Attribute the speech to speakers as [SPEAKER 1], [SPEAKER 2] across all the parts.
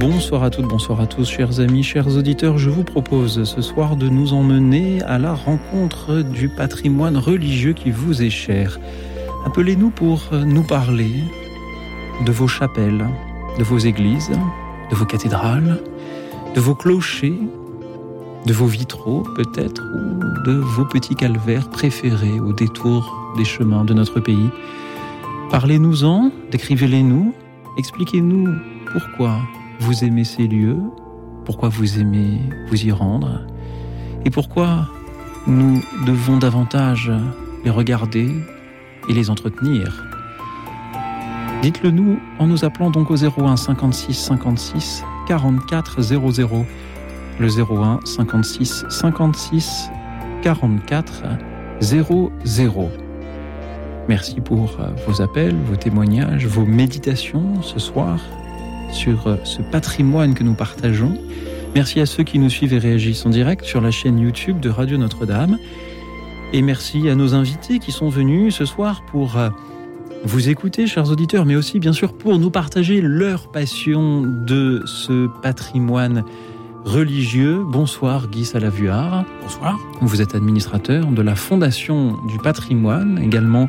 [SPEAKER 1] Bonsoir à toutes, bonsoir à tous, chers amis, chers auditeurs. Je vous propose ce soir de nous emmener à la rencontre du patrimoine religieux qui vous est cher. Appelez-nous pour nous parler de vos chapelles, de vos églises, de vos cathédrales, de vos clochers, de vos vitraux peut-être, ou de vos petits calvaires préférés au détour des chemins de notre pays. Parlez-nous-en, décrivez-les-nous, expliquez-nous pourquoi vous aimez ces lieux, pourquoi vous aimez vous y rendre, et pourquoi nous devons davantage les regarder et les entretenir. Dites-le nous en nous appelant donc au 01 56 56 44 00. Le 01 56 56 44 00. Merci pour vos appels, vos témoignages, vos méditations ce soir sur euh, ce patrimoine que nous partageons. Merci à ceux qui nous suivent et réagissent en direct sur la chaîne YouTube de Radio Notre-Dame. Et merci à nos invités qui sont venus ce soir pour euh, vous écouter, chers auditeurs, mais aussi bien sûr pour nous partager leur passion de ce patrimoine religieux. Bonsoir Guy Salavuard.
[SPEAKER 2] Bonsoir.
[SPEAKER 1] Vous êtes administrateur de la Fondation du patrimoine, également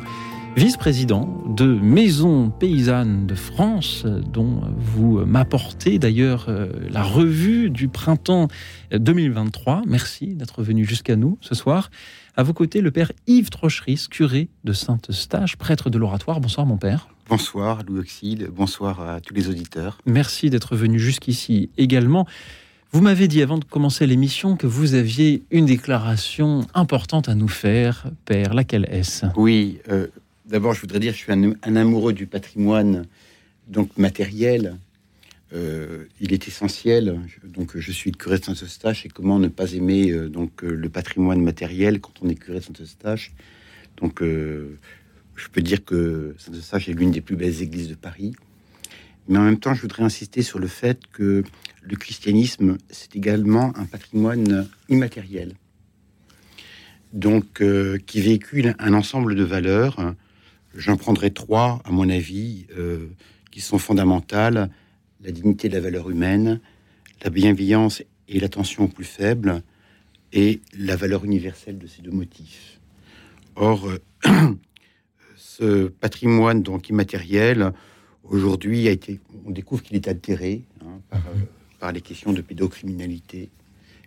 [SPEAKER 1] vice-président de Maison Paysanne de France, dont vous m'apportez d'ailleurs euh, la revue du printemps 2023. Merci d'être venu jusqu'à nous ce soir. À vos côtés, le père Yves Trocheris, curé de Sainte-Eustache, prêtre de l'oratoire. Bonsoir mon père.
[SPEAKER 3] Bonsoir Louis Auxil, bonsoir à tous les auditeurs.
[SPEAKER 1] Merci d'être venu jusqu'ici également. Vous m'avez dit avant de commencer l'émission que vous aviez une déclaration importante à nous faire, Père. Laquelle est-ce?
[SPEAKER 3] Oui, euh, D'abord, je voudrais dire que je suis un, amoureux du patrimoine donc matériel. Euh, il est essentiel. Donc, je suis le curé de Saint-Eustache et comment ne pas aimer euh, donc euh, le patrimoine matériel quand on est curé de Saint-Eustache? Donc, je peux dire que Saint-Eustache est l'une des plus belles églises de Paris. Mais en même temps, je voudrais insister sur le fait que le christianisme, c'est également un patrimoine immatériel. Donc, qui véhicule un ensemble de valeurs J'en prendrai trois, à mon avis, euh, qui sont fondamentales. La dignité de la valeur humaine, la bienveillance et l'attention aux plus faibles, et la valeur universelle de ces deux motifs. Or, euh, ce patrimoine donc immatériel, aujourd'hui, a été, on découvre qu'il est altéré hein, euh, par les questions de pédocriminalité,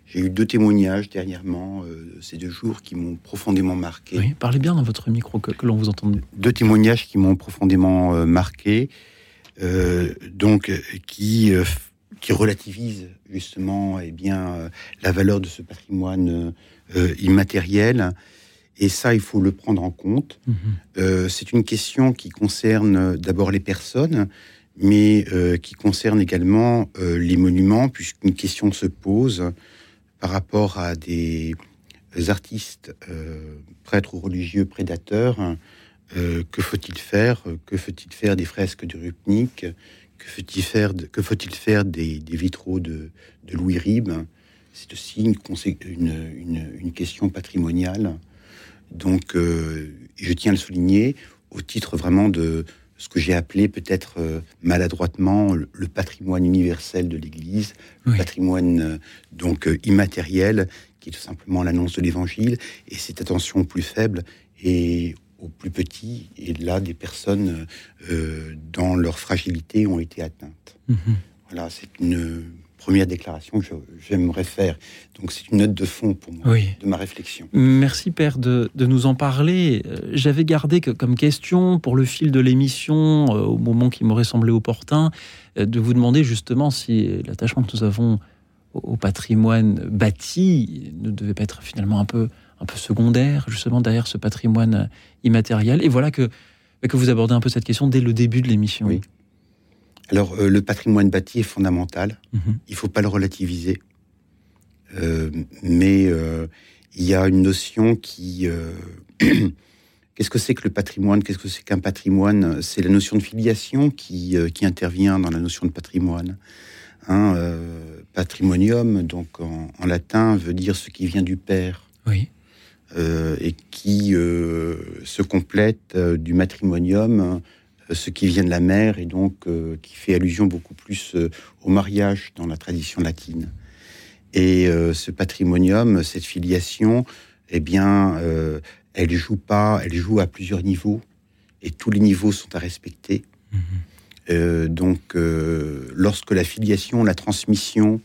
[SPEAKER 3] j'ai eu deux témoignages dernièrement, euh, ces deux jours, qui m'ont profondément marqué.
[SPEAKER 1] Oui, parlez bien dans votre micro, que, l'on vous entende.
[SPEAKER 3] Deux témoignages qui m'ont profondément euh, marqué, euh, donc qui, qui relativisent justement eh bien, la valeur de ce patrimoine immatériel. Et ça, il faut le prendre en compte. Mhm. C'est une question qui concerne d'abord les personnes, mais qui concerne également les monuments, puisqu'une question se pose par rapport à des artistes, euh, prêtres ou religieux prédateurs, euh, que faut-il faire Que faut-il faire des fresques de Rupnik Que faut-il faire, des, vitraux de, Louis Ribes? C'est aussi une, une, question patrimoniale. Donc, euh, je tiens à le souligner au titre vraiment de, ce que j'ai appelé peut-être euh, maladroitement le, patrimoine universel de l'Église, le patrimoine euh, donc euh, immatériel, qui est tout simplement l'annonce de l'Évangile, et cette attention aux plus faibles et aux plus petits, et là des personnes dans leur fragilité ont été atteintes. Mhm. Voilà, c'est une première déclaration que j'aimerais faire. Donc c'est une note de fond pour moi, de ma réflexion.
[SPEAKER 1] Merci Père de, nous en parler. Euh, j'avais gardé que, comme question pour le fil de l'émission, euh, au moment qui m'aurait semblé opportun, euh, de vous demander justement si l'attachement que nous avons au, patrimoine bâti ne devait pas être finalement un peu, un peu secondaire, justement derrière ce patrimoine immatériel. Et voilà que, que vous abordez un peu cette question dès le début de l'émission.
[SPEAKER 3] Oui. Alors, euh, le patrimoine bâti est fondamental. Mhm. Il ne faut pas le relativiser. Euh, mais euh, il y a une notion qui... Qu'est-ce que c'est que le patrimoine? Qu'est-ce que c'est qu'un patrimoine? C'est la notion de filiation qui, qui intervient dans la notion de patrimoine. Hein, patrimonium, donc en, en, latin, veut dire ce qui vient du père.
[SPEAKER 1] Oui.
[SPEAKER 3] Et qui se complète du matrimonium, ce qui vient de la mère, et donc qui fait allusion beaucoup plus au mariage dans la tradition latine. Et ce patrimonium, cette filiation, eh bien, elle joue pas, elle joue à plusieurs niveaux, et tous les niveaux sont à respecter. Mhm. donc, lorsque la filiation, la transmission,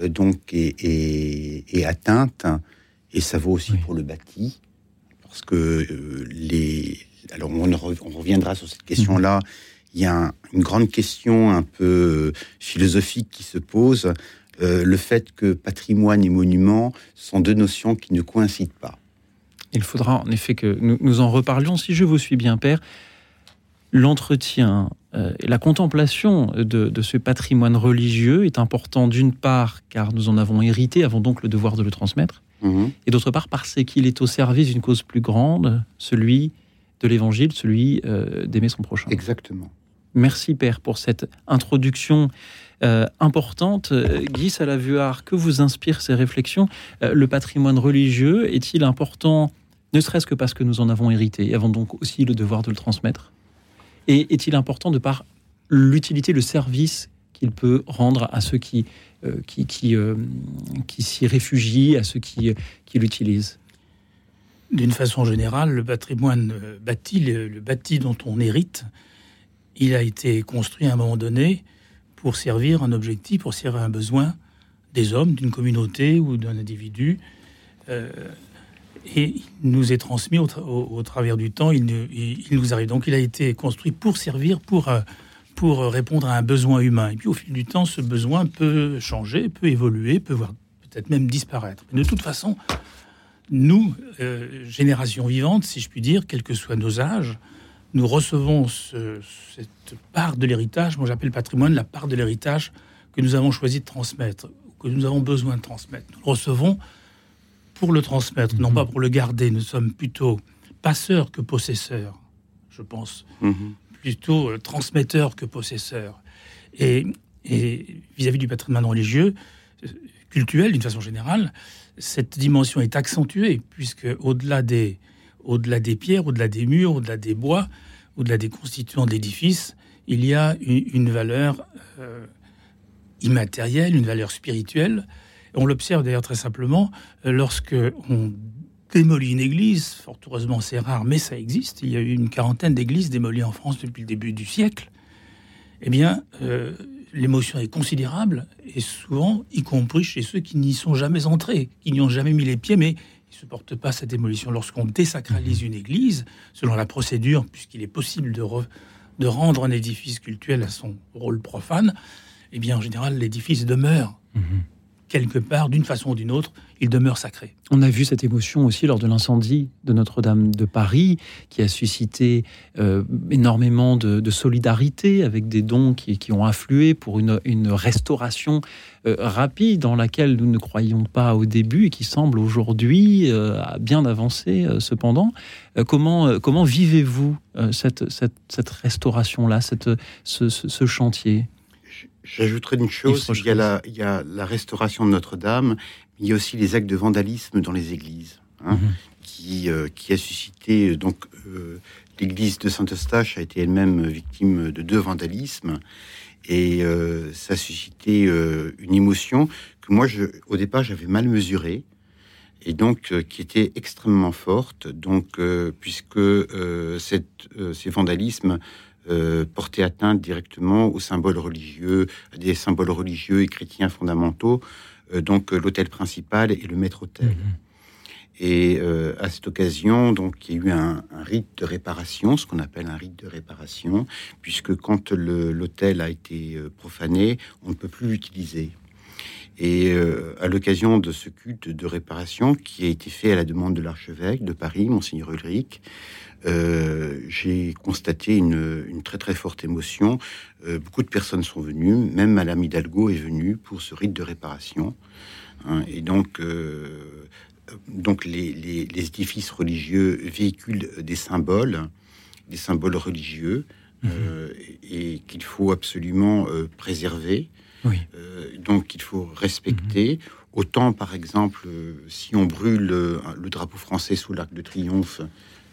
[SPEAKER 3] donc est, est atteinte, et ça vaut aussi pour le bâti, parce que euh, les. Alors, on, reviendra sur cette question-là. Il y a une grande question un peu euh, philosophique qui se pose. Euh, le fait que patrimoine et monument sont deux notions qui ne coïncident pas.
[SPEAKER 1] Il faudra en effet que nous, en reparlions, si je vous suis bien, Père. L'entretien et la contemplation de, de, ce patrimoine religieux est important d'une part car nous en avons hérité, avons donc le devoir de le transmettre, Mhm. et d'autre part parce qu'il est au service d'une cause plus grande, celui de l'évangile, celui euh, d'aimer son prochain.
[SPEAKER 3] Exactement.
[SPEAKER 1] Merci Père pour cette introduction euh, importante. Guy Salavuard, que vous inspirent ces réflexions? Euh, Le patrimoine religieux est-il important, ne serait-ce que parce que nous en avons hérité, et avons donc aussi le devoir de le transmettre? Et est-il important de par l'utilité, le service qu'il peut rendre à ceux qui euh, qui, qui, euh, qui s'y réfugient, à ceux qui, qui l'utilisent?
[SPEAKER 2] D'une façon générale, le patrimoine euh, bâti, le, bâti dont on hérite, il a été construit à un moment donné pour servir un objectif, pour servir un besoin des hommes, d'une communauté ou d'un individu. et il nous est transmis au, travers du temps, il, nous arrive. Donc il a été construit pour servir, pour pour répondre à un besoin humain. Et puis au fil du temps, ce besoin peut changer, peut évoluer, peut voir peut-être même disparaître. Mais de toute façon, nous, euh, génération vivante, si je puis dire, quels que soient nos âges, nous recevons cette part de l'héritage, moi j'appelle patrimoine la part de l'héritage que nous avons choisi de transmettre, que nous avons besoin de transmettre. Nous le recevons pour le transmettre, non mhm. pas pour le garder. Nous sommes plutôt passeurs que possesseurs, je pense. Mhm plutôt euh, transmetteur que possesseur. Et vis-à-vis du patrimoine religieux, euh, cultuel d'une façon générale, cette dimension est accentuée, puisque au-delà des, au-delà des pierres, au-delà des murs, au-delà des bois, au-delà des constituants de l'édifice, il y a une, valeur euh, immatérielle, une valeur spirituelle. On l'observe d'ailleurs très simplement lorsque on démolit une église, fort heureusement c'est rare, mais ça existe, il y a eu une quarantaine d'églises démolies en France depuis le début du siècle, eh bien, euh, l'émotion est considérable, et souvent, y compris chez ceux qui n'y sont jamais entrés, qui n'y ont jamais mis les pieds, mais ils ne supportent pas cette démolition. Lorsqu'on désacralise une église, selon la procédure, puisqu'il est possible de, de rendre un édifice cultuel à son rôle profane, eh bien, en général, l'édifice demeure. Mhm quelque part, d'une façon ou d'une autre, il demeure sacré.
[SPEAKER 1] On a vu cette émotion aussi lors de l'incendie de Notre-Dame de Paris, qui a suscité euh, énormément de, solidarité avec des dons qui, ont afflué pour une, restauration euh, rapide dans laquelle nous ne croyions pas au début et qui semble aujourd'hui euh, bien avancé cependant. comment comment vivez-vous cette, cette, restauration-là, ce chantier?
[SPEAKER 3] J'ajouterais une chose, il y, a la, il y a la restauration de Notre-Dame, mais il y a aussi les actes de vandalisme dans les églises, hein, mhm. qui, euh, qui a suscité, euh, donc euh, l'église de Saint-Eustache a été elle-même victime de deux vandalismes, et ça a suscité une émotion que moi, je, au départ, j'avais mal mesurée, et donc qui était extrêmement forte, donc puisque cette, ces vandalismes euh, porter atteinte directement aux symboles religieux, à des symboles religieux et chrétiens fondamentaux, euh, donc euh, l'hôtel principal et le maître-autel. Mhm. Et à cette occasion, donc, il y a eu un, rite de réparation, ce qu'on appelle un rite de réparation, puisque quand l'hôtel a été profané, on ne peut plus l'utiliser. Et à l'occasion de ce culte de réparation qui a été fait à la demande de l'archevêque de Paris, monseigneur Ulrich, euh, j'ai constaté une, très très forte émotion. Euh, beaucoup de personnes sont venues, même Madame Hidalgo est venue pour ce rite de réparation. Hein. et donc, euh, donc les, les, édifices religieux véhiculent des symboles, des symboles religieux, mhm. et qu'il faut absolument préserver. Oui. donc il faut respecter. Mhm. Autant, par exemple, si on brûle le drapeau français sous l'arc de triomphe,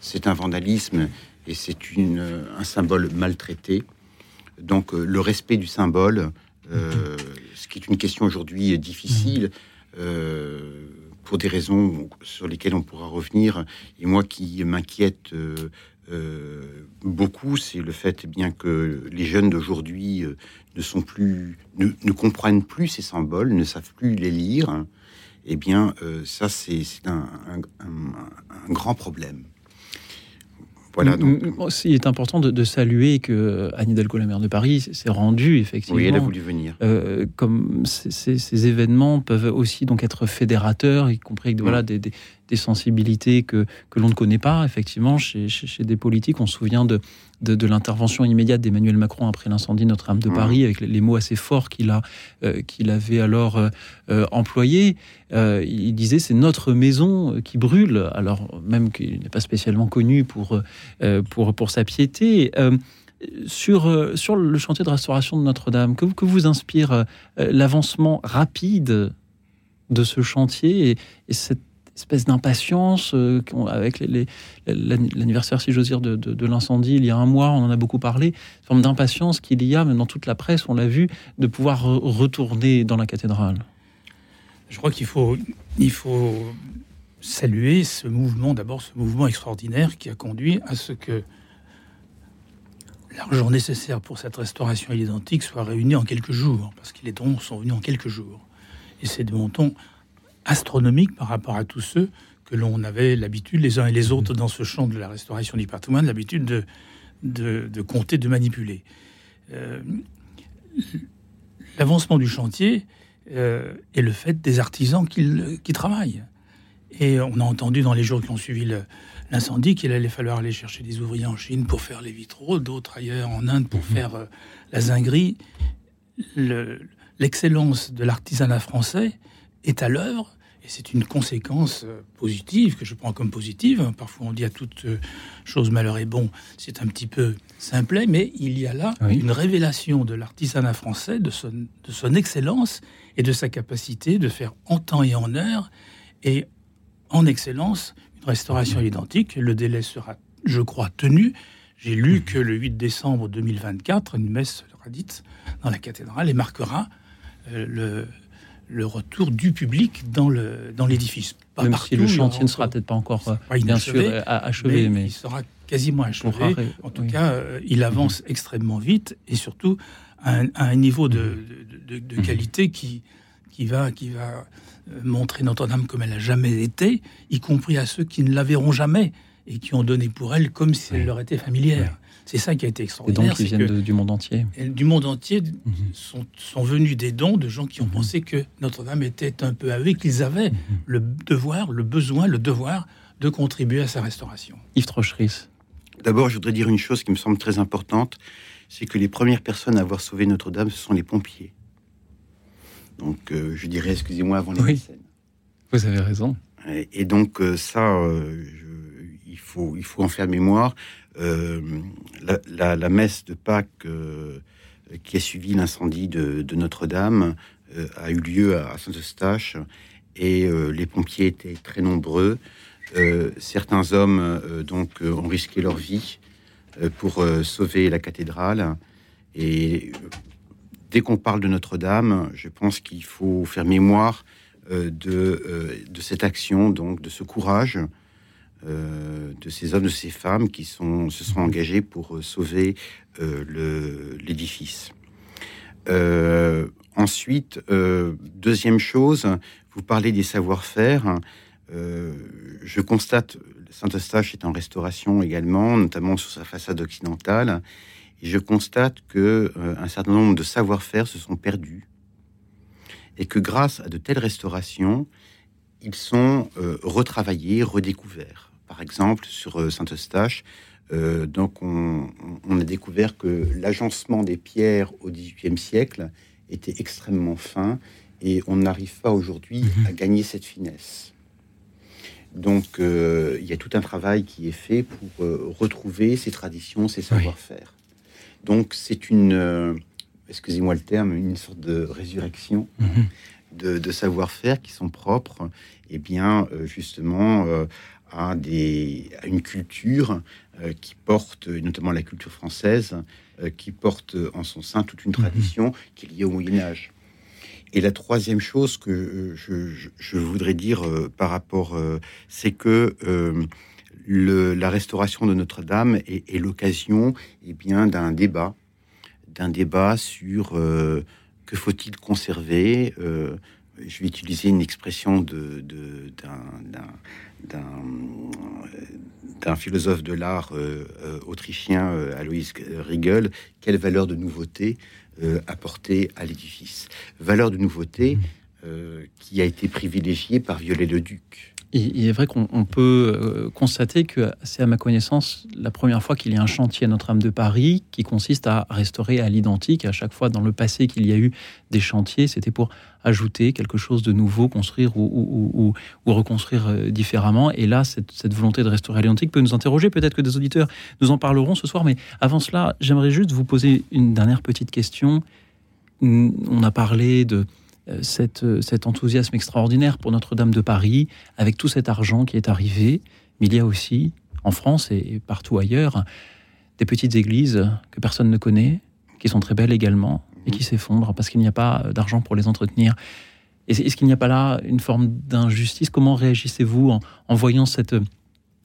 [SPEAKER 3] c'est un vandalisme et c'est un symbole maltraité. Donc le respect du symbole, euh, ce qui est une question aujourd'hui difficile, euh, pour des raisons sur lesquelles on pourra revenir. Et moi qui m'inquiète euh, beaucoup, c'est le fait eh bien que les jeunes d'aujourd'hui ne, comprennent plus ces symboles, ne savent plus les lire. Eh bien, ça, c'est un, grand problème.
[SPEAKER 1] Voilà, donc. il est important de, saluer que Anne Hidalgo, la maire de Paris, s'est rendue effectivement.
[SPEAKER 3] Oui, elle a voulu venir.
[SPEAKER 1] Euh, comme ces, événements peuvent aussi donc être fédérateurs, y compris voilà des, des sensibilités que, que l'on ne connaît pas, effectivement, chez, chez, des politiques. On se souvient de, de, l'intervention immédiate d'Emmanuel Macron après l'incendie Notre-Dame de Paris, avec les, mots assez forts qu'il a euh, qu'il avait alors euh, euh, employés. il disait c'est notre maison qui brûle, alors même qu'il n'est pas spécialement connu pour, pour, pour sa piété. sur, sur le chantier de restauration de Notre-Dame, que, que vous inspire l'avancement rapide de ce chantier et, et cette espèce d'impatience euh, avec l'anniversaire, si j'ose dire, de, l'incendie il y a un mois, on en a beaucoup parlé, une forme d'impatience qu'il y a, même dans toute la presse, on l'a vu, de pouvoir retourner dans la cathédrale.
[SPEAKER 2] Je crois qu'il faut, il faut saluer ce mouvement, d'abord ce mouvement extraordinaire qui a conduit à ce que l'argent nécessaire pour cette restauration identique soit réuni en quelques jours, parce que les dons sont venus en quelques jours. Et c'est des montants astronomique par rapport à tous ceux que l'on avait l'habitude, les uns et les autres, dans ce champ de la restauration du patrimoine, l'habitude de, de, compter, de manipuler. Euh, l'avancement du chantier euh, est le fait des artisans qui, qui, travaillent. Et on a entendu dans les jours qui ont suivi l'incendie qu'il allait falloir aller chercher des ouvriers en Chine pour faire les vitraux, d'autres ailleurs en Inde pour mhm. faire euh, la zinguerie. L'excellence de l'artisanat français est à l'œuvre et c'est une conséquence euh, positive que je prends comme positive. Parfois, on dit à toute euh, chose malheur et bon, c'est un petit peu simplet, mais il y a là une révélation de l'artisanat français, de son, de son excellence et de sa capacité de faire en temps et en heure et en excellence une restauration identique. Le délai sera, je crois, tenu. J'ai lu que le 8 décembre 2024, une messe sera dite dans la cathédrale et marquera euh, le le retour du public dans le dans l'édifice.
[SPEAKER 1] Même si le chantier ne sera peut-être pas encore euh, bien sûr achevé, mais,
[SPEAKER 2] il sera quasiment achevé. En tout cas, euh, il avance extrêmement vite et surtout à un, niveau de, de, qualité qui qui va qui va euh, montrer Notre-Dame comme elle a jamais été, y compris à ceux qui ne la verront jamais et qui ont donné pour elle comme si elle leur était familière. C'est ça qui a été extraordinaire.
[SPEAKER 1] Des dons qui viennent du monde entier.
[SPEAKER 2] du monde entier mhm. sont, sont, venus des dons de gens qui ont mhm. pensé que Notre-Dame était un peu à eux et qu'ils avaient mhm. le devoir, le besoin, le devoir de contribuer à sa restauration.
[SPEAKER 1] Yves Trocheris.
[SPEAKER 3] D'abord, je voudrais dire une chose qui me semble très importante, c'est que les premières personnes à avoir sauvé Notre-Dame, ce sont les pompiers. Donc, euh, je dirais, excusez-moi, avant les oui.
[SPEAKER 1] Vous avez raison.
[SPEAKER 3] Et, donc, euh, ça, euh, il, faut, il faut en faire mémoire. Euh, la, messe de Pâques euh, qui a suivi l'incendie de, Notre-Dame euh, a eu lieu à Saint-Eustache et les pompiers étaient très nombreux. certains hommes donc ont risqué leur vie pour sauver la cathédrale. Et dès qu'on parle de Notre-Dame, je pense qu'il faut faire mémoire de, de cette action, donc de ce courage de ces hommes, de ces femmes qui sont, se sont engagés pour euh, sauver euh, l'édifice. ensuite, deuxième chose, vous parlez des savoir-faire. je constate, Saint-Eustache est en restauration également, notamment sur sa façade occidentale, et je constate que un certain nombre de savoir-faire se sont perdus et que grâce à de telles restaurations, ils sont retravaillés, redécouverts par exemple, sur euh, Saint-Eustache. Euh, donc, on, a découvert que l'agencement des pierres au XVIIIe siècle était extrêmement fin et on n'arrive pas aujourd'hui mhm. à gagner cette finesse. Donc, il y a tout un travail qui est fait pour retrouver ces traditions, ces savoir-faire. Donc, c'est une, excusez-moi le terme, une sorte de résurrection mhm. de, savoir-faire qui sont propres, et eh bien, justement, à, des, à une culture qui porte, notamment la culture française, qui porte en son sein toute une mhm. tradition qui est liée au Moyen Âge. Et la troisième chose que euh, je, voudrais dire euh, par rapport, euh, c'est que la restauration de Notre-Dame est, l'occasion eh bien d'un débat, d'un débat sur que faut-il conserver. je vais utiliser une expression de, d'un philosophe de l'art autrichien, Alois Riegel, quelle valeur de nouveauté euh, apporté à l'édifice? Valeur de nouveauté euh, qui a été privilégiée par Viollet-le-Duc.
[SPEAKER 1] Il est vrai qu'on peut euh, constater que c'est à ma connaissance la première fois qu'il y a un chantier à Notre-Dame de Paris qui consiste à restaurer à l'identique. À chaque fois dans le passé qu'il y a eu des chantiers, c'était pour ajouter quelque chose de nouveau, construire ou, reconstruire euh, différemment. Et là, cette, volonté de restaurer à l'identique peut nous interroger. Peut-être que des auditeurs nous en parleront ce soir. Mais avant cela, j'aimerais juste vous poser une dernière petite question. On a parlé de euh, euh, cet enthousiasme extraordinaire pour Notre-Dame de Paris, avec tout cet argent qui est arrivé. Mais il y a aussi, en France et partout ailleurs, des petites églises que personne ne connaît, qui sont très belles également, et qui s'effondrent parce qu'il n'y a pas d'argent pour les entretenir. Est-ce qu'il n'y a pas là une forme d'injustice? Comment réagissez-vous en, voyant cette,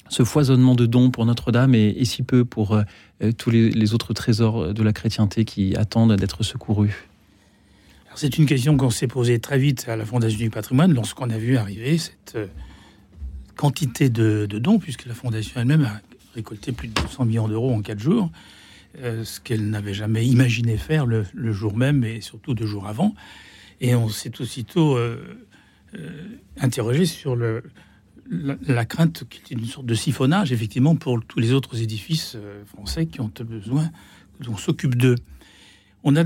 [SPEAKER 1] ce foisonnement de dons pour Notre-Dame et, si peu pour euh, tous les, autres trésors de la chrétienté qui attendent d'être secourus?
[SPEAKER 2] C'est une question qu'on s'est posée très vite à la Fondation du patrimoine lorsqu'on a vu arriver cette euh, quantité de, dons, puisque la Fondation elle-même a récolté plus de 200 millions d'euros en quatre jours, euh, ce qu'elle n'avait jamais imaginé faire le, jour même et surtout deux jours avant. Et on s'est aussitôt euh, interrogé sur la, crainte qu'il y ait une sorte de siphonnage, effectivement, pour tous les autres édifices français qui ont besoin qu'on s'occupe d'eux. On a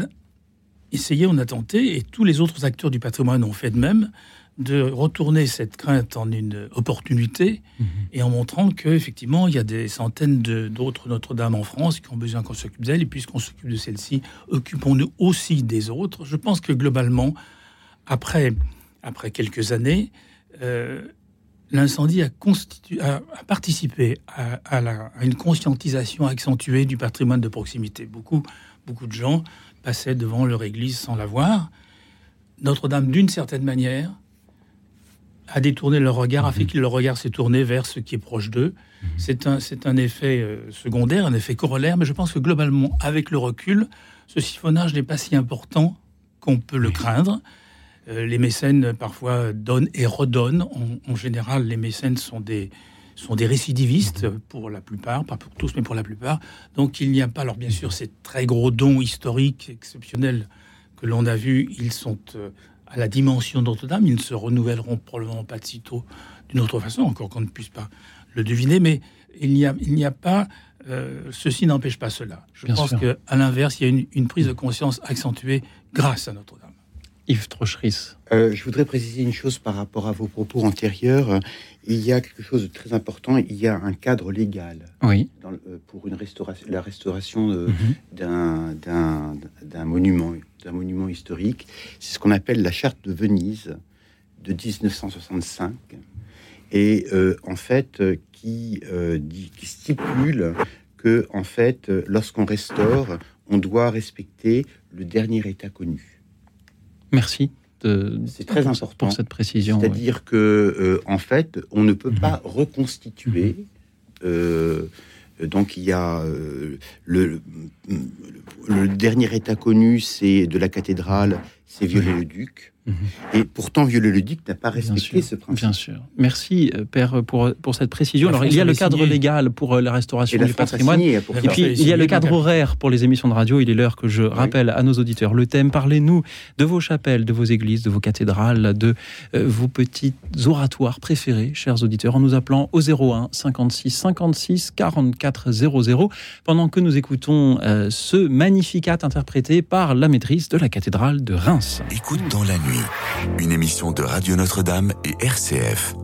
[SPEAKER 2] essayé, on a tenté, et tous les autres acteurs du patrimoine ont fait de même, de retourner cette crainte en une opportunité mhm. et en montrant qu'effectivement, il y a des centaines d'autres Notre-Dame en France qui ont besoin qu'on s'occupe d'elles, et puisqu'on s'occupe de celles-ci, occupons-nous aussi des autres. Je pense que globalement, après, après quelques années, euh, l'incendie a, a, participé à, à, une conscientisation accentuée du patrimoine de proximité. Beaucoup, beaucoup de gens passaient devant leur église sans la voir. Notre-Dame, d'une certaine manière, a détourné leur regard, a fait mhm. que leur regard s'est tourné vers ce qui est proche d'eux. Mhm. C'est un, c'est un effet euh, secondaire, un effet corollaire, mais je pense que globalement, avec le recul, ce siphonnage n'est pas si important qu'on peut le craindre. Euh, les mécènes, parfois, donnent et redonnent. En, général, les mécènes sont des, sont des récidivistes pour la plupart, pas pour tous, mais pour la plupart. Donc il n'y a pas, alors bien sûr, ces très gros dons historiques exceptionnels que l'on a vus, ils sont euh, à la dimension Notre-Dame, ils ne se renouvelleront probablement pas de sitôt d'une autre façon, encore qu'on ne puisse pas le deviner, mais il n'y a, il n'y a pas, euh, ceci n'empêche pas cela. Je pense qu'à l'inverse, il y a une, une prise de conscience accentuée grâce à Notre-Dame.
[SPEAKER 1] Yves Trocheris.
[SPEAKER 3] Euh, je voudrais préciser une chose par rapport à vos propos antérieurs. Il y a quelque chose de très important. Il y a un cadre légal
[SPEAKER 1] oui.
[SPEAKER 3] Euh, pour une restauration, la restauration mhm. d'un monument, d'un monument historique. C'est ce qu'on appelle la charte de Venise de 1965 et euh, en fait qui, dit, qui stipule que en fait lorsqu'on restaure, on doit respecter le dernier état connu.
[SPEAKER 1] Merci.
[SPEAKER 3] C'est très important
[SPEAKER 1] pour cette précision.
[SPEAKER 3] C'est-à-dire que, euh, en fait, on ne peut mhm. pas reconstituer. Mhm. Euh, donc il y a euh, le, le, dernier état connu, c'est de la cathédrale, c'est Viollet-le-Duc. Mhm. Et pourtant, Viollet-le-Duc n'a pas respecté ce principe.
[SPEAKER 1] Bien sûr. Merci, euh, Père, pour, pour cette précision. Alors, il y a le cadre légal pour euh, la restauration du patrimoine. et puis, il y a le cadre horaire pour les émissions de radio. Il est l'heure que je rappelle à nos auditeurs le thème. Parlez-nous de vos chapelles, de vos églises, de vos cathédrales, de euh, vos petits oratoires préférés, chers auditeurs, en nous appelant au 01 56 56 44 00 pendant que nous écoutons ce Magnificat interprété par la maîtrise de la cathédrale de Reims.
[SPEAKER 4] Écoute dans la nuit une émission de Radio Notre-Dame et RCF.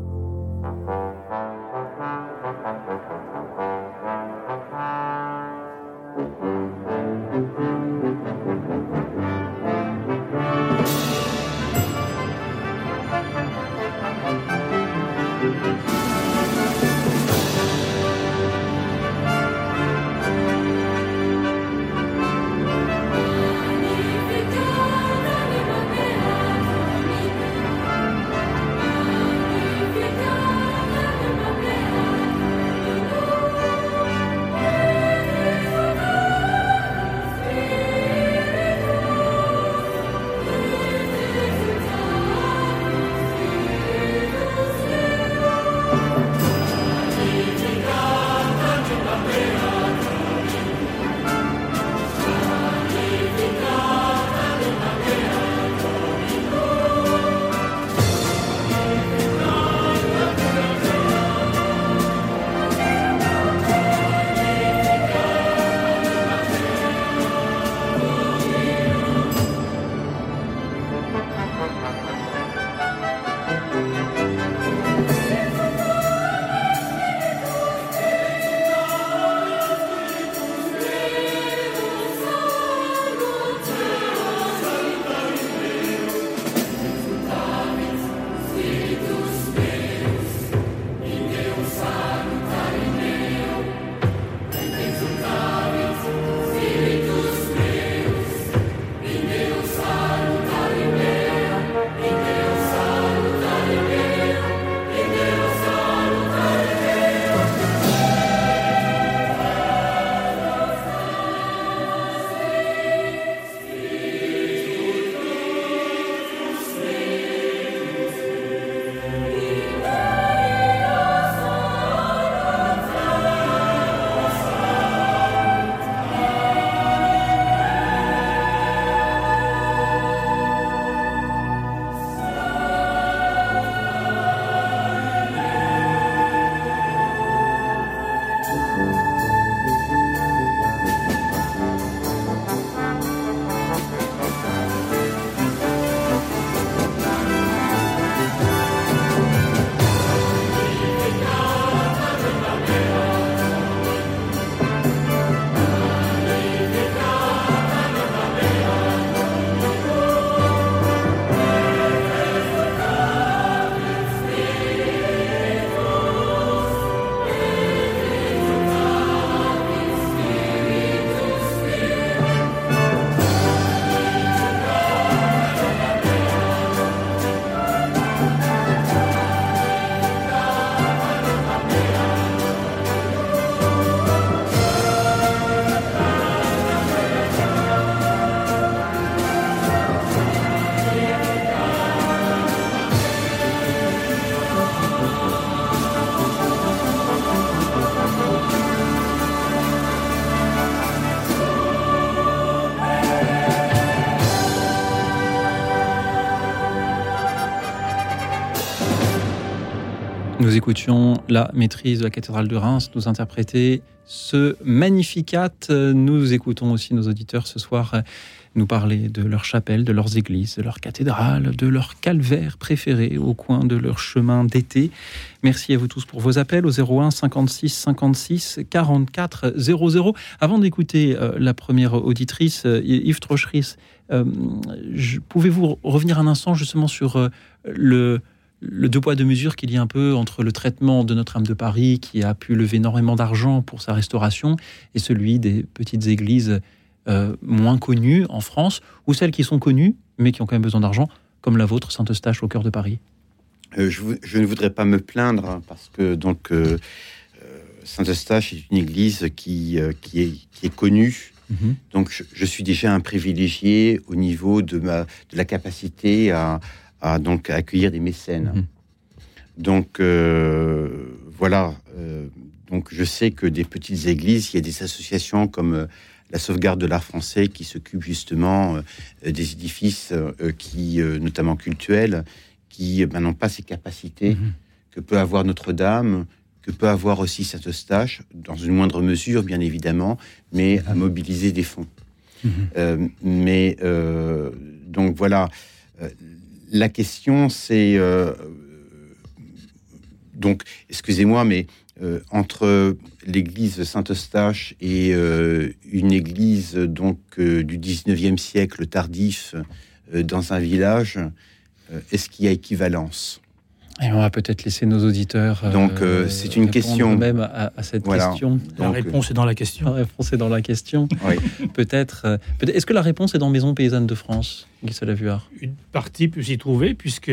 [SPEAKER 1] Écoutions la maîtrise de la cathédrale de Reims nous interpréter ce Magnificat. Nous écoutons aussi nos auditeurs ce soir nous parler de leur chapelle, de leurs églises, de leur cathédrale, de leur calvaire préféré au coin de leur chemin d'été. Merci à vous tous pour vos appels au 01 56 56 44 00. Avant d'écouter euh, la première auditrice, euh, Yves Trocheris, euh, pouvez-vous revenir un instant justement sur le le deux poids deux mesures qu'il y a un peu entre le traitement de Notre-Dame de Paris, qui a pu lever énormément d'argent pour sa restauration, et celui des petites églises euh, moins connues en France, ou celles qui sont connues, mais qui ont quand même besoin d'argent, comme la vôtre, Saint-Eustache, au cœur de Paris
[SPEAKER 3] euh, je, ne voudrais pas me plaindre, hein, parce que donc euh, Saint-Eustache est une église qui, qui, est, qui est connue. Mhm. Donc je, suis déjà un privilégié au niveau de, ma, de la capacité à, à donc accueillir des mécènes. Mhm. Donc euh, voilà. Euh, donc je sais que des petites églises, il y a des associations comme euh, la sauvegarde de l'art français qui s'occupe justement des édifices qui, notamment cultuels, qui ben, n'ont pas ces capacités mhm. que peut avoir Notre-Dame, que peut avoir aussi Saint-Eustache, dans une moindre mesure bien évidemment, mais à mhm. mobiliser des fonds. mais donc voilà la question, c'est euh, donc, excusez-moi, mais euh, entre l'église Saint-Eustache et euh, une église donc du 19e siècle tardif dans un village, est-ce qu'il y a équivalence?
[SPEAKER 1] Et on va peut-être laisser nos auditeurs.
[SPEAKER 3] Donc, c'est une question.
[SPEAKER 1] Même à, cette question.
[SPEAKER 2] la réponse est dans la question.
[SPEAKER 1] La réponse est dans la question. peut-être. Peut Est-ce que la réponse est dans Maison paysanne de France
[SPEAKER 2] une partie peut s'y trouver, puisque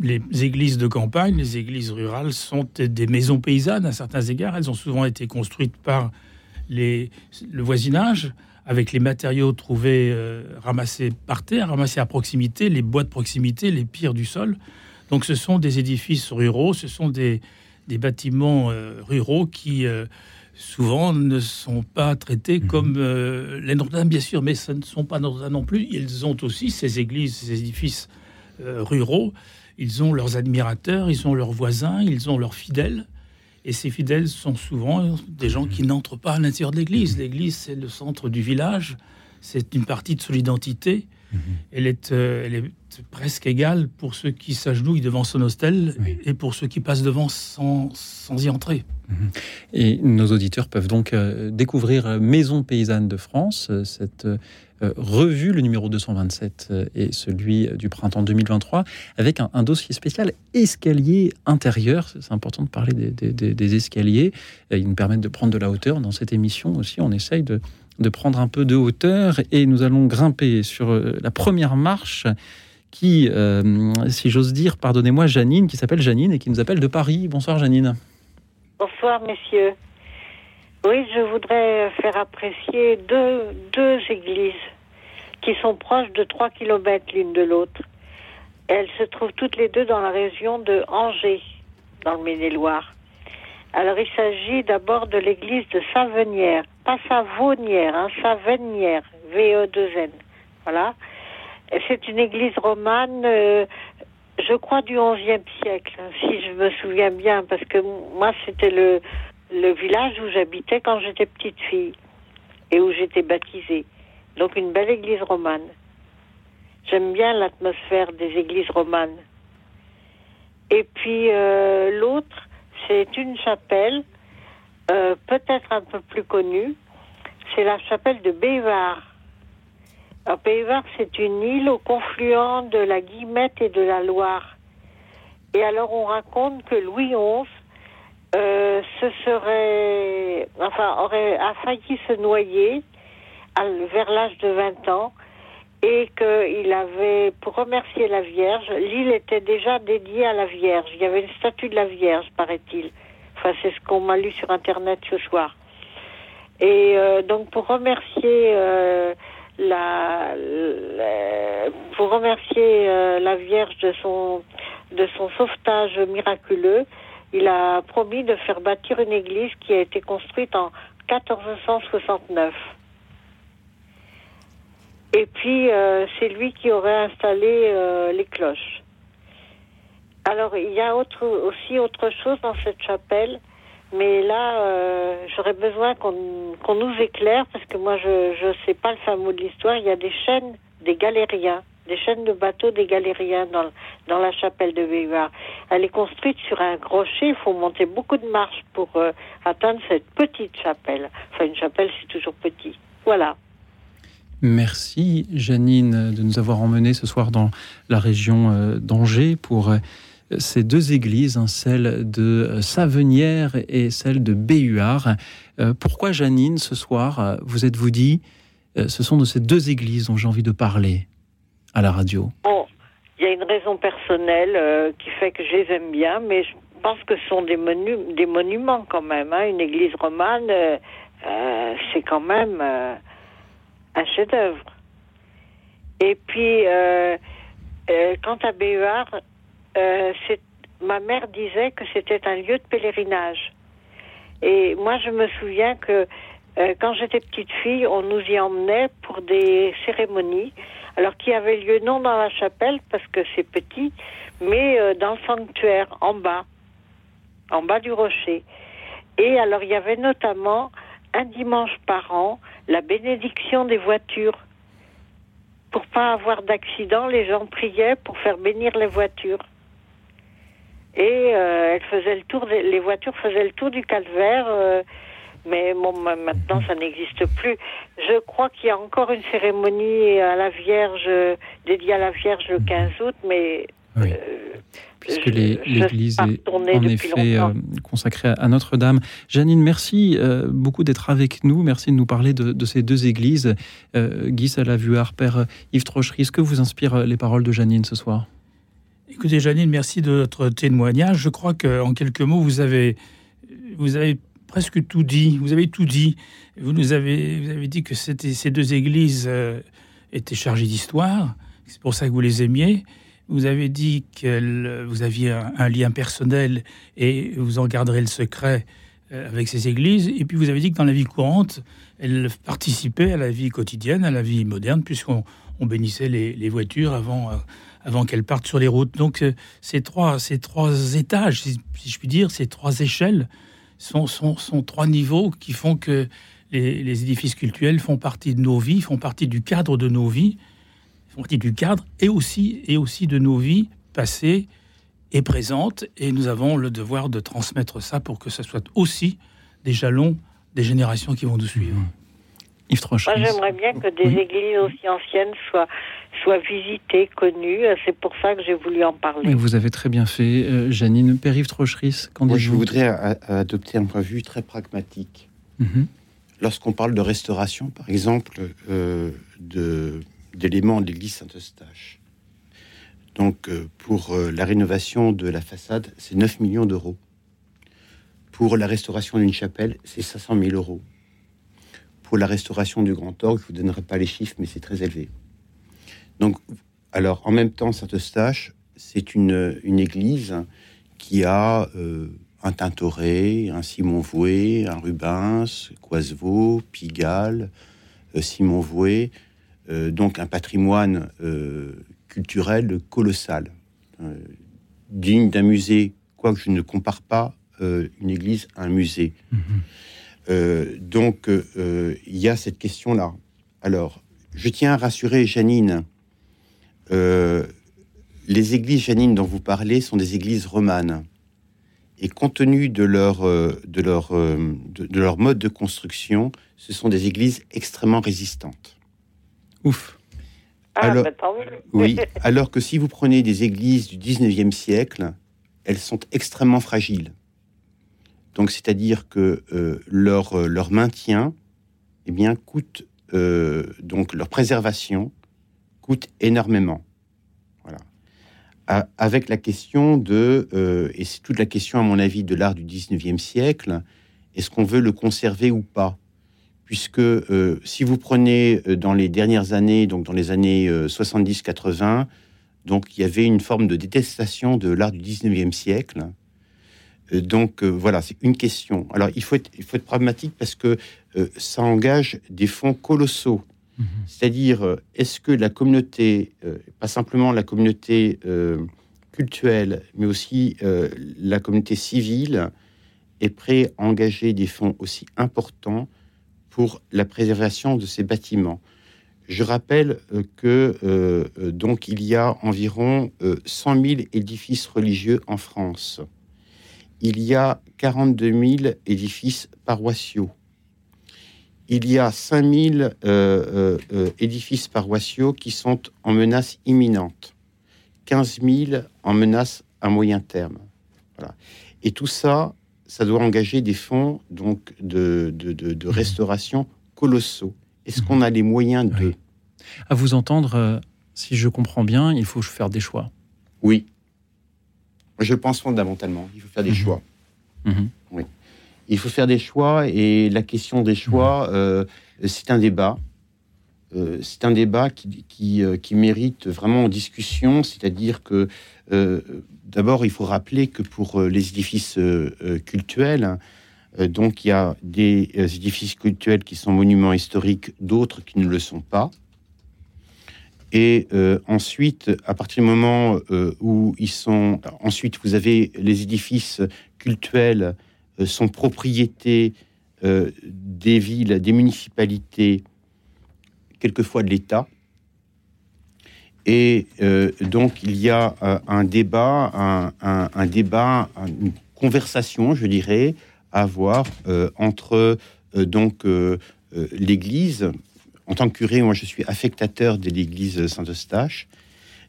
[SPEAKER 2] les églises de campagne, les églises rurales sont des maisons paysannes à certains égards. Elles ont souvent été construites par les, le voisinage, avec les matériaux trouvés euh, ramassés par terre, ramassés à proximité, les bois de proximité, les pires du sol. Donc ce sont des édifices ruraux, ce sont des, bâtiments euh, ruraux qui... Euh, souvent ne sont pas traités mhm. comme euh, les Notre-Dame, bien sûr, mais ce ne sont pas Notre-Dame non plus. Ils ont aussi ces églises, ces édifices ruraux. Ils ont leurs admirateurs, ils ont leurs voisins, ils ont leurs fidèles. Et ces fidèles sont souvent des gens qui mhm. n'entrent pas à l'intérieur de l'église. Mhm. L'église, c'est le centre du village, c'est une partie de son identité. Elle, est, euh, elle est presque égale pour ceux qui s'agenouillent devant son hostel et pour ceux qui passent devant sans, sans y entrer.
[SPEAKER 1] Et nos auditeurs peuvent donc euh, découvrir Maison paysanne de France, euh, cette euh, revue, le numéro 227 et celui du printemps 2023, avec un, dossier spécial escalier intérieur. C'est important de parler des, escaliers. Ils nous permettent de prendre de la hauteur. Dans cette émission aussi, on essaye de, de prendre un peu de hauteur et nous allons grimper sur la première marche qui, si j'ose dire, pardonnez-moi, Janine, qui s'appelle Janine et qui nous appelle de Paris. Bonsoir Janine.
[SPEAKER 5] Bonsoir, messieurs. Oui, je voudrais faire apprécier deux, deux églises qui sont proches de 3 km l'une de l'autre. Elles se trouvent toutes les deux dans la région de Angers, dans le Maine-et-Loire. Alors, il s'agit d'abord de l'église de Savenière, pas Savonnière, hein, Savenière, V-E-2-N. Voilà. C'est une église romane euh, je crois du XIe siècle, hein, si je me souviens bien, parce que moi, c'était le, le village où j'habitais quand j'étais petite fille et où j'étais baptisée. Donc une belle église romane. J'aime bien l'atmosphère des églises romanes. Et puis euh, l'autre, c'est une chapelle, euh, peut-être un peu plus connue. C'est la chapelle de Bévard. Alors, Bévar, c'est une île au confluent de la Guillemette et de la Loire. Et alors, on raconte que Louis XI euh, se serait, enfin, aurait a failli se noyer vers l'âge de 20 ans et qu'il avait, pour remercier la Vierge, l'île était déjà dédiée à la Vierge. Il y avait une statue de la Vierge, paraît-il. Enfin, c'est ce qu'on m'a lu sur Internet ce soir. Et euh, donc, pour remercier euh, la, pour remercier euh, la Vierge de son, de son sauvetage miraculeux, il a promis de faire bâtir une église qui a été construite en 1469. Et puis, euh, c'est lui qui aurait installé euh, les cloches. Alors, il y a autre, aussi autre chose dans cette chapelle, mais là, euh, j'aurais besoin qu'on qu'on nous éclaire, parce que moi, je ne sais pas le fameux de l'histoire. Il y a des chaînes des galériens, des chaînes de bateaux des galériens dans, dans la chapelle de Béhuard. Elle est construite sur un rocher, il faut monter beaucoup de marches pour euh, atteindre cette petite chapelle. Enfin, une chapelle, c'est toujours petit. Voilà.
[SPEAKER 1] Merci Janine de nous avoir emmenés ce soir dans la région euh, d'Angers pour euh, ces deux églises, hein, celle de Savenière et celle de Béhuard. Euh, pourquoi Janine, ce soir, vous êtes-vous dit, ce sont de ces deux églises dont j'ai envie de parler à la radio?
[SPEAKER 5] Bon, il y a une raison personnelle qui fait que je les aime bien, mais je pense que ce sont des, des monuments quand même. Hein. Une église romane, c'est quand même un chef-d'œuvre. Et puis, euh, euh, quant à Béhuard, euh, ma mère disait que c'était un lieu de pèlerinage. Et moi, je me souviens que quand j'étais petite fille, on nous y emmenait pour des cérémonies, alors qui avaient lieu non dans la chapelle parce que c'est petit, mais dans le sanctuaire, en bas, en bas du rocher. Et alors, il y avait notamment un dimanche par an la bénédiction des voitures. Pour pas avoir d'accident, les gens priaient pour faire bénir les voitures. Et euh, le tour les voitures faisaient le tour du calvaire. Euh, mais maintenant ça n'existe plus. Je crois qu'il y a encore une cérémonie à la Vierge, dédiée à la Vierge le 15 août, mais
[SPEAKER 1] euh, puisque l'Église est en effet euh, consacrée à Notre-Dame. Janine, merci euh, beaucoup d'être avec nous. Merci de nous parler de, ces deux églises. Guy Salavuard, Père Yves Trochery, est-ce que vous inspirent les paroles de Janine ce soir?
[SPEAKER 2] Écoutez, Janine, merci de votre témoignage. Je crois qu'en quelques mots, vous avez, vous avez presque tout dit. Vous avez tout dit. Vous nous avez, vous avez dit que ces deux églises étaient chargées d'histoire. C'est pour ça que vous les aimiez. Vous avez dit que vous aviez un, lien personnel et vous en garderez le secret euh, avec ces églises. Et puis vous avez dit que dans la vie courante, elles participaient à la vie quotidienne, à la vie moderne, puisqu'on bénissait les, voitures avant, euh, avant qu'elles partent sur les routes. Donc euh, ces, trois, ces trois étages, si, je puis dire, ces trois échelles, sont, sont, sont, trois niveaux qui font que les, les édifices cultuels font partie de nos vies, font partie du cadre de nos vies partie du cadre et aussi, et aussi de nos vies passées et présentes. Et nous avons le devoir de transmettre ça pour que ce soit aussi des jalons des générations qui vont nous suivre. Mmh.
[SPEAKER 5] Yves Moi, j'aimerais bien que des églises aussi anciennes soient, soient visitées, connues. C'est pour ça que j'ai voulu en parler.
[SPEAKER 1] vous avez très bien fait, euh, Janine. Père Yves Trocheris,
[SPEAKER 3] Moi, je voudrais adopter un point de vue très pragmatique. Mmh. Lorsqu'on parle de restauration, par exemple, euh, de d'éléments de l'église Saint-Eustache. Donc, euh, pour euh, la rénovation de la façade, c'est 9 millions d'euros. Pour la restauration d'une chapelle, c'est 500 000 euros. Pour la restauration du grand orgue, je vous donnerai pas les chiffres, mais c'est très élevé. Donc, alors, en même temps, Saint-Eustache, c'est une, une, église qui a euh, un Tintoret, un Simon Voué, un Rubens, Coisevaux, Pigalle, Simon Voué, donc un patrimoine euh, culturel colossal, euh, digne d'un musée, quoique je ne compare pas une église à un musée. Mhm. donc il y a cette question-là. Alors, je tiens à rassurer Janine. les églises, Janine, dont vous parlez, sont des églises romanes. Et compte tenu de leur, de leur, de leur mode de construction, ce sont des églises extrêmement résistantes.
[SPEAKER 1] Ouf.
[SPEAKER 5] Ah,
[SPEAKER 3] alors,
[SPEAKER 5] bah,
[SPEAKER 3] oui, alors que si vous prenez des églises du 19e siècle, elles sont extrêmement fragiles. Donc, c'est-à-dire que euh, leur, euh, leur maintien, eh bien, coûte, euh, donc leur préservation coûte énormément. Voilà. avec la question de, et c'est toute la question, à mon avis, de l'art du 19e siècle, est-ce qu'on veut le conserver ou pas? Puisque euh, si vous prenez euh, dans les dernières années, donc dans les années 70-80, euh, donc il y avait une forme de détestation de l'art du 19e siècle. donc voilà, c'est une question. Alors il faut être, il faut être pragmatique parce que ça engage des fonds colossaux. Mhm. C'est-à-dire, est-ce que la communauté, pas simplement la communauté cultuel, mais aussi la communauté civile est prêt à engager des fonds aussi importants pour la préservation de ces bâtiments. Je rappelle que donc il y a environ 100 000 édifices religieux en France. Il y a 42 000 édifices paroissiaux il y a 5000 euh, euh, euh, édifices paroissiaux qui sont en menace imminente, 15 000 en menace à moyen terme. Et tout ça, ça doit engager des fonds donc de, de, mmh. restauration colossaux. Est-ce qu'on a les moyens de...
[SPEAKER 1] À vous entendre, si je comprends bien, il faut faire des choix.
[SPEAKER 3] Oui. Je pense fondamentalement, il faut faire des mmh. choix. Oui il faut faire des choix et la question des choix, mmh. euh, c'est un débat. Euh, c'est un débat qui, euh, mérite vraiment discussion, c'est-à-dire que d'abord il faut rappeler que pour les édifices cultuels, donc il y a des édifices cultuels qui sont monuments historiques, d'autres qui ne le sont pas. Et ensuite, à partir du moment où ils sont, ensuite vous avez les édifices cultuels euh, sont propriété euh, des villes, des municipalités, quelquefois de l'État. Et euh, donc il y a un débat, un, débat, une conversation, je dirais, à avoir entre donc l'Église. En tant que curé, moi je suis affectateur de l'Église Saint-Eustache.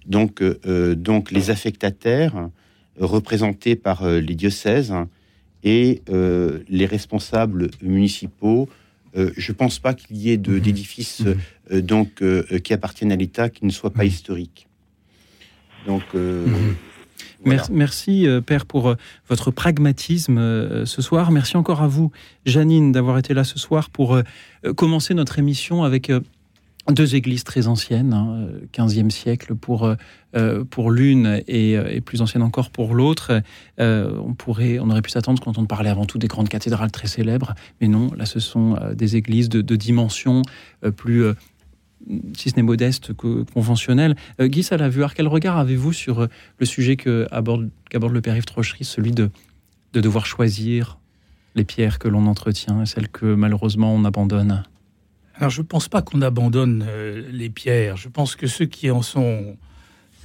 [SPEAKER 3] Donc, donc les affectataires représentés par les diocèses et euh, les responsables municipaux. Euh, je ne pense pas qu'il y ait mhm. D'édifices mhm. euh, donc qui appartiennent à l'État qui ne soient pas mhm. historiques. Donc
[SPEAKER 1] Merci, Père, pour votre pragmatisme ce soir. Merci encore à vous, Janine, d'avoir été là ce soir pour commencer notre émission avec deux églises très anciennes, hein, 15e siècle pour, euh, euh, pour l'une et, euh, et, plus ancienne encore pour l'autre. on, pourrait, on aurait pu s'attendre quand on parlait avant tout des grandes cathédrales très célèbres, mais non, là ce sont des églises de, de dimension plus, si ce n'est modeste, que conventionnelle. Guy Salavuard, quel regard avez-vous sur le sujet qu'aborde aborde le Trochery, celui de, de devoir choisir les pierres que l'on entretient et celles que malheureusement on abandonne?
[SPEAKER 2] Alors je ne pense pas qu'on abandonne euh, les pierres. Je pense que ceux qui en sont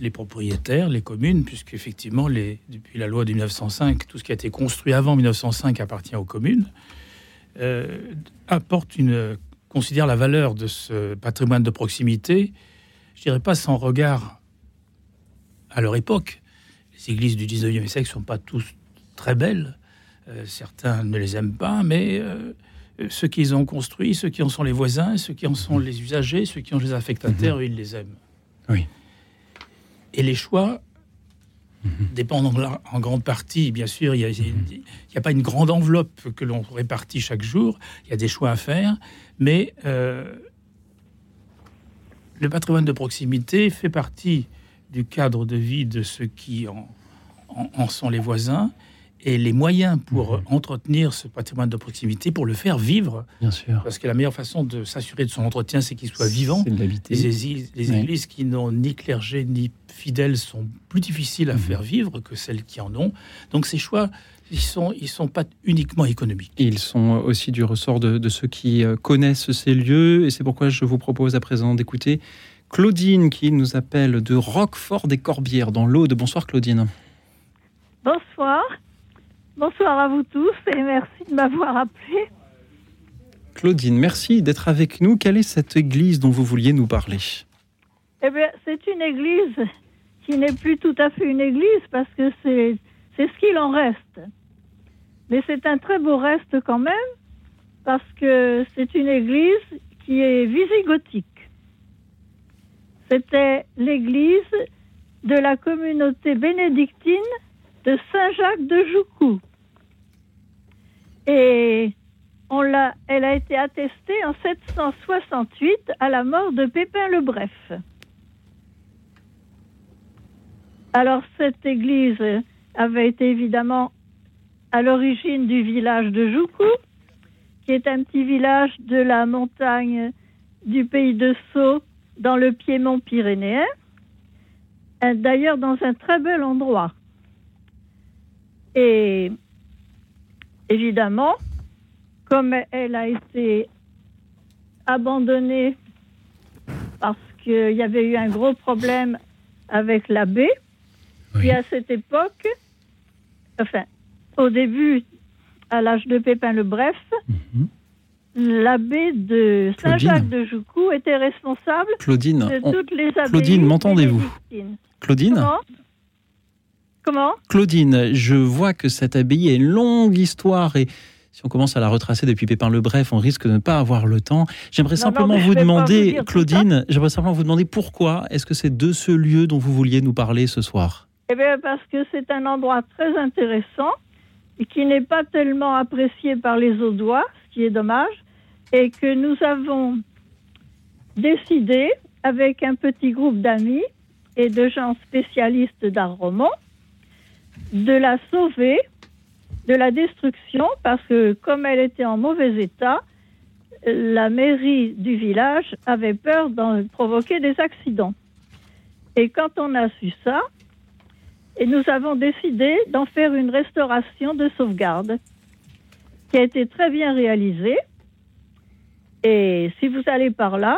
[SPEAKER 2] les propriétaires, les communes, puisqu'effectivement, les, depuis la loi de 1905, tout ce qui a été construit avant 1905 appartient aux communes, euh, apporte une, considère la valeur de ce patrimoine de proximité, je dirais pas sans regard à leur époque. Les églises du 19e siècle ne sont pas tous très belles. Euh, certains ne les aiment pas, mais euh, ceux qui ont construit, ceux qui en sont les voisins, ceux qui en sont les usagers, ceux qui ont les affectataires, mhm. ils les aiment.
[SPEAKER 1] Oui.
[SPEAKER 2] Et les choix. Dépendent en, grande partie, bien sûr, il n'y mhm. a, pas une grande enveloppe que l'on répartit chaque jour, il y a des choix à faire, mais euh, le patrimoine de proximité fait partie du cadre de vie de ceux qui en sont les voisins et les moyens pour mhm. entretenir ce patrimoine de proximité, pour le faire vivre.
[SPEAKER 1] Bien sûr.
[SPEAKER 2] Parce que la meilleure façon de s'assurer de son entretien, c'est qu'il soit vivant.
[SPEAKER 1] C'est de
[SPEAKER 2] les, les églises qui n'ont ni clergé ni fidèles sont plus difficiles à mhm. faire vivre que celles qui en ont. Donc ces choix, ils sont, ils sont pas uniquement économiques.
[SPEAKER 1] Ils sont aussi du ressort de, de ceux qui euh, connaissent ces lieux. Et c'est pourquoi je vous propose à présent d'écouter Claudine qui nous appelle de Roquefort des Corbières dans l'Aude. Bonsoir Claudine.
[SPEAKER 6] Bonsoir. Bonsoir à vous tous et merci de m'avoir appelé.
[SPEAKER 1] Claudine, merci d'être avec nous. Quelle est cette église dont vous vouliez nous parler
[SPEAKER 6] Eh bien, c'est une église qui n'est plus tout à fait une église parce que c'est, c'est ce qu'il en reste. Mais c'est un très beau reste quand même parce que c'est une église qui est visigothique. C'était l'église de la communauté bénédictine de Saint-Jacques de Joucou. Et elle a été attestée en 768 à la mort de Pépin le Bref. Alors cette église avait été évidemment à l'origine du village de Joucou, qui est un petit village de la montagne du pays de Sceaux dans le Piémont pyrénéen. d'ailleurs dans un très bel endroit. Et évidemment, comme elle a été abandonnée parce qu'il y avait eu un gros problème avec l'abbé,
[SPEAKER 1] Oui.
[SPEAKER 6] et à cette époque, enfin, au début, à l'âge de Pépin le Bref,
[SPEAKER 1] Mhm.
[SPEAKER 6] l'abbé de. Saint-Jacques de Joucou était responsable
[SPEAKER 1] Claudine,
[SPEAKER 6] de
[SPEAKER 1] on-
[SPEAKER 6] toutes les abbayes.
[SPEAKER 1] Claudine, m'entendez-vous. Claudine,
[SPEAKER 6] Comment? Comment?
[SPEAKER 1] Claudine, je vois que cette abbaye a une longue histoire et si on commence à la retracer depuis Pépin le Bref, on risque de ne pas avoir le temps. J'aimerais simplement
[SPEAKER 6] non,
[SPEAKER 1] vous demander,
[SPEAKER 6] vous
[SPEAKER 1] Claudine, j'aimerais simplement vous demander pourquoi est-ce que c'est de ce lieu dont vous vouliez nous parler ce soir?
[SPEAKER 6] Eh bien, parce que c'est un endroit très intéressant et qui n'est pas tellement apprécié par les Audois, ce qui est dommage, et que nous avons décidé, avec un petit groupe d'amis et de gens spécialistes d'art roman, de la sauver de la destruction, parce que comme elle était en mauvais état, la mairie du village avait peur d'en provoquer des accidents. Et quand on a su ça, et nous avons décidé d'en faire une restauration de sauvegarde qui a été très bien réalisée. Et si vous allez par là,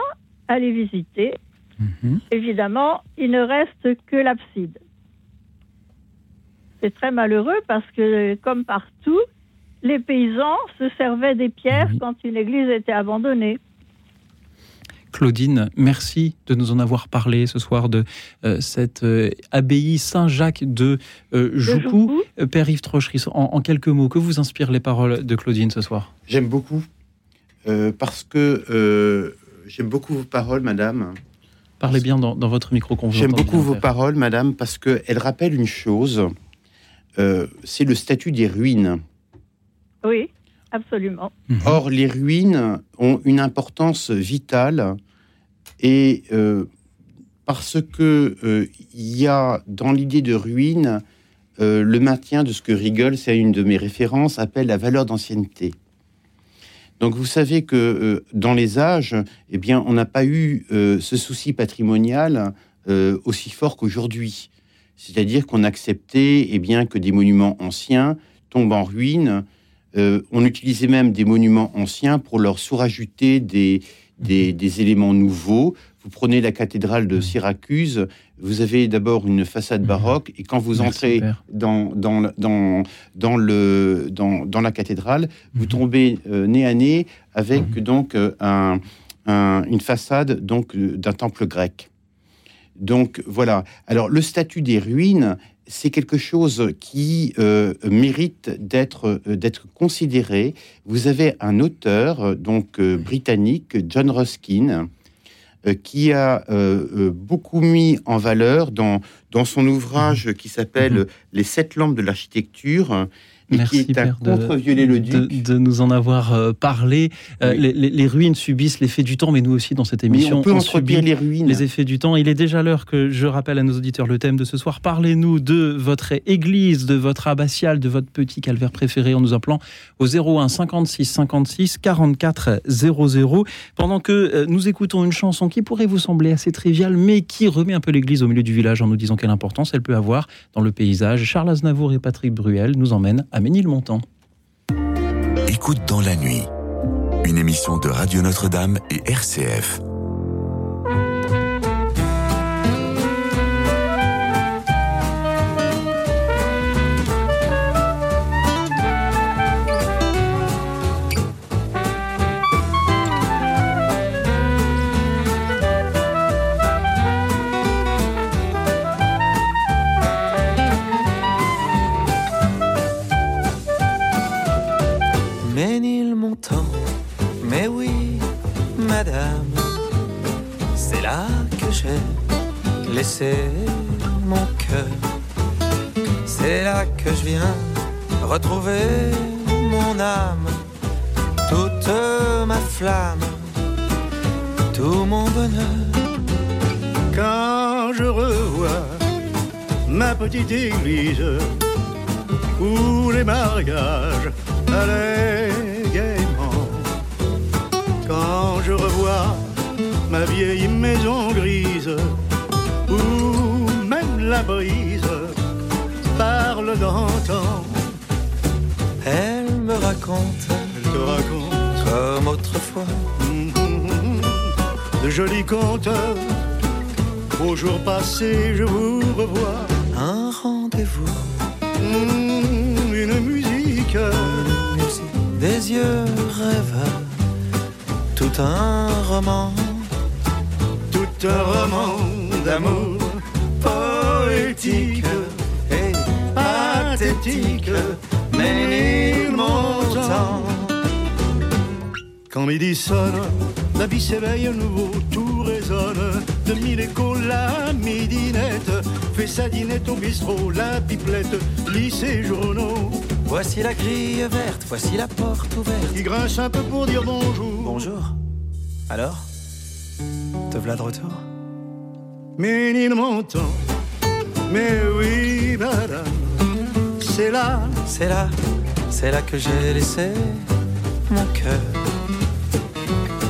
[SPEAKER 6] allez visiter.
[SPEAKER 1] Mhm.
[SPEAKER 6] Évidemment, il ne reste que l'abside. C'est très malheureux parce que, comme partout, les paysans se servaient des pierres
[SPEAKER 1] Oui.
[SPEAKER 6] quand une église était abandonnée.
[SPEAKER 1] Claudine, merci de nous en avoir parlé ce soir de euh, cette euh, abbaye Saint-Jacques de euh,
[SPEAKER 6] De
[SPEAKER 1] Joucou. Père Yves Trocheris, en, en quelques mots, que vous inspirent les paroles de Claudine ce soir?
[SPEAKER 3] J'aime beaucoup. euh, parce que euh, j'aime beaucoup vos paroles, madame.
[SPEAKER 1] Parlez bien dans, dans votre micro qu'on vous
[SPEAKER 3] J'aime beaucoup
[SPEAKER 1] bien,
[SPEAKER 3] vos
[SPEAKER 1] Père.
[SPEAKER 3] paroles, madame, parce qu'elles rappellent une chose. Euh, c'est le statut des ruines.
[SPEAKER 6] Oui, absolument.
[SPEAKER 1] Mhm.
[SPEAKER 3] Or, les ruines ont une importance vitale et euh, parce que euh, il y a dans l'idée de ruine le maintien de ce que Riegel, c'est une de mes références, appelle la valeur d'ancienneté. Donc vous savez que euh, dans les âges, eh bien, on n'a pas eu euh, ce souci patrimonial euh, aussi fort qu'aujourd'hui. C'est-à-dire qu'on acceptait eh bien, que des monuments anciens tombent en ruine. Euh, on utilisait même des monuments anciens pour leur surajouter des, des, des éléments nouveaux. Vous prenez la cathédrale de Syracuse, vous avez d'abord une façade
[SPEAKER 1] Mhm.
[SPEAKER 3] baroque, et quand vous entrez dans, dans, la- dans, dans, le, dans, dans la cathédrale, vous
[SPEAKER 1] Mhm.
[SPEAKER 3] tombez euh, nez à nez avec
[SPEAKER 1] Mhm.
[SPEAKER 3] donc euh, un, un- une façade donc d'un temple grec. Donc voilà. Alors le statut des ruines, c'est quelque chose qui euh, mérite d'être euh, d'être considéré. Vous avez un auteur euh, donc euh, britannique, John Ruskin, qui a beaucoup mis en valeur dans dans son ouvrage qui s'appelle
[SPEAKER 1] Mhm.
[SPEAKER 3] Les sept lampes de l'architecture et
[SPEAKER 1] Merci,
[SPEAKER 3] qui est
[SPEAKER 1] Père, de-
[SPEAKER 3] contre-viollet-le-duc.
[SPEAKER 1] de, de nous en avoir euh, parlé. Euh,
[SPEAKER 3] Oui.
[SPEAKER 1] les, les- les ruines subissent l'effet du temps, mais nous aussi dans cette
[SPEAKER 3] Mais
[SPEAKER 1] émission,
[SPEAKER 3] on peut entretenir
[SPEAKER 1] subit
[SPEAKER 3] les ruines.
[SPEAKER 1] les effets du temps. Il est déjà l'heure que je rappelle à nos auditeurs le thème de ce soir. Parlez-nous de votre église, de votre abbatiale, de votre petit calvaire préféré en nous appelant au 01 56 56 44 00. Pendant que euh, nous écoutons une chanson qui pourrait vous sembler assez triviale, mais qui remet un peu l'église au milieu du village en nous disant quelle importance elle peut avoir dans le paysage. Charles Aznavour et Patrick Bruel nous emmènent à Ménilmontant.
[SPEAKER 4] Écoute dans la nuit. Une émission de Radio Notre-Dame et RCF.
[SPEAKER 7] Ménilmontant, mais oui, madame, c'est là que j'ai laissé mon cœur. C'est là que je viens retrouver mon âme, toute ma flamme, tout mon bonheur.
[SPEAKER 8] quand je revois ma petite église où les mariages gaiement. Quand je revois ma vieille maison grise où même la brise parle d'antan.
[SPEAKER 7] Elle me raconte,
[SPEAKER 8] Elle te raconte
[SPEAKER 7] comme autrefois,
[SPEAKER 8] mhm, de jolis contes. Au jour passé, je vous revois.
[SPEAKER 7] Des yeux rêveurs, tout un roman.
[SPEAKER 8] tout un roman d'amour poétique
[SPEAKER 7] et
[SPEAKER 8] pathétique, mais m'entend. Quand midi sonne, la vie s'éveille à nouveau, tout résonne. De mille la midinette fait sa dinette au bistrot, la pipelette lit ses journaux.
[SPEAKER 7] Voici la grille verte, voici la porte ouverte.
[SPEAKER 8] Il grince un peu pour dire bonjour.
[SPEAKER 7] Bonjour. Alors Te voilà de retour?
[SPEAKER 8] Mais il m'entend. Mais oui, madame, c'est là,
[SPEAKER 7] C'est là, c'est là que j'ai laissé mon cœur.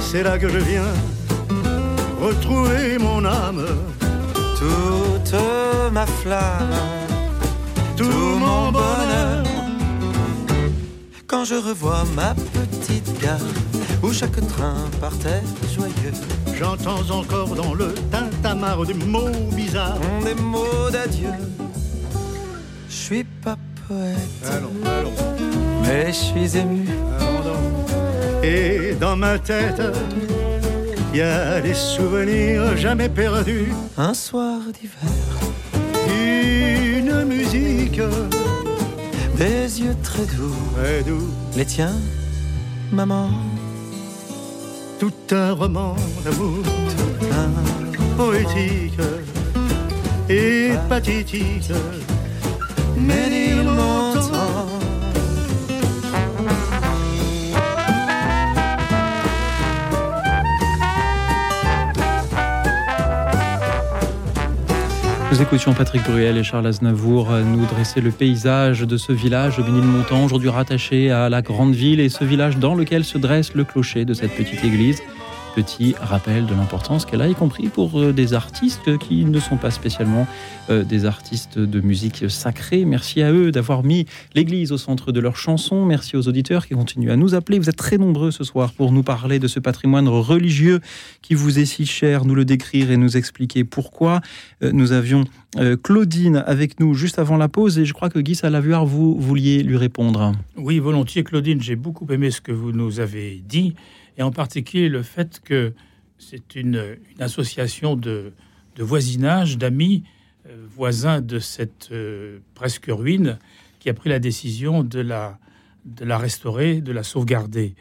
[SPEAKER 8] c'est là que je viens retrouver mon âme.
[SPEAKER 7] Toute ma flamme,
[SPEAKER 8] tout mon bonheur.
[SPEAKER 7] Quand je revois ma petite gare où chaque train partait joyeux.
[SPEAKER 8] J'entends encore dans le tintamarre des mots bizarres.
[SPEAKER 7] Des mots d'adieu. Je suis pas poète,
[SPEAKER 8] Allons, allons,
[SPEAKER 7] mais je suis ému.
[SPEAKER 8] allons. Et dans ma tête, il y a des souvenirs jamais perdus.
[SPEAKER 7] Un soir d'hiver,
[SPEAKER 8] Une musique
[SPEAKER 7] des yeux très doux.
[SPEAKER 8] très doux,
[SPEAKER 7] Les tiens, maman,
[SPEAKER 8] tout un roman d'amour poétique et pathétique.
[SPEAKER 7] mais il m'entend.
[SPEAKER 1] Nous écoutions Patrick Bruel et Charles Aznavour euh, nous dresser le paysage de ce village de Ménilmontant, aujourd'hui rattaché à la grande ville et ce village dans lequel se dresse le clocher de cette petite église. Petit rappel de l'importance qu'elle a, y compris pour euh, des artistes qui ne sont pas spécialement euh, des artistes de musique sacrée. Merci à eux d'avoir mis l'église au centre de leurs chansons. Merci aux auditeurs qui continuent à nous appeler. Vous êtes très nombreux ce soir pour nous parler de ce patrimoine religieux qui vous est si cher, nous le décrire et nous expliquer pourquoi. Euh, Nous avions Claudine avec nous juste avant la pause et je crois que Guy Salavuard, vous vouliez lui répondre.
[SPEAKER 2] Oui, volontiers, Claudine. J'ai beaucoup aimé ce que vous nous avez dit, et en particulier le fait que c'est une, association de, de voisinage, d'amis, euh, voisins de cette euh, presque ruine, qui a pris la décision de la, de la restaurer, de la sauvegarder.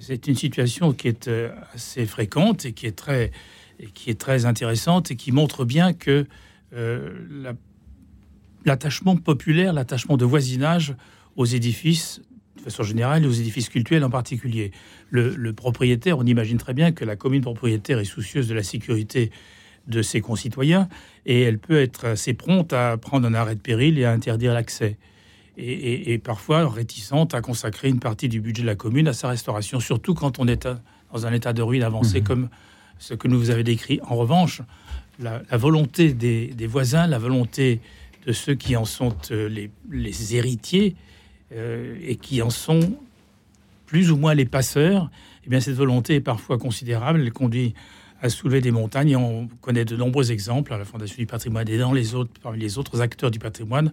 [SPEAKER 2] C'est une situation qui est euh, assez fréquente et qui est très, et qui est très intéressante et qui montre bien que la- l'attachement populaire, l'attachement de voisinage aux édifices, de façon générale, aux édifices cultuels en particulier. Le, le propriétaire, on imagine très bien que la commune propriétaire est soucieuse de la sécurité de ses concitoyens et elle peut être assez prompte à prendre un arrêt de péril et à interdire l'accès. Et, et- et parfois réticente à consacrer une partie du budget de la commune à sa restauration, surtout quand on est à- dans un état de ruine avancé
[SPEAKER 1] Mhm.
[SPEAKER 2] comme ce que nous vous avez décrit. En revanche, la, la volonté des, des voisins, la volonté de ceux qui en sont euh, les, les héritiers euh, et qui en sont plus ou moins les passeurs, eh bien cette volonté est parfois considérable. Elle conduit à soulever des montagnes. Et on connaît de nombreux exemples à la Fondation du patrimoine et dans les autres, parmi les autres acteurs du patrimoine,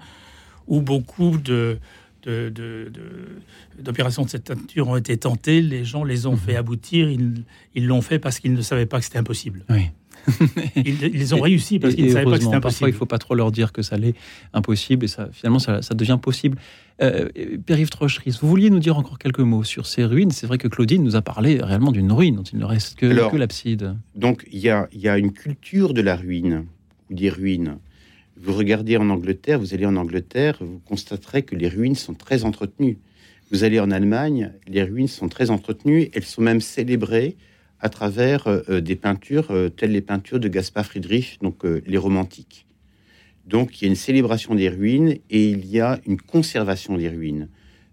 [SPEAKER 2] où beaucoup de de- de- de- d'opérations de, cette nature ont été tentées, les gens les ont fait aboutir, ils ils l'ont fait parce qu'ils ne savaient pas que c'était impossible.
[SPEAKER 1] Oui.
[SPEAKER 2] Ils, ils ont réussi parce qu'ils ne savaient pas que c'était
[SPEAKER 1] Parfois,
[SPEAKER 2] impossible.
[SPEAKER 1] il ne faut pas trop leur dire que ça l'est impossible et ça, finalement, ça, ça devient possible. Euh, Pierre-Yves Trocheris, vous vouliez nous dire encore quelques mots sur ces ruines. C'est vrai que Claudine nous a parlé réellement d'une ruine dont il ne reste que,
[SPEAKER 3] Alors,
[SPEAKER 1] que l'abside.
[SPEAKER 3] Donc il y a, il y a une culture de la ruine, ou des ruines. Vous regardez en Angleterre, vous allez en Angleterre, vous constaterez que les ruines sont très entretenues. Vous allez en Allemagne, les ruines sont très entretenues, elles sont même célébrées à travers euh, euh, des peintures euh, telles les peintures de Gaspard Friedrich, donc euh, les romantiques. Donc il y a une célébration des ruines et il y a une conservation des ruines.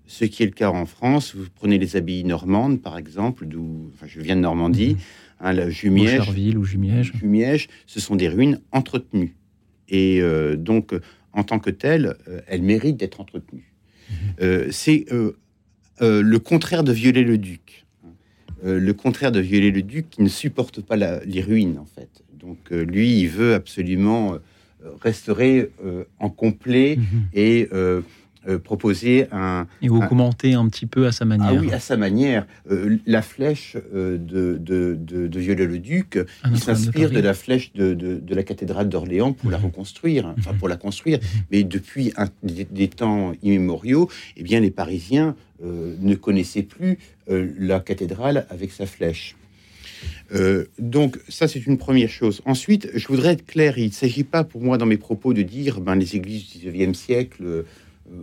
[SPEAKER 3] Ce qui est le cas en France, vous prenez les abbayes normandes, par exemple, d'où enfin, je viens de Normandie, hein, la Jumièges,
[SPEAKER 1] ou Jumièges.
[SPEAKER 3] Jumièges, ce sont des ruines entretenues. Et donc, en tant que telle, euh, elle mérite d'être entretenue. Euh, c'est le contraire de violer le duc. Euh, le contraire de violer le duc qui ne supporte pas la- les ruines, en fait. Donc, euh, lui, il veut absolument euh, restaurer en complet
[SPEAKER 1] Mhm.
[SPEAKER 3] et euh, proposer un,
[SPEAKER 1] Et augmenter un petit peu à sa manière.
[SPEAKER 3] ah oui, à sa manière. Euh, la flèche de, de, de, de Viollet-le-Duc, il s'inspire de, la flèche de, de, la cathédrale d'Orléans pour la
[SPEAKER 1] Mhm.
[SPEAKER 3] reconstruire, enfin
[SPEAKER 1] Mhm.
[SPEAKER 3] pour la construire. Mais depuis un- des, des temps immémoriaux, eh bien, les Parisiens euh, ne connaissaient plus euh, la cathédrale avec sa flèche. Euh, donc ça c'est une première chose. Ensuite, je voudrais être clair, il ne s'agit pas pour moi dans mes propos de dire ben, les églises du 19e siècle,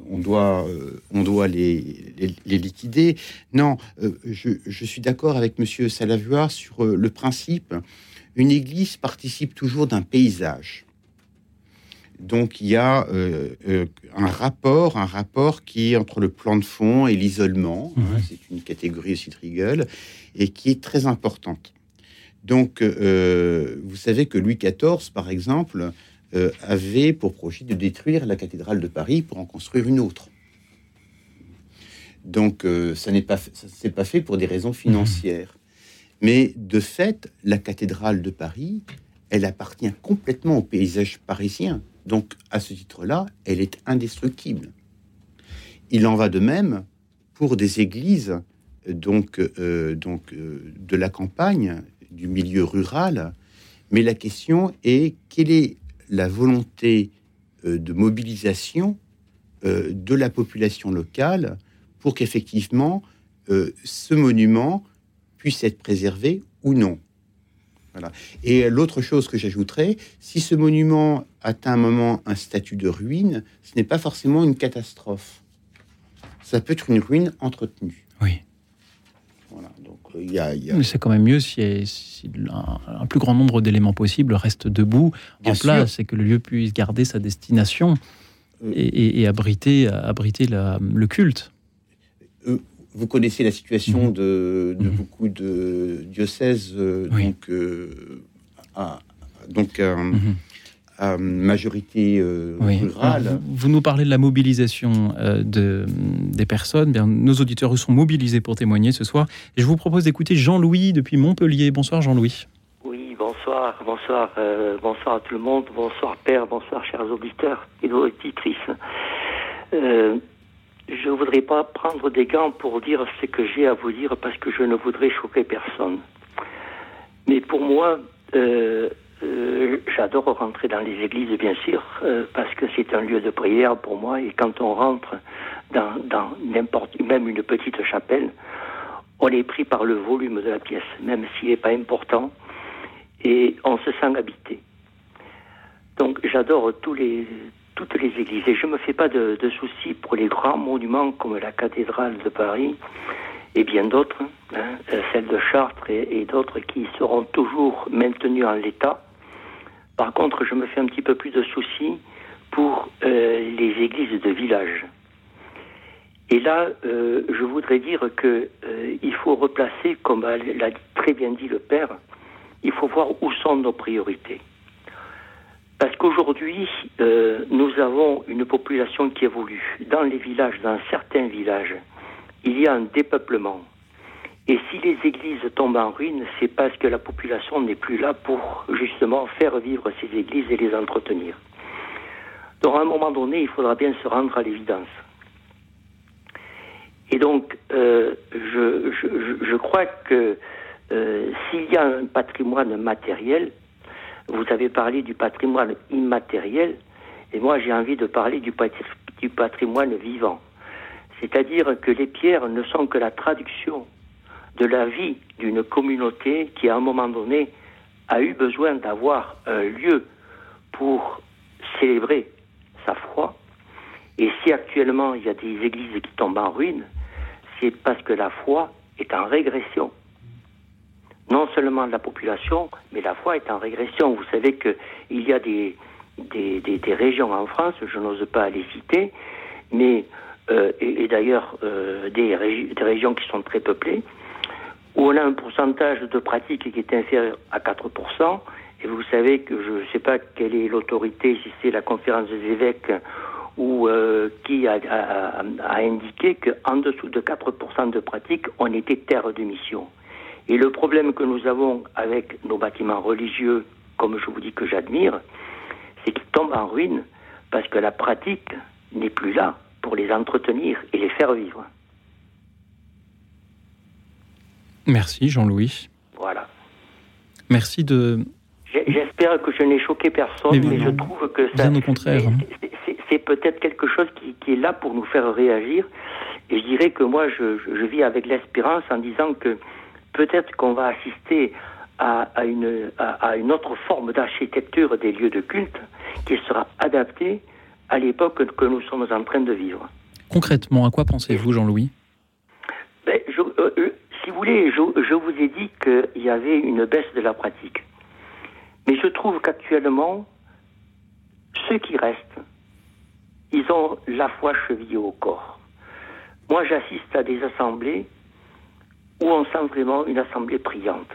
[SPEAKER 3] on doit, euh, on doit les, les, les liquider. Non, euh, je, je suis d'accord avec Monsieur Salavuard sur euh, le principe. Une église participe toujours d'un paysage. Donc il y a euh, euh, un rapport, un rapport qui est entre le plan de fond et l'isolement. hein, c'est une catégorie aussi de Riegel et qui est très importante. Donc euh, vous savez que Louis XIV, par exemple, euh, avait pour projet de détruire la cathédrale de Paris pour en construire une autre. Donc euh, ça n'est pas ça pas fait pour des raisons financières. Mais de fait, la cathédrale de Paris, elle appartient complètement au paysage parisien. Donc à ce titre-là, elle est indestructible. Il en va de même pour des églises donc, euh, donc euh, de la campagne, du milieu rural. Mais la question est quelle est la volonté euh, de mobilisation euh, de la population locale pour qu'effectivement euh, ce monument puisse être préservé ou non. Voilà. Et l'autre chose que j'ajouterais, si ce monument atteint un moment un statut de ruine, ce n'est pas forcément une catastrophe. Ça peut être une ruine entretenue.
[SPEAKER 1] Oui.
[SPEAKER 3] Voilà. Donc euh, il y a, il y a-
[SPEAKER 1] Mais c'est quand même mieux si, si un, un plus grand nombre d'éléments possibles restent debout,
[SPEAKER 3] Bien
[SPEAKER 1] en
[SPEAKER 3] sûr.
[SPEAKER 1] place, et que le lieu puisse garder sa destination
[SPEAKER 3] Euh,
[SPEAKER 1] et, et- et abriter, abriter la- le culte.
[SPEAKER 3] vous connaissez la situation
[SPEAKER 1] Mhm.
[SPEAKER 3] de, de
[SPEAKER 1] Mhm.
[SPEAKER 3] beaucoup de diocèses, euh,
[SPEAKER 1] Oui.
[SPEAKER 3] donc, euh, à, donc à,
[SPEAKER 1] Mhm.
[SPEAKER 3] À majorité euh,
[SPEAKER 1] Oui.
[SPEAKER 3] rurale.
[SPEAKER 1] Vous, vous nous parlez de la mobilisation euh, de, des personnes. Bien, nos auditeurs sont mobilisés pour témoigner ce soir. Et je vous propose d'écouter Jean-Louis depuis Montpellier. Bonsoir Jean-Louis.
[SPEAKER 9] Oui, bonsoir, bonsoir, euh, bonsoir à tout le monde, bonsoir père, bonsoir chers auditeurs et auditrices. Euh, je voudrais pas prendre des gants pour dire ce que j'ai à vous dire parce que je ne voudrais choquer personne. Mais pour moi, euh, euh, j'adore rentrer dans les églises, bien sûr, euh, parce que c'est un lieu de prière pour moi. Et quand on rentre dans, n'importe, même une petite chapelle, on est pris par le volume de la pièce, même s'il n'est pas important, et on se sent habité. Donc j'adore tous les, toutes les églises et je ne me fais pas de, soucis pour les grands monuments comme la cathédrale de Paris et bien d'autres, hein, euh, celle de Chartres et, et d'autres qui seront toujours maintenus en l'état. Par contre, je me fais un petit peu plus de soucis pour euh, les églises de village. Et là, euh, je voudrais dire que euh, faut replacer, comme l'a très bien dit le père, il faut voir où sont nos priorités. Parce qu'aujourd'hui, nous avons une population qui évolue. Dans les villages, dans certains villages, il y a un dépeuplement. Et si les églises tombent en ruine, c'est parce que la population n'est plus là pour justement faire vivre ces églises et les entretenir. Donc à un moment donné, il faudra bien se rendre à l'évidence. Et donc, euh, je, crois que euh, s'il y a un patrimoine matériel, vous avez parlé du patrimoine immatériel, et moi j'ai envie de parler du patrimoine vivant. C'est-à-dire que les pierres ne sont que la traduction de la vie d'une communauté qui, à un moment donné, a eu besoin d'avoir un lieu pour célébrer sa foi. Et si actuellement il y a des églises qui tombent en ruine, c'est parce que la foi est en régression. Non seulement la population, mais la foi est en régression. Vous savez qu'il y a des, régions en France, je n'ose pas les citer, mais euh, et, d'ailleurs euh, des régions qui sont très peuplées, où on a un pourcentage de pratique qui est inférieur à 4%, Et vous savez que je ne sais pas quelle est l'autorité, si c'est la conférence des évêques ou euh, qui a, a, a indiqué qu'en dessous de 4% de pratique, on était terre de mission. Et le problème que nous avons avec nos bâtiments religieux, comme je vous dis que j'admire, c'est qu'ils tombent en ruine parce que la pratique n'est plus là pour les entretenir et les faire vivre.
[SPEAKER 1] Merci Jean-Louis.
[SPEAKER 9] Voilà.
[SPEAKER 1] Merci de.
[SPEAKER 9] J'espère que je n'ai choqué personne, mais, je trouve que ça.
[SPEAKER 1] Bien au contraire.
[SPEAKER 9] C'est peut-être quelque chose qui, qui, est là pour nous faire réagir. Et je dirais que moi, je, je vis avec l'espérance en disant que peut-être qu'on va assister à, à, une, à, à, une, autre forme d'architecture des lieux de culte qui sera adaptée à l'époque que nous sommes en train de vivre.
[SPEAKER 1] Concrètement, à quoi pensez-vous, Jean-Louis
[SPEAKER 9] ben, je, euh, euh, Si vous je, vous ai dit qu'il y avait une baisse de la pratique. Mais je trouve qu'actuellement, ceux qui restent, ils ont la foi chevillée au corps. Moi, j'assiste à des assemblées où on sent vraiment une assemblée priante.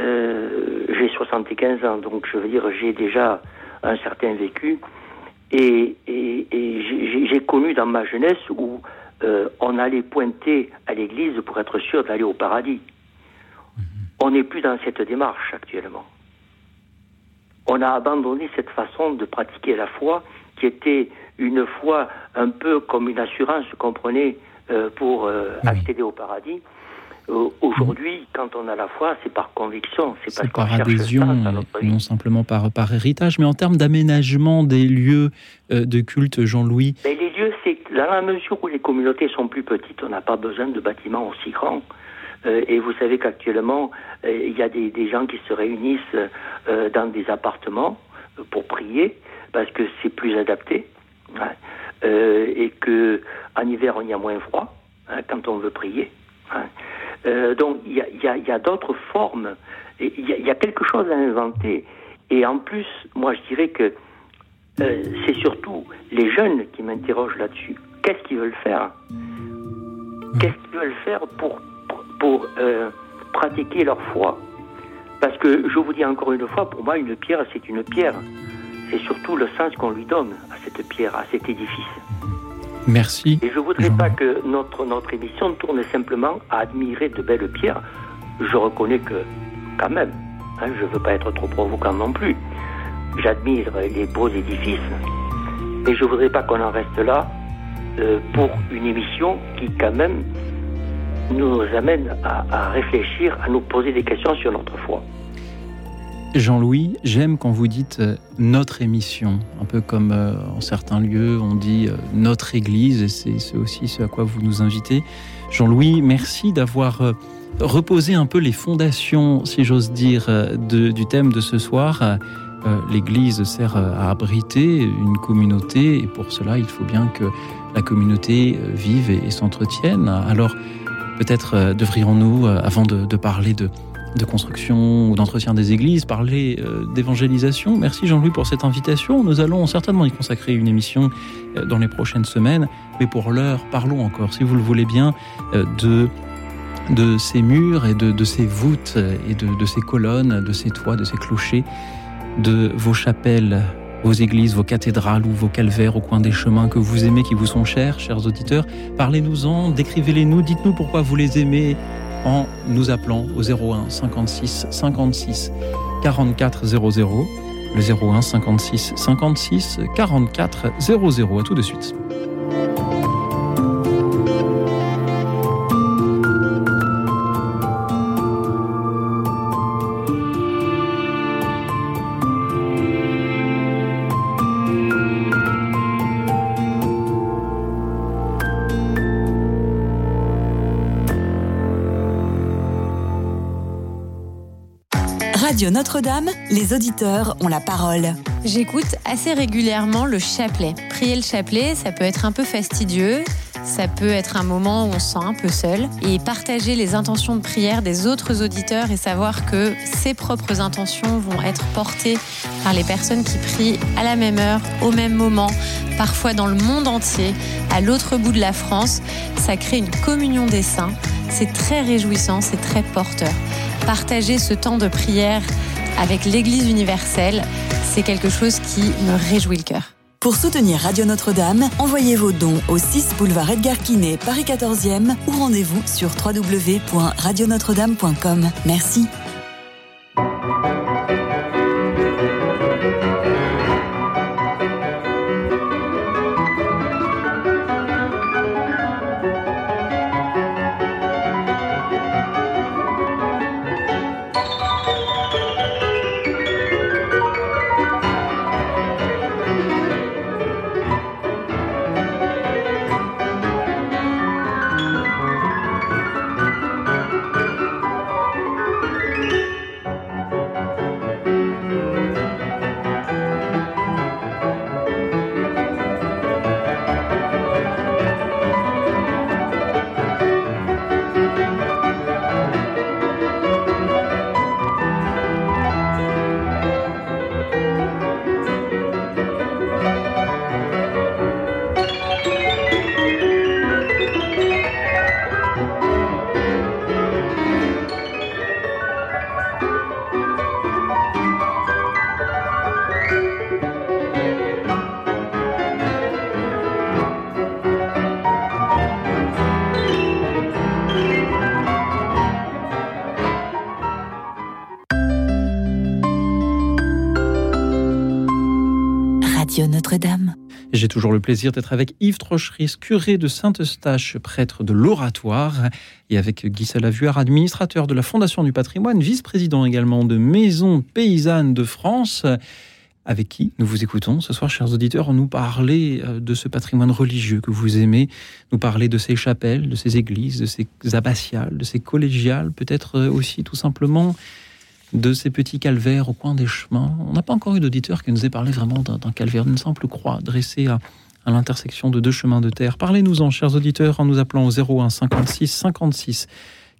[SPEAKER 9] Euh, j'ai 75 ans, donc je veux dire, j'ai déjà un certain vécu. Et j'ai connu dans ma jeunesse où euh, on allait pointer à l'église pour être sûr d'aller au paradis. -hmm. On n'est plus dans cette démarche actuellement. On a abandonné cette façon de pratiquer la foi qui était une foi un peu comme une assurance qu'on prenait euh, pour euh, oui. accéder au paradis. Euh, Aujourd'hui, quand on a la foi, c'est par conviction, c'est parce
[SPEAKER 1] par adhésion, non simplement par, par héritage, mais en termes d'aménagement des lieux de culte, Jean-Louis.
[SPEAKER 9] Les lieux, c'est dans la mesure où les communautés sont plus petites, on n'a pas besoin de bâtiments aussi grands. Euh, et vous savez qu'actuellement, euh, il y a des, des, gens qui se réunissent euh, dans des appartements pour prier, parce que c'est plus adapté, hein, et que en hiver on y a moins froid hein, quand on veut prier. Hein. Euh, donc il y a, y a d'autres formes, il y, y, a quelque chose à inventer. Et en plus, moi je dirais que euh, c'est surtout les jeunes qui m'interrogent là-dessus. Qu'est-ce qu'ils veulent faire Qu'est-ce qu'ils veulent faire pour, pour, pour euh, pratiquer leur foi Parce que je vous dis encore une fois, pour moi, une pierre, c'est une pierre. C'est surtout le sens qu'on lui donne à cette pierre, à cet édifice.
[SPEAKER 1] Merci.
[SPEAKER 9] Et je ne voudrais pas que notre, notre émission tourne simplement à admirer de belles pierres. Je reconnais que, quand même, hein, je ne veux pas être trop provocant non plus. J'admire les beaux édifices, mais je ne voudrais pas qu'on en reste là euh, pour une émission qui, quand même, nous amène à, réfléchir, à nous poser des questions sur notre foi.
[SPEAKER 1] Jean-Louis, j'aime quand vous dites euh, notre émission, un peu comme euh, en certains lieux on dit notre église, et c'est aussi ce à quoi vous nous invitez. Jean-Louis, merci d'avoir reposé un peu les fondations, si j'ose dire, du thème de ce soir. Euh, l'église sert à abriter une communauté, et pour cela il faut bien que la communauté vive et, et s'entretienne. Alors peut-être devrions-nous, avant de, de parler de de construction ou d'entretien des églises, parler euh, d'évangélisation. Merci Jean-Louis pour cette invitation. Nous allons certainement y consacrer une émission euh, dans les prochaines semaines, mais pour l'heure, parlons encore, si vous le voulez bien, euh, de de ces murs et de, de ces voûtes et de, de, ces colonnes, de ces toits, de ces clochers, de vos chapelles, vos églises, vos cathédrales ou vos calvaires au coin des chemins que vous aimez, qui vous sont chers, chers auditeurs. Parlez-nous-en, décrivez-les-nous, dites-nous pourquoi vous les aimez, en nous appelant au 01 56 56 44 00. Le 01 56 56 44 00. À tout de suite.
[SPEAKER 10] Radio Notre-Dame, les auditeurs ont la parole.
[SPEAKER 11] J'écoute assez régulièrement le chapelet. Prier le chapelet, ça peut être un peu fastidieux, ça peut être un moment où on se sent un peu seul. Et partager les intentions de prière des autres auditeurs et savoir que ses propres intentions vont être portées par les personnes qui prient à la même heure, au même moment, parfois dans le monde entier, à l'autre bout de la France, ça crée une communion des saints. C'est très réjouissant, c'est très porteur partager ce temps de prière avec l'Église universelle. C'est quelque chose qui me réjouit le cœur.
[SPEAKER 10] Pour soutenir Radio Notre-Dame, envoyez vos dons au 6 boulevard Edgar Quinet, Paris 14e ou rendez-vous sur www.radionotre-dame.com. Merci.
[SPEAKER 1] Toujours le plaisir d'être avec Yves Trocheris, curé de Saint-Eustache, prêtre de l'Oratoire, et avec Guy Salavuard, administrateur de la Fondation du patrimoine, vice-président également de Maison Paysanne de France, avec qui nous vous écoutons ce soir, chers auditeurs, nous parler euh, de ce patrimoine religieux que vous aimez, nous parler de ces chapelles, de ces églises, de ces abbatiales, de ces collégiales, peut-être euh, aussi tout simplement de ces petits calvaires au coin des chemins. On n'a pas encore eu d'auditeur qui nous ait parlé vraiment d'un calvaire, d'une simple croix dressée à, à l'intersection de deux chemins de terre. Parlez-nous-en, chers auditeurs, en nous appelant au 01 56 56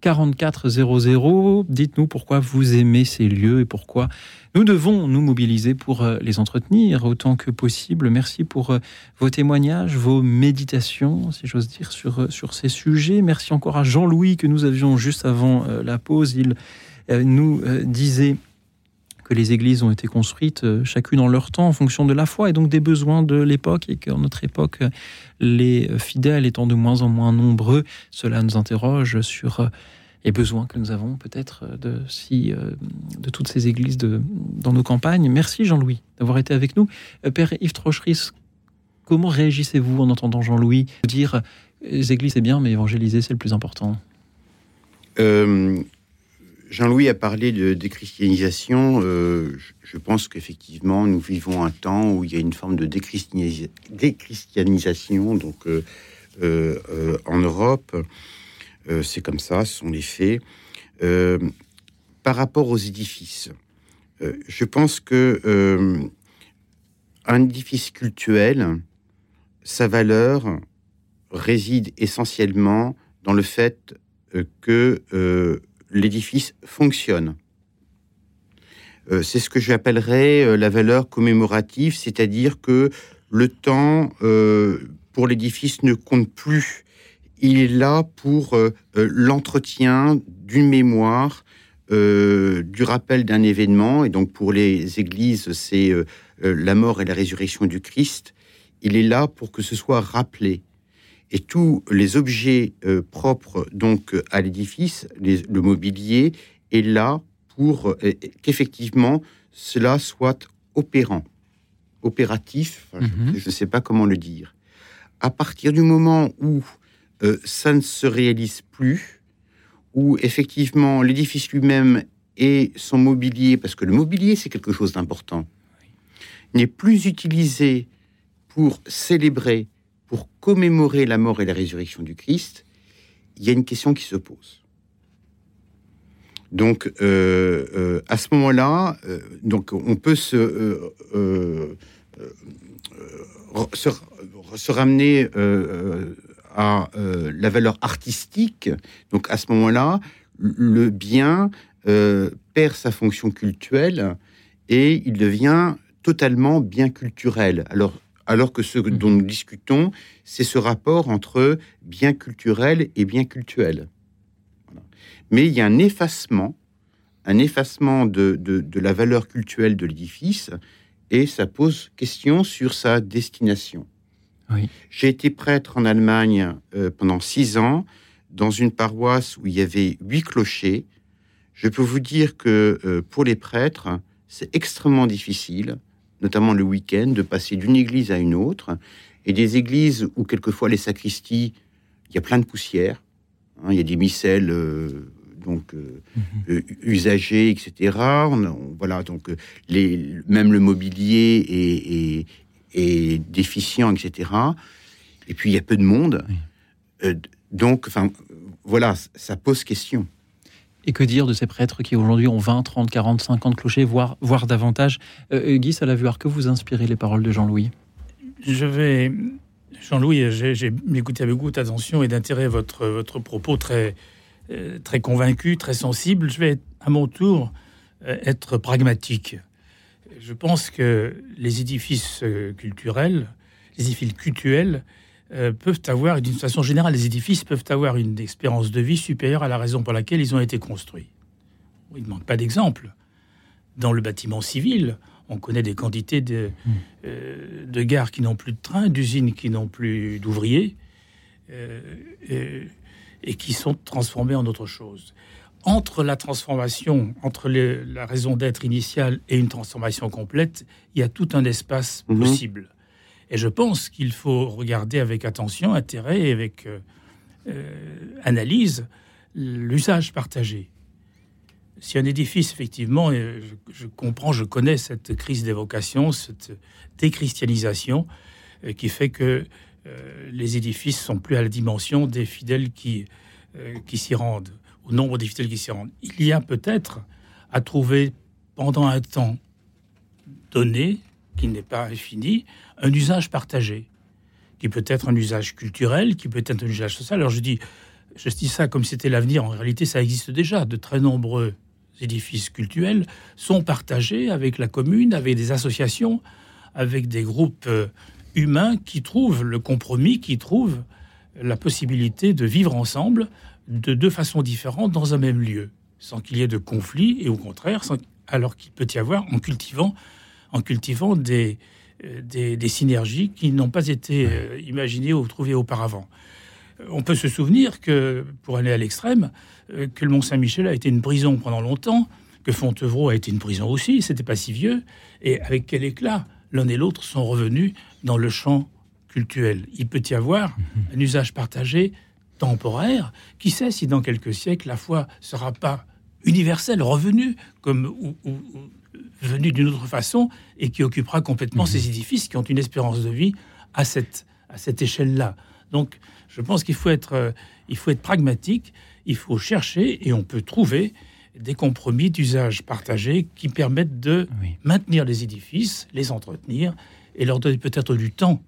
[SPEAKER 1] 44 00. Dites-nous pourquoi vous aimez ces lieux et pourquoi nous devons nous mobiliser pour euh, les entretenir autant que possible. Merci pour euh, vos témoignages, vos méditations, si j'ose dire, sur, euh, sur ces sujets. Merci encore à Jean-Louis que nous avions juste avant la pause. Il nous disait que les églises ont été construites chacune en leur temps en fonction de la foi et donc des besoins de l'époque et qu'en notre époque, les fidèles étant de moins en moins nombreux, cela nous interroge sur les besoins que nous avons peut-être de, si, de toutes ces églises dans nos campagnes. Merci Jean-Louis d'avoir été avec nous. Père Yves Trocheris, comment réagissez-vous en entendant Jean-Louis dire les églises c'est bien mais évangéliser c'est le plus important?
[SPEAKER 3] Euh, Jean-Louis a parlé de déchristianisation. Euh, je pense qu'effectivement, nous vivons un temps où il y a une forme de déchristianisation donc, euh, euh, en Europe. C'est comme ça, ce sont les faits. par rapport aux édifices, je pense que un édifice cultuel, sa valeur réside essentiellement dans le fait que l'édifice fonctionne. Euh, c'est ce que j'appellerais euh, la valeur commémorative, c'est-à-dire que le temps euh, pour l'édifice ne compte plus. Il est là pour l'entretien d'une mémoire, du rappel d'un événement, et donc pour les églises, c'est la mort et la résurrection du Christ. Il est là pour que ce soit rappelé et tous les objets euh, propres donc à l'édifice, le mobilier, est là pour euh, qu'effectivement cela soit opérant, opératif, mhm. je ne sais pas comment le dire. À partir du moment où euh, ça ne se réalise plus, où effectivement l'édifice lui-même et son mobilier, parce que le mobilier c'est quelque chose d'important, n'est plus utilisé pour célébrer pour commémorer la mort et la résurrection du Christ, il y a une question qui se pose. Donc, euh, euh, à ce moment-là, euh, donc on peut se, se, ramener à la valeur artistique. Donc, à ce moment-là, le bien perd sa fonction cultuelle et il devient totalement bien culturel. Alors, alors que ce dont nous discutons, c'est ce rapport entre bien culturel et bien cultuel. Mais il y a un effacement, un effacement de, de, la valeur culturelle de l'édifice et ça pose question sur sa destination. J'ai été prêtre en Allemagne euh, pendant six ans dans une paroisse où il y avait huit clochers. Je peux vous dire que euh, pour les prêtres, c'est extrêmement difficile, notamment le week-end, de passer d'une église à une autre. Et des églises où quelquefois les sacristies, il y a plein de poussière. Hein, il y a des micelles euh, donc euh, mhm. euh, usagés, etc. voilà, donc les, même le mobilier est, déficient, etc. Et puis il y a peu de monde. donc, enfin, voilà, ça pose question.
[SPEAKER 1] Et que dire de ces prêtres qui aujourd'hui ont 20, 30, 40, 50 clochers, voire, voire davantage Guy Salavuard, que vous inspirez les paroles de Jean-Louis?
[SPEAKER 2] Je vais Jean-Louis, j'ai écouté avec beaucoup d'attention et d'intérêt votre, votre propos très, euh, très convaincu, très sensible. Je vais à mon tour euh, être pragmatique. Je pense que les édifices euh, culturels, les édifices cultuels, peuvent avoir, d'une façon générale, les édifices peuvent avoir une expérience de vie supérieure à la raison pour laquelle ils ont été construits. Il ne manque pas d'exemples. Dans le bâtiment civil, on connaît des quantités de, hmm. euh, de gares qui n'ont plus de trains, d'usines qui n'ont plus d'ouvriers, euh, et, qui sont transformées en autre chose. Entre la transformation, entre la raison d'être initiale et une transformation complète, il y a tout un espace hmm. possible. Et je pense qu'il faut regarder avec attention, intérêt et avec euh, analyse l'usage partagé si un édifice, effectivement, je, comprends, je connais cette crise d'évocation, cette déchristianisation euh, qui fait que euh, les édifices sont plus à la dimension des fidèles qui, euh, qui s'y rendent, au nombre des fidèles qui s'y rendent. Il y a peut-être à trouver pendant un temps donné, qui n'est pas infini, un usage partagé, qui peut être un usage culturel, qui peut être un usage social. Alors je dis, je dis ça comme c'était l'avenir. En réalité, ça existe déjà. De très nombreux édifices cultuels sont partagés avec la commune, avec des associations, avec des groupes euh, humains qui trouvent le compromis, qui trouvent la possibilité de vivre ensemble de deux façons différentes dans un même lieu, sans qu'il y ait de conflit et au contraire, alors qu'il peut y avoir en cultivant, en cultivant des, euh, des, synergies qui n'ont pas été euh, imaginées ou trouvées auparavant. On peut se souvenir que, pour aller à l'extrême, euh, que le Mont-Saint-Michel a été une prison pendant longtemps, que Fontevraud a été une prison aussi, c'était pas si vieux, et avec quel éclat l'un et l'autre sont revenus dans le champ cultuel. Il peut y avoir mhm. un usage partagé temporaire. Qui sait si dans quelques siècles la foi sera pas universelle, revenue comme ou, venue d'une autre façon et qui occupera complètement mhm. ces édifices qui ont une espérance de vie à cette à cette échelle-là. Donc, je pense qu'il faut être, euh, il faut être pragmatique, il faut chercher et on peut trouver des compromis d'usage partagé qui permettent de maintenir les édifices, les entretenir et leur donner peut-être du temps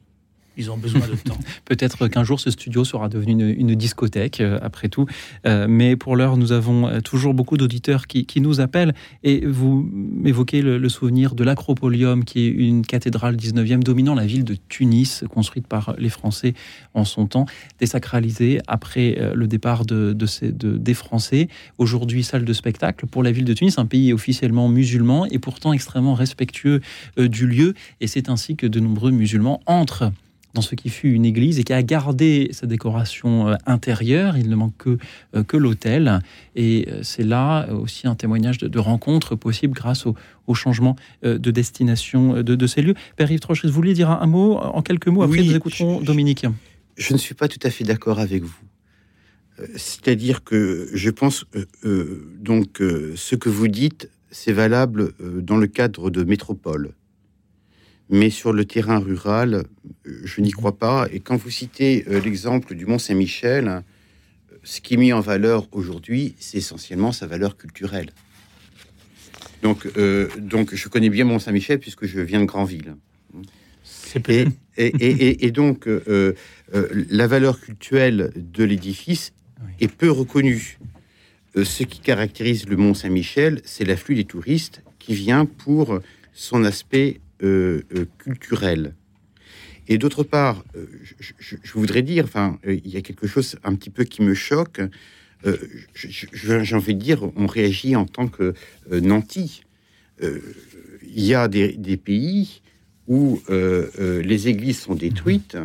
[SPEAKER 2] ils ont besoin de temps.
[SPEAKER 1] Peut-être qu'un jour ce studio sera devenu une, discothèque, euh, après tout. Euh, mais pour l'heure, nous avons euh, toujours beaucoup d'auditeurs qui, nous appellent. Et vous évoquez le, souvenir de l'Acropolium, qui est une cathédrale 19e dominant la ville de Tunis, construite par les Français en son temps, désacralisée après le départ des Français. Aujourd'hui, salle de spectacle pour la ville de Tunis, un pays officiellement musulman et pourtant extrêmement respectueux du lieu. Et c'est ainsi que de nombreux musulmans entrent dans ce qui fut une église et qui a gardé sa décoration euh, intérieure. Il ne manque que, euh, que l'autel. Et euh, c'est là aussi un témoignage de, rencontre possible grâce au, changement de destination de, ces lieux. Père Yves Troches, vous vouliez dire un, mot en quelques mots Après, nous écouterons Dominique.
[SPEAKER 3] Je ne suis pas tout à fait d'accord avec vous. C'est-à-dire que je pense donc ce que vous dites, c'est valable dans le cadre de métropole. Mais sur le terrain rural, je n'y crois pas. Et quand vous citez euh, l'exemple du Mont Saint-Michel, euh, ce qui est mis en valeur aujourd'hui, c'est essentiellement sa valeur culturelle. Donc, euh, donc je connais bien Mont Saint-Michel puisque je viens de Granville. Et, et, et, donc, la valeur culturelle de l'édifice est peu reconnue. ce qui caractérise le Mont Saint-Michel, c'est l'afflux des touristes qui vient pour son aspect euh, euh, culturel. Et d'autre part, euh, je, voudrais dire, enfin, il y a quelque chose un petit peu qui me choque. j'ai envie de dire, on réagit en tant que euh, nantis. Il y a des, pays où les églises sont détruites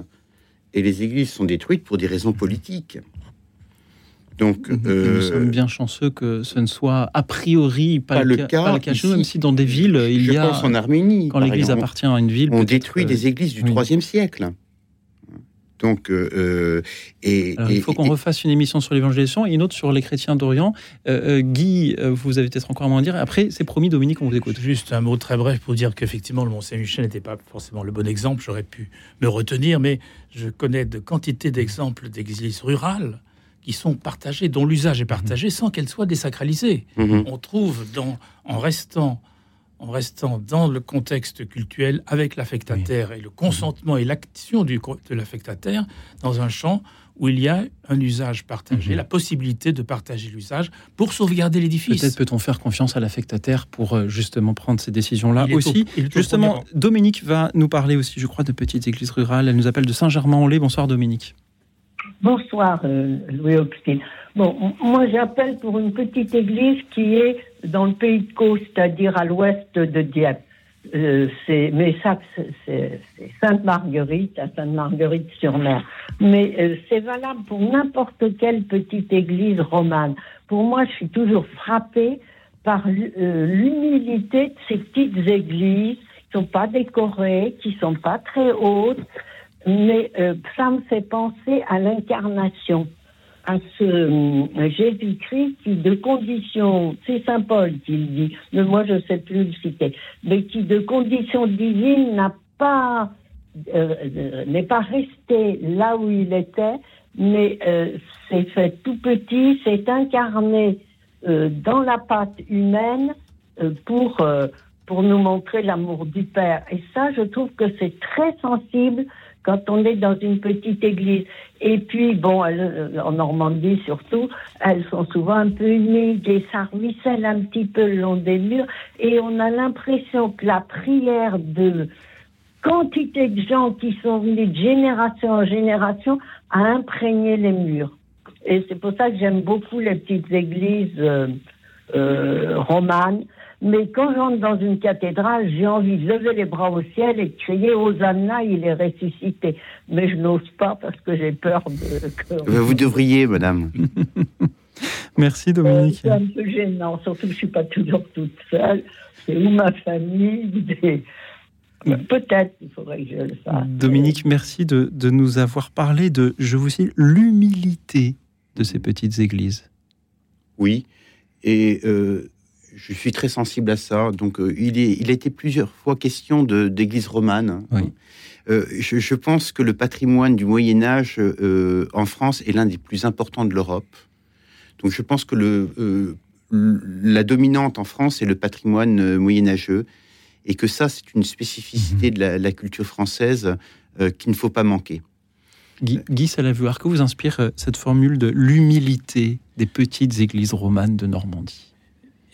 [SPEAKER 3] et les églises sont détruites pour des raisons politiques. Donc,
[SPEAKER 1] Nous
[SPEAKER 3] euh,
[SPEAKER 1] sommes bien chanceux que ce ne soit a priori pas,
[SPEAKER 3] Pas
[SPEAKER 1] le cas,
[SPEAKER 3] cas
[SPEAKER 1] pas le cas chez nous,
[SPEAKER 3] ici.
[SPEAKER 1] même si dans des villes, il
[SPEAKER 3] je
[SPEAKER 1] y a.
[SPEAKER 3] pense en Arménie.
[SPEAKER 1] quand l'église appartient à une ville.
[SPEAKER 3] on détruit
[SPEAKER 1] euh,
[SPEAKER 3] des églises du
[SPEAKER 1] oui.
[SPEAKER 3] IIIe siècle. Donc, euh, euh, et,
[SPEAKER 1] Alors, il faut qu'on refasse une émission sur l'évangélisation et une autre sur les chrétiens d'Orient. Euh, euh, Guy, euh, vous avez peut-être encore un mot à dire. Après, c'est promis, Dominique, on vous écoute.
[SPEAKER 2] Juste un mot très bref pour dire qu'effectivement, le Mont-Saint-Michel n'était pas forcément le bon exemple. J'aurais pu me retenir, mais je connais de quantité d'exemples d'églises rurales qui sont partagées, dont l'usage est partagé sans qu'elles soient désacralisées.
[SPEAKER 3] Mhm.
[SPEAKER 2] On trouve, dans, en, restant, en restant dans le contexte cultuel avec l'affectataire et le consentement et l'action de l'affectataire, dans un champ où il y a un usage partagé,
[SPEAKER 1] Mhm.
[SPEAKER 2] la possibilité de partager l'usage pour sauvegarder l'édifice.
[SPEAKER 1] Peut-être peut-on faire confiance à l'affectataire pour euh, justement prendre ces décisions-là aussi.
[SPEAKER 2] au
[SPEAKER 1] Justement. Dominique va nous parler aussi, je crois, de petites églises rurales. Elle nous appelle de Saint-Germain-en-Laye. Bonsoir, Dominique.
[SPEAKER 12] Bonsoir, euh, Louis Augustine. Bon, moi j'appelle pour une petite église qui est dans le pays de Caux, c'est-à-dire à l'ouest de Dieppe. Euh, c'est, mais ça, c'est- Sainte-Marguerite, à Sainte-Marguerite-sur-Mer. Mais euh, c'est valable pour n'importe quelle petite église romane. Pour moi, je suis toujours frappée par l'hu- l'humilité de ces petites églises qui sont pas décorées, qui sont pas très hautes, mais euh, ça me fait penser à l'incarnation, à ce euh, Jésus-Christ qui, de conditions, c'est Saint Paul qui le dit, mais moi je ne sais plus le citer, mais qui, de conditions divines, n'a pas, euh, n'est pas resté là où il était, mais s'est fait tout petit, s'est incarné dans la pâte humaine pour, pour nous montrer l'amour du Père. Et ça, je trouve que c'est très sensible quand on est dans une petite église. Et puis, bon, euh, en Normandie surtout, elles sont souvent un peu humides et ça ruisselle un petit peu le long des murs. Et on a l'impression que la prière de quantité de gens qui sont venus de génération en génération a imprégné les murs. Et c'est pour ça que j'aime beaucoup les petites églises euh, euh, romanes. Mais quand j'entre dans une cathédrale, j'ai envie de lever les bras au ciel et de crier Hosanna, il est ressuscité. Mais je n'ose pas parce que j'ai peur de. que-
[SPEAKER 3] Euh, Vous devriez, madame.
[SPEAKER 1] Merci,
[SPEAKER 12] Euh,
[SPEAKER 1] Dominique.
[SPEAKER 12] C'est un peu gênant, surtout que je ne suis pas toujours toute seule. C'est où ma famille des- Peut-être qu'il faudrait que je le fasse.
[SPEAKER 1] Dominique, merci de, de nous avoir parlé de, je vous cite, l'humilité de ces petites églises.
[SPEAKER 3] Oui, et euh, je suis très sensible à ça. Donc, euh, il, est, il a été plusieurs fois question d'église romane.
[SPEAKER 1] Oui.
[SPEAKER 3] Euh, je, je pense que le patrimoine du Moyen Âge euh, en France est l'un des plus importants de l'Europe. Donc, je pense que le, la dominante en France est le patrimoine moyenâgeux, et que ça, c'est une spécificité de la, la culture française qu'il ne faut pas manquer.
[SPEAKER 1] Guy, Guy Salavuard, que vous inspire cette formule de l'humilité des petites églises romanes de Normandie?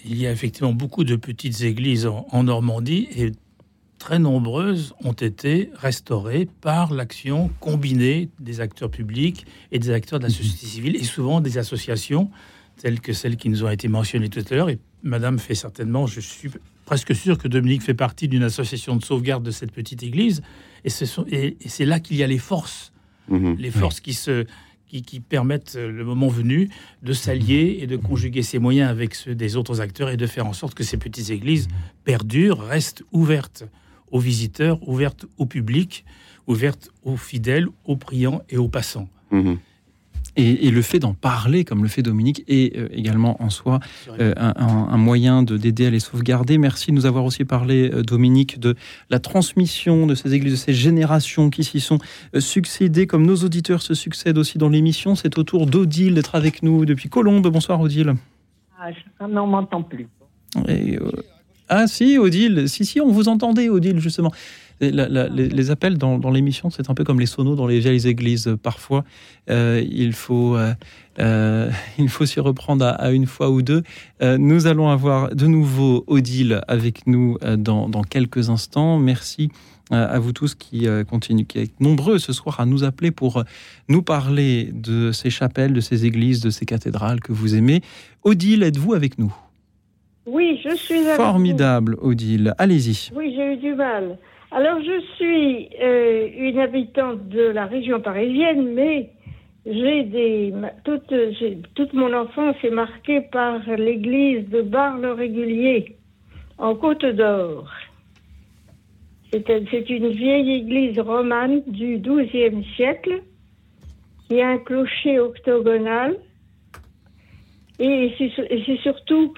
[SPEAKER 2] Il y a effectivement beaucoup de petites églises en, en Normandie et très nombreuses ont été restaurées par l'action combinée des acteurs publics et des acteurs de la société civile et souvent des associations telles que celles qui nous ont été mentionnées tout à l'heure. Et Madame fait certainement, je suis presque sûr que Dominique fait partie d'une association de sauvegarde de cette petite église. Ce et c'est là qu'il y a les forces
[SPEAKER 3] Mhm.
[SPEAKER 2] les forces qui, se, qui, permettent, euh, le moment venu, de s'allier et de conjuguer ses moyens avec ceux des autres acteurs et de faire en sorte que ces petites églises perdurent, restent ouvertes aux visiteurs, ouvertes au public, ouvertes aux fidèles, aux priants et aux passants.
[SPEAKER 3] Mhm.
[SPEAKER 1] Et, et le fait d'en parler, comme le fait Dominique, est euh, également en soi euh, un, un- moyen de d'aider à les sauvegarder. Merci de nous avoir aussi parlé, euh, Dominique, de la transmission de ces églises, de ces générations qui s'y sont euh, succédées, comme nos auditeurs se succèdent aussi dans l'émission. C'est au tour d'Odile d'être avec nous depuis Colombe. Bonsoir, Odile.
[SPEAKER 12] Ah, je- mais on m'entend plus.
[SPEAKER 1] Et, euh, Ah si, Odile, si, si, on vous entendait, Odile, justement. Les, appels dans, l'émission, c'est un peu comme les sonos dans les vieilles églises. Parfois, euh, il faut, euh, euh, il faut s'y reprendre à, une fois ou deux. nous allons avoir de nouveau Odile avec nous dans, quelques instants. Merci à vous tous qui continuent, qui êtes nombreux ce soir à nous appeler pour nous parler de ces chapelles, de ces églises, de ces cathédrales que vous aimez. Odile, êtes-vous avec nous?
[SPEAKER 13] Oui, je suis avec
[SPEAKER 1] Formidable, Odile. Allez-y.
[SPEAKER 13] Oui, j'ai eu du mal. Alors, je suis euh, une habitante de la région parisienne, mais j'ai des toute, toute mon enfance est marquée par l'église de Bar-le-Régulier en Côte d'Or. C'est une vieille église romane du XIIe siècle qui a un clocher octogonal et c'est surtout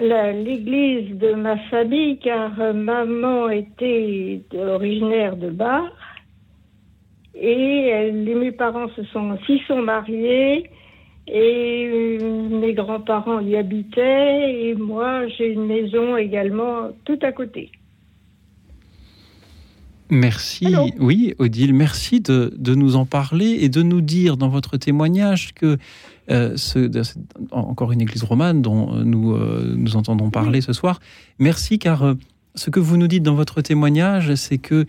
[SPEAKER 13] l'église de ma famille, car euh, maman était originaire de Bar. Et mes parents se sont, s'y sont mariés. Et euh, mes grands-parents y habitaient. Et moi, j'ai une maison également tout à côté.
[SPEAKER 1] Merci. Oui, Odile, merci de, de, nous en parler et de nous dire dans votre témoignage que euh, encore une église romane dont euh, nous, euh, nous entendons parler ce soir. Merci car ce que vous nous dites dans votre témoignage, c'est que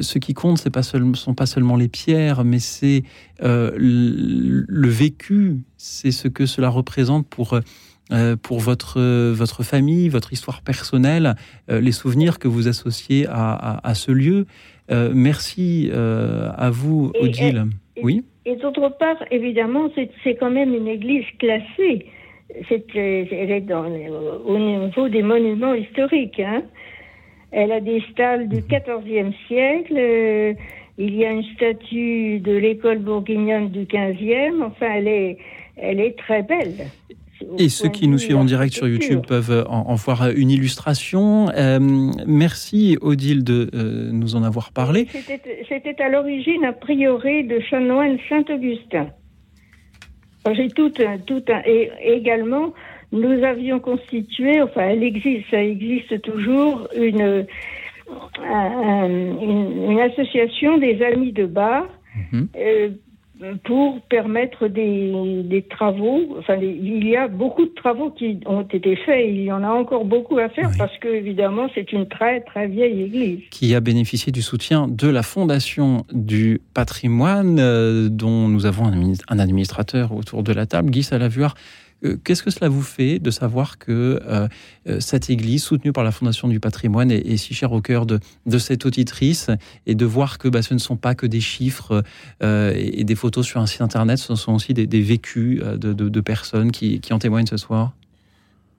[SPEAKER 1] ce qui compte, ce ne sont pas seulement les pierres, mais c'est le, vécu, c'est ce que cela représente pour, pour votre, votre famille, votre histoire personnelle, les souvenirs que vous associez à, à, ce lieu. merci à vous, Odile. oui?
[SPEAKER 13] Et d'autre part, évidemment, c'est quand même une église classée. C'est, elle est dans, au niveau des monuments historiques. Hein. Elle a des stalles du XIVe mhm. siècle. Euh, il y a une statue de l'école bourguignonne du XVe. Enfin, elle est, elle est très belle.
[SPEAKER 1] Et ceux qui nous suivent en direct sur YouTube peuvent en, voir une illustration. Euh, merci Odile de euh, nous en avoir parlé.
[SPEAKER 13] C'était à l'origine un prieuré de chanoine Saint-Augustin. J'ai tout, tout et également nous avions constitué, enfin elle existe, ça existe toujours une une, association des amis de bar. Mhm. Euh, pour permettre des, travaux. Enfin, il y a beaucoup de travaux qui ont été faits. Il y en a encore beaucoup à faire parce que, évidemment, c'est une très, très vieille église.
[SPEAKER 1] Qui a bénéficié du soutien de la Fondation du patrimoine, euh, dont nous avons un, administrateur autour de la table, Guy Salavuard. Euh, qu'est-ce que cela vous fait de savoir que euh, euh, cette église, soutenue par la Fondation du patrimoine, est, si chère au cœur de, cette auditrice et de voir que bah, ce ne sont pas que des chiffres et, des photos sur un site internet, ce sont aussi des, vécus de, personnes qui, en témoignent ce soir?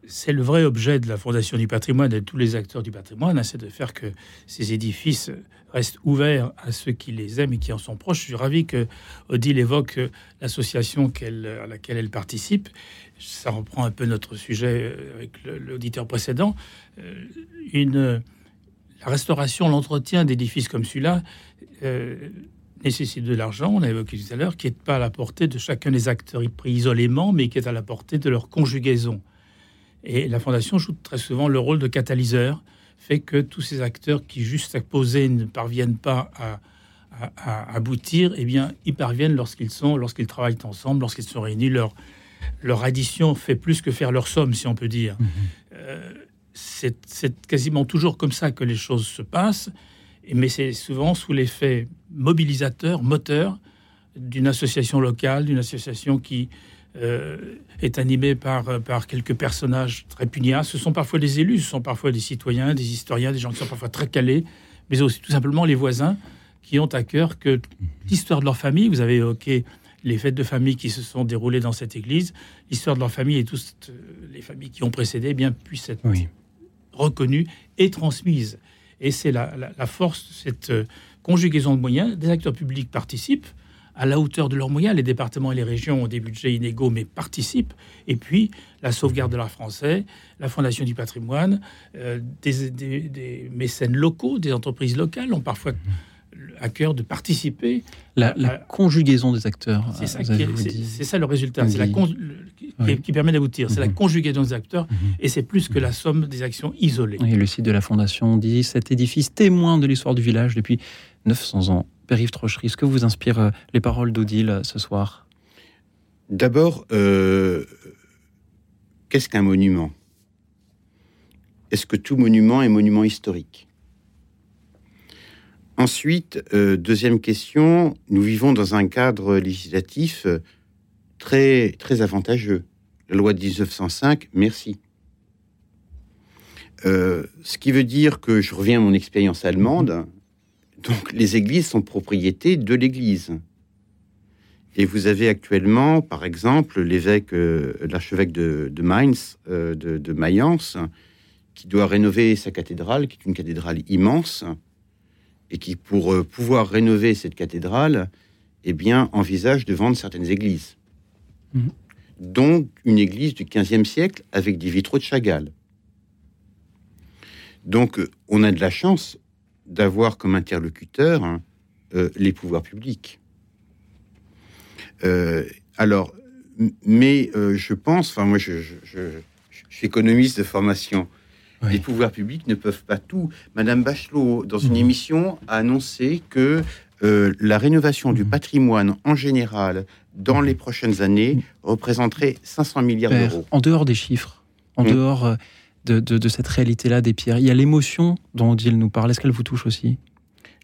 [SPEAKER 2] C'est le vrai objet de la Fondation du patrimoine et de tous les acteurs du patrimoine, hein, c'est de faire que ces édifices restent ouverts à ceux qui les aiment et qui en sont proches. Je suis ravi que Odile évoque l'association à laquelle elle participe ça reprend un peu notre sujet euh, avec l'auditeur précédent, euh, la restauration, l'entretien d'édifices comme celui-là euh, nécessite de l'argent, on l'a évoqué tout à l'heure, qui n'est pas à la portée de chacun des acteurs pris isolément, mais qui est à la portée de leur conjugaison. Et la Fondation joue très souvent le rôle de catalyseur, fait que tous ces acteurs qui, juste à poser, ne parviennent pas à, aboutir, eh bien, ils parviennent lorsqu'ils sont, lorsqu'ils travaillent ensemble, lorsqu'ils sont réunis, leur, leur addition fait plus que faire leur somme, si on peut dire. Mhm. Euh, c'est quasiment toujours comme ça que les choses se passent, mais c'est souvent sous l'effet mobilisateur, moteur d'une association locale, d'une association qui euh, est animée par, par quelques personnages très pugnaces. Ce sont parfois des élus, ce sont parfois des citoyens, des historiens, des gens qui sont parfois très calés, mais aussi tout simplement les voisins qui ont à cœur que l'histoire de leur famille, vous avez évoqué les fêtes de famille qui se sont déroulées dans cette église, l'histoire de leur famille et toutes euh, les familles qui ont précédé, eh bien puissent être reconnues et transmises. Et c'est la, force de cette euh, conjugaison de moyens. Des acteurs publics participent à la hauteur de leurs moyens. Les départements et les régions ont des budgets inégaux, mais participent. Et puis, la sauvegarde de l'art français, la Fondation du patrimoine, euh, des, mécènes locaux, des entreprises locales ont parfois à cœur de participer.
[SPEAKER 1] La, la conjugaison des acteurs.
[SPEAKER 2] C'est ça, c'est ça le résultat. C'est la
[SPEAKER 1] dit.
[SPEAKER 2] con- le- qui,
[SPEAKER 1] Oui.
[SPEAKER 2] qui permet d'aboutir. C'est la
[SPEAKER 1] Mhm.
[SPEAKER 2] conjugaison des acteurs et c'est plus que la somme des actions isolées.
[SPEAKER 1] Et le site de la Fondation dit cet édifice témoin de l'histoire du village depuis 900 ans. Père-Yves Trochery, ce que vous inspire euh, les paroles d'Odile euh, ce soir?
[SPEAKER 3] D'abord, euh, qu'est-ce qu'un monument? Est-ce que tout monument est monument historique? Ensuite, deuxième question, nous vivons dans un cadre législatif très, très avantageux. La loi de 1905, merci. Ce qui veut dire que je reviens à mon expérience allemande, donc les églises sont propriété de l'Église. Et vous avez actuellement, par exemple, l'évêque, euh, l'archevêque de, de Mainz, euh, de, de Mayence, qui doit rénover sa cathédrale, qui est une cathédrale immense, et qui, pour euh, pouvoir rénover cette cathédrale, eh bien, envisage de vendre certaines églises.
[SPEAKER 1] Mhm.
[SPEAKER 3] Dont une église du XVe siècle avec des vitraux de Chagall. Donc, on a de la chance d'avoir comme interlocuteur hein, euh, les pouvoirs publics. Euh, alors, mais euh, je pense, enfin moi je, je- je- je suis économiste de formation, les pouvoirs publics ne peuvent pas tout. Madame Bachelot, dans une émission, a annoncé que euh, la rénovation du patrimoine en général dans les prochaines années représenterait 500 milliards
[SPEAKER 1] Père,
[SPEAKER 3] d'euros.
[SPEAKER 1] en dehors des chiffres, en dehors de, de- de cette réalité-là des pierres, il y a l'émotion dont Odile nous parle. Est-ce qu'elle vous touche aussi?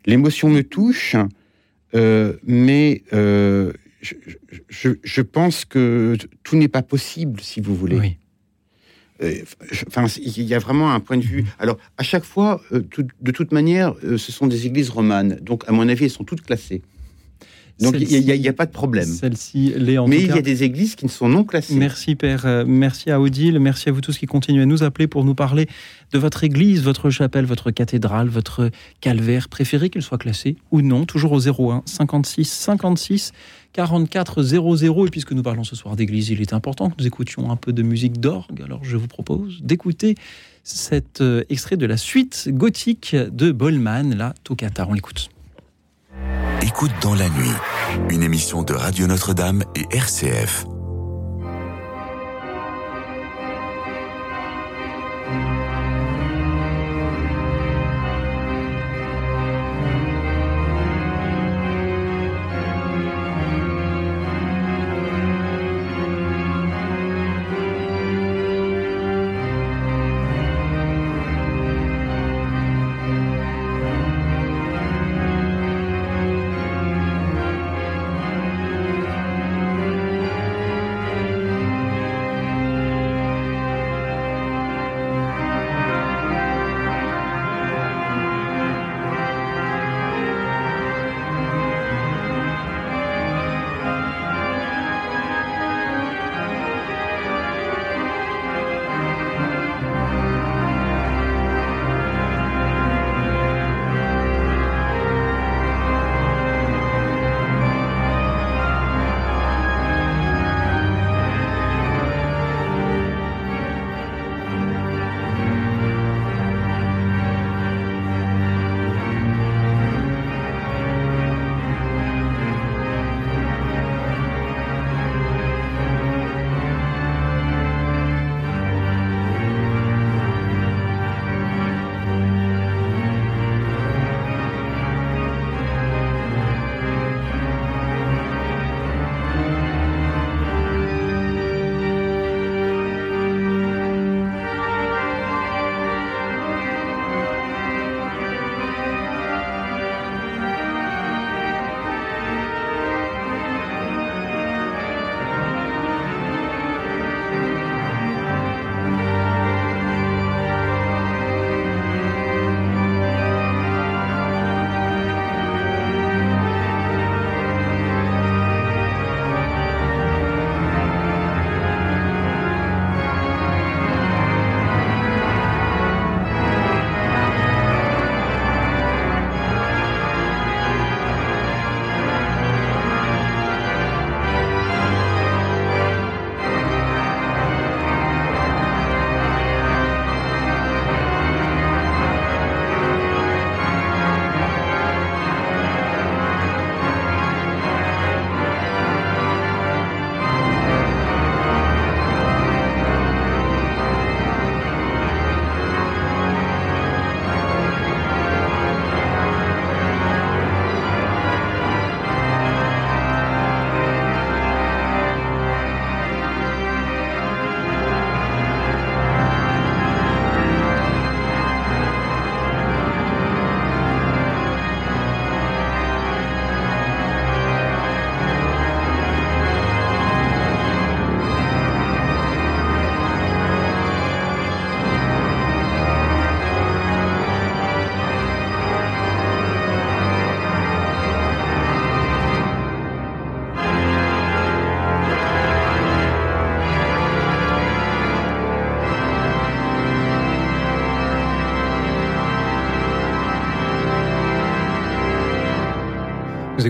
[SPEAKER 3] L'émotion me touche, euh, mais euh, je, je- je pense que tout n'est pas possible, si vous voulez. Euh, Enfin, il y a vraiment un point de vue. Alors, à chaque fois, de toute manière, ce sont des églises romanes. Donc, à mon avis, elles sont toutes classées. Donc, il n'y a, il y a pas de problème.
[SPEAKER 1] Celle-ci l'est en
[SPEAKER 3] Mais il y a des églises qui ne sont non classées.
[SPEAKER 1] Merci Père, Euh, merci à Odile, merci à vous tous qui continuez à nous appeler pour nous parler de votre église, votre chapelle, votre cathédrale, votre calvaire préféré, qu'il soit classé ou non, toujours au 01 56 56 44 00. Et puisque nous parlons ce soir d'église, il est important que nous écoutions un peu de musique d'orgue. Alors je vous propose d'écouter cet euh, extrait de la suite gothique de Bollman, la Toccata. On l'écoute.
[SPEAKER 4] Écoute dans la nuit, une émission de Radio Notre-Dame et RCF.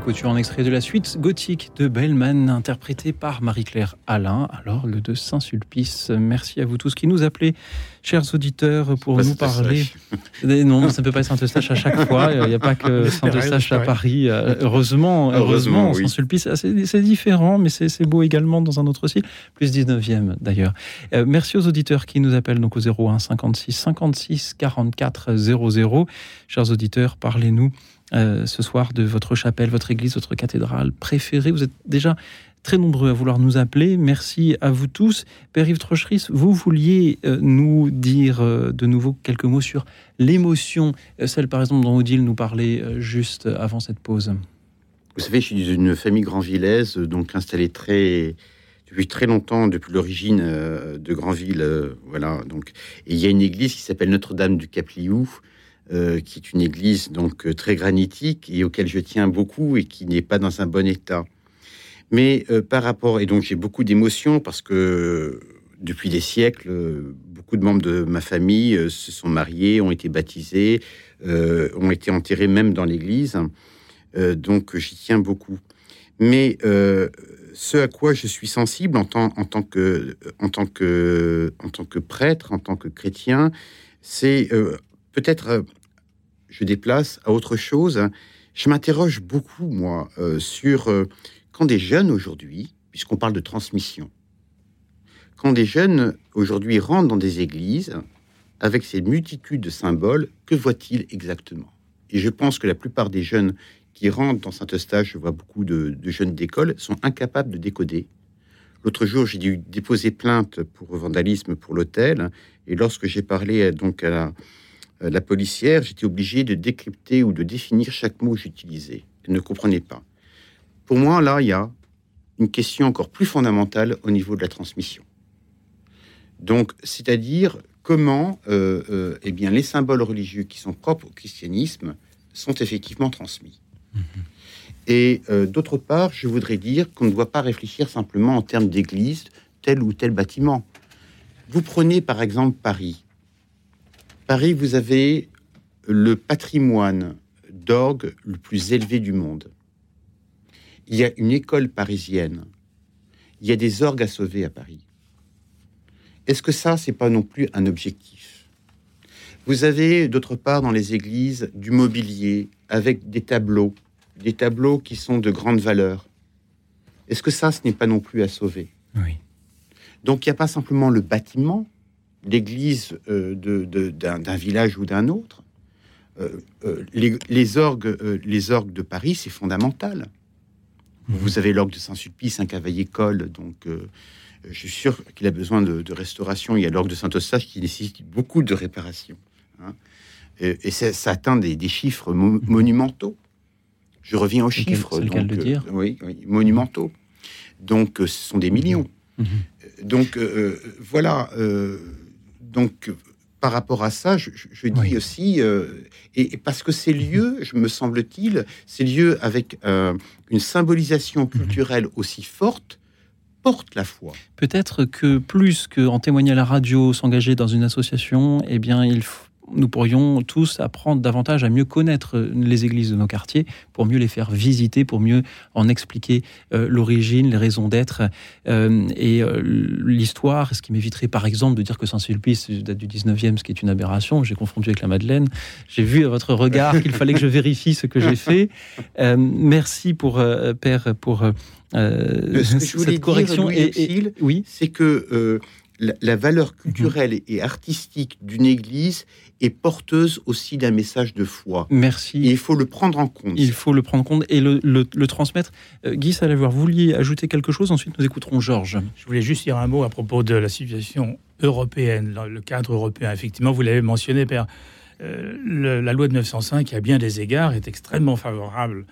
[SPEAKER 1] Écoutions un extrait de la suite gothique de Bellman, interprétée par Marie-Claire Alain, alors le de Saint-Sulpice. Merci à vous tous qui nous appelez, chers auditeurs, pour nous parler. Non, ça ne peut pas être Saint-Eustache à chaque fois. Il n'y a pas que Saint-Eustache à Paris. Euh, heureusement, heureusement, Saint-Sulpice, c'est différent, mais c'est beau également dans un autre style, plus 19e d'ailleurs. Euh, merci aux auditeurs qui nous appellent donc au 01 56 56 44 00. Chers auditeurs, parlez-nous euh, ce soir de votre chapelle, votre église, votre cathédrale préférée. Vous êtes déjà très nombreux à vouloir nous appeler. Merci à vous tous. Père Yves Trocheris, vous vouliez euh, nous dire euh, de nouveau quelques mots sur l'émotion, celle par exemple dont Odile nous parlait juste avant cette pause.
[SPEAKER 3] Vous savez, je suis d'une famille grandvillaise, donc installée depuis très longtemps, depuis l'origine de Grandville. voilà, donc, il y a une église qui s'appelle Notre-Dame du Capliou, euh, qui est une église donc euh, très granitique et auquel je tiens beaucoup et qui n'est pas dans un bon état. Mais euh, par rapport et donc j'ai beaucoup d'émotions parce que depuis des siècles, beaucoup de membres de ma famille se sont mariés, ont été baptisés, ont été enterrés même dans l'église. donc j'y tiens beaucoup. Mais ce à quoi je suis sensible en tant, en tant, que, en tant, que, en tant que prêtre, en tant que chrétien, c'est peut-être euh, je déplace à autre chose. Je m'interroge beaucoup, moi, euh, sur euh, quand des jeunes aujourd'hui, puisqu'on parle de transmission, quand des jeunes aujourd'hui rentrent dans des églises avec ces multitudes de symboles, que voient-ils exactement? Et je pense que la plupart des jeunes qui rentrent dans Saint-Eustache, je vois beaucoup de, jeunes d'école, sont incapables de décoder. L'autre jour, j'ai dû déposer plainte pour vandalisme pour l'hôtel, et lorsque j'ai parlé donc à la, la policière, j'étais obligé de décrypter ou de définir chaque mot que j'utilisais. Elle ne comprenait pas. Pour moi, là, il y a une question encore plus fondamentale au niveau de la transmission. Donc, c'est-à-dire comment euh, euh, eh bien, les symboles religieux qui sont propres au christianisme sont effectivement transmis. Mm-hmm. Et d'autre part, je voudrais dire qu'on ne doit pas réfléchir simplement en termes d'église, tel ou tel bâtiment. Vous prenez par exemple Paris. Paris, vous avez le patrimoine d'orgue le plus élevé du monde. Il y a une école parisienne. Il y a des orgues à sauver à Paris. Est-ce que ça, c'est pas non plus un objectif? Vous avez d'autre part dans les églises du mobilier avec des tableaux, des tableaux qui sont de grande valeur. Est-ce que ça, ce n'est pas non plus à sauver?
[SPEAKER 1] Oui.
[SPEAKER 3] Donc il n'y a pas simplement le bâtiment, l'église euh, d'un village ou d'un autre. Euh, euh, les, orgues, les orgues de Paris, c'est fondamental. Mhm. Vous avez l'orgue de Saint-Sulpice, un cavalier col, donc je suis sûr qu'il a besoin de, restauration. Il y a l'orgue de Saint-Eustache qui nécessite beaucoup de réparation. Hein. Et, ça, atteint des, chiffres monumentaux. Je reviens aux chiffres.
[SPEAKER 1] C'est le de dire.
[SPEAKER 3] oui, monumentaux. Donc, ce sont des millions. Mhm. Donc, voilà donc, par rapport à ça, je, dis aussi, euh, et, parce que ces lieux, je me semble-t-il, ces lieux avec euh, une symbolisation mhm. culturelle aussi forte, portent la foi.
[SPEAKER 1] Peut-être que plus qu'en témoigner à la radio, s'engager dans une association, eh bien, il faut nous pourrions tous apprendre davantage à mieux connaître les églises de nos quartiers, pour mieux les faire visiter, pour mieux en expliquer euh, l'origine, les raisons d'être euh, et euh, l'histoire. Ce qui m'éviterait par exemple de dire que Saint-Sulpice date du 19e, ce qui est une aberration. J'ai confondu avec la Madeleine. J'ai vu à votre regard qu'il fallait que je vérifie ce que j'ai fait. merci pour Père pour cette correction.
[SPEAKER 3] et, oui, c'est que la, valeur mhm. culturelle et artistique d'une église est porteuse aussi d'un message de foi.
[SPEAKER 1] Merci.
[SPEAKER 3] Et il faut le prendre en compte.
[SPEAKER 1] Il faut le prendre en compte et le, transmettre. Euh, Guy Salavoir, vous vouliez ajouter quelque chose Ensuite, nous écouterons Georges.
[SPEAKER 2] Je voulais juste dire un mot à propos de la situation européenne, le cadre européen. Effectivement, vous l'avez mentionné, Père. Euh, la loi de 905, à bien des égards, est extrêmement favorable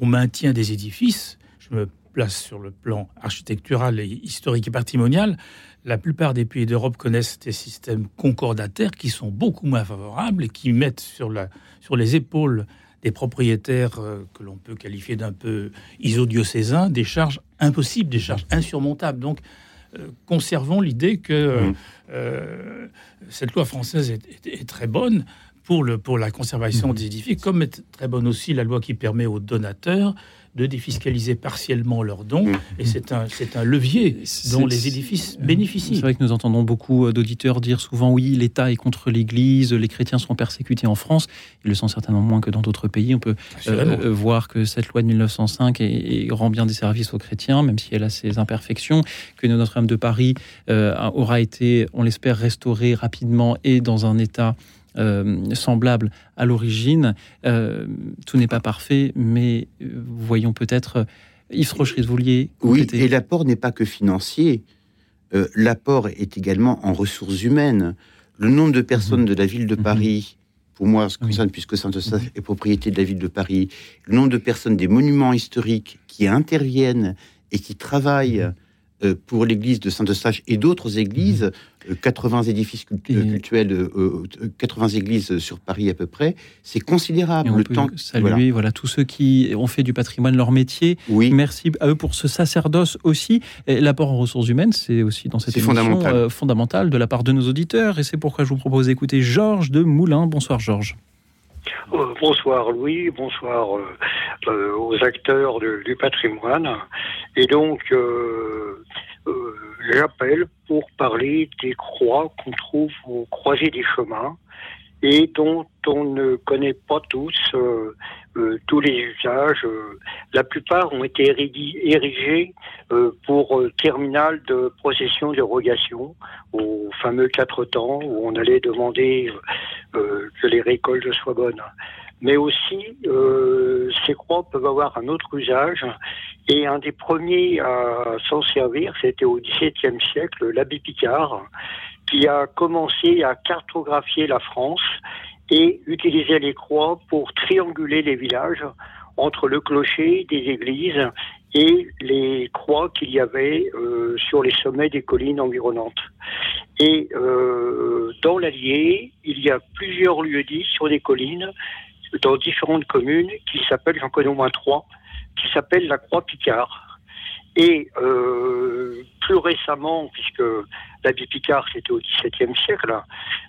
[SPEAKER 2] au maintien des édifices. Je me place sur le plan architectural et historique et patrimonial la plupart des pays d'Europe connaissent des systèmes concordataires qui sont beaucoup moins favorables et qui mettent sur, la, sur les épaules des propriétaires euh, que l'on peut qualifier d'un peu isodiocésains des charges impossibles, des charges insurmontables. Donc, euh, conservons l'idée que mmh. euh, cette loi française est, très bonne pour, le, pour la conservation des édifices, comme est très bonne aussi la loi qui permet aux donateurs de défiscaliser partiellement leurs dons.
[SPEAKER 3] Mmh.
[SPEAKER 2] Et c'est un, c'est un levier dont les édifices bénéficient.
[SPEAKER 1] C'est vrai que nous entendons beaucoup euh, d'auditeurs dire souvent oui, l'État est contre l'Église, les chrétiens sont persécutés en France. Ils le sont certainement moins que dans d'autres pays. On peut
[SPEAKER 2] Assurément.
[SPEAKER 1] euh, voir que cette loi de 1905 est- est- rend bien des services aux chrétiens, même si elle a ses imperfections, que Notre-Dame de Paris euh, aura été, on l'espère, restaurée rapidement et dans un état euh, semblable à l'origine. Euh, tout n'est pas parfait, mais euh, voyons peut-être... euh, Yves vouliez
[SPEAKER 3] Oui, et l'apport n'est pas que financier. Euh, l'apport est également en ressources humaines. Le nombre de personnes de la ville de Paris, pour moi, ce qui concerne, puisque Saint-Eustache est propriété de la ville de Paris, le nombre de personnes des monuments historiques qui interviennent et qui travaillent pour l'église de Saint-Eustache et d'autres églises, euh, 80 édifices cultu- euh, cultuels, euh, euh, 80 églises sur Paris à peu près, c'est considérable.
[SPEAKER 1] Et on
[SPEAKER 3] le
[SPEAKER 1] peut
[SPEAKER 3] temps,
[SPEAKER 1] saluer voilà. tous ceux qui ont fait du patrimoine leur métier.
[SPEAKER 3] Oui.
[SPEAKER 1] Merci à eux pour ce sacerdoce aussi. L'apport en ressources humaines, c'est aussi dans cette émission
[SPEAKER 3] fondamental.
[SPEAKER 1] euh, fondamental de la part de nos auditeurs. Et c'est pourquoi je vous propose d'écouter Georges de Moulins. Bonsoir Georges.
[SPEAKER 14] Euh, bonsoir Louis, bonsoir euh, euh, aux acteurs du patrimoine. Et donc, j'appelle pour parler des croix qu'on trouve au croisé des chemins et dont on ne connaît pas tous euh, tous les usages. Euh, La plupart ont été érigés, euh, pour euh, terminal de procession d'érogation au fameux quatre temps où on allait demander euh, euh, que les récoltes soient bonnes. Mais aussi, ces croix peuvent avoir un autre usage. Et un des premiers à s'en servir, c'était au XVIIe siècle, l'abbé Picard, qui a commencé à cartographier la France et utiliser les croix pour trianguler les villages entre le clocher des églises et les croix qu'il y avait euh, sur les sommets des collines environnantes. Et euh, dans l'Allier, il y a plusieurs lieux-dits sur des collines, dans différentes communes, qui s'appellent, j'en connais au moins trois, qui s'appellent la Croix Picard. Et euh, plus récemment, puisque l'habit Picard c'était au XVIIe siècle,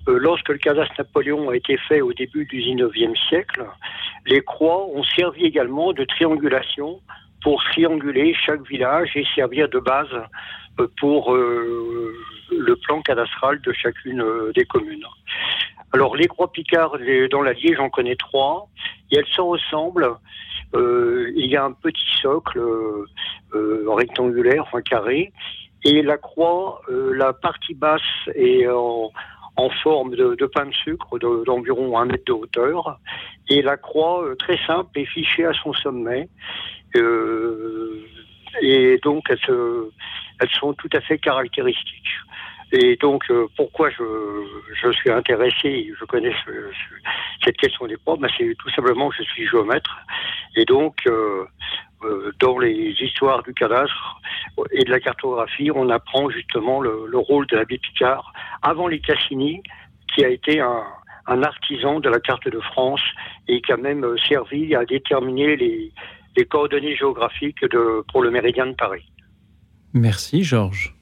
[SPEAKER 14] euh, lorsque le cadastre Napoléon a été fait au début du XIXe siècle, les croix ont servi également de triangulation pour trianguler chaque village et servir de base euh, pour euh, le plan cadastral de chacune des communes. Alors les croix Picard les- dans l'Allier, j'en connais trois, et elles se ressemblent. Euh, il y a un petit socle euh, euh, rectangulaire, enfin carré, et la croix, la partie basse est en, en forme de, de pain de sucre de- d'environ un mètre de hauteur, et la croix, euh, très simple, est fichée à son sommet. Euh, et donc elles, elles sont tout à fait caractéristiques. Et donc, euh, pourquoi je, je suis intéressé, je connais ce- ce- cette question des croix, ben, c'est tout simplement que je suis géomètre. Et donc, euh, euh, dans les histoires du cadastre et de la cartographie, on apprend justement le, le rôle de l'abbé Picard avant les Cassini, qui a été un, un artisan de la carte de France et qui a même servi à déterminer les, les coordonnées géographiques de, pour le méridien de Paris.
[SPEAKER 1] Merci Georges.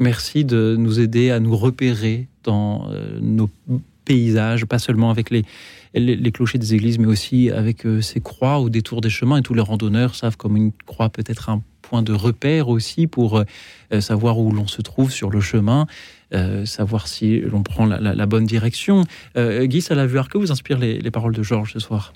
[SPEAKER 1] Merci de nous aider à nous repérer dans euh, nos paysages, pas seulement avec les, clochers des églises, mais aussi avec euh, ces croix au détour des chemins. Et tous les randonneurs savent comme une croix peut être un point de repère aussi pour euh, savoir où l'on se trouve sur le chemin, savoir si l'on prend la, bonne direction. Euh, Guy Salavuard, que vous inspirent les, les paroles de Georges ce soir?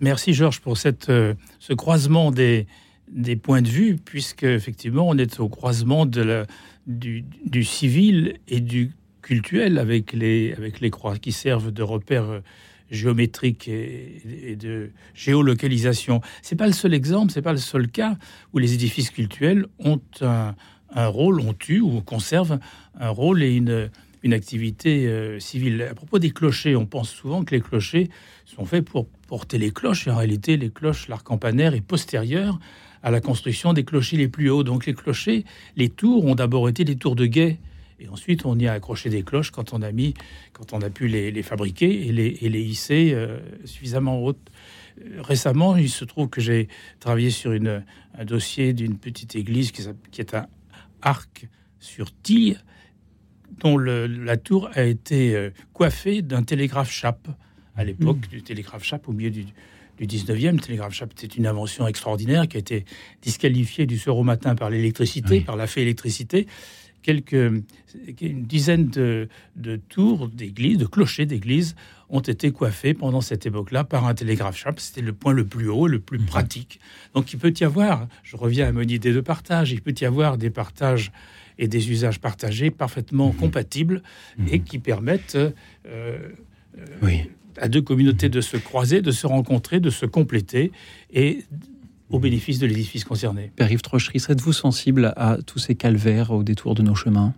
[SPEAKER 2] Merci Georges pour cette, ce croisement des, des points de vue, puisque effectivement on est au croisement de la, du, civil et du cultuel avec les, avec les croix qui servent de repères euh, géométriques et, de géolocalisation. C'est pas le seul exemple, c'est pas le seul cas où les édifices cultuels ont un, un rôle, ont eu ou conservent un rôle et une, une activité euh, civile. À propos des clochers, on pense souvent que les clochers sont faits pour porter les cloches. Et en réalité, les cloches, l'arc campanaire est postérieur à la construction des clochers les plus hauts. Donc les clochers, les tours ont d'abord été des tours de guet. Et ensuite, on y a accroché des cloches quand on a mis, quand on a pu les, les fabriquer et les, et les hisser euh, suffisamment hautes. Euh, Récemment, il se trouve que j'ai travaillé sur une, un dossier d'une petite église qui, est un arc sur tille dont le- la tour a été euh, coiffée d'un télégraphe chape à l'époque du télégraphe chape au milieu du, du 19e. Le télégraphe chape était une invention extraordinaire qui a été disqualifiée du soir au matin par l'électricité, par la fée électricité. Quelques, une dizaine de, de tours d'église, de clochers d'église ont été coiffés pendant cette époque-là par un télégraphe chape. C'était le point le plus haut, le plus pratique. Donc il peut y avoir, je reviens à mon idée de partage, il peut y avoir des partages et des usages partagés parfaitement compatibles et qui permettent euh, à deux communautés de se croiser, de se rencontrer, de se compléter et au bénéfice de l'édifice concerné.
[SPEAKER 1] Père-Yves Trochery, êtes-vous sensible à tous ces calvaires au détour de nos chemins?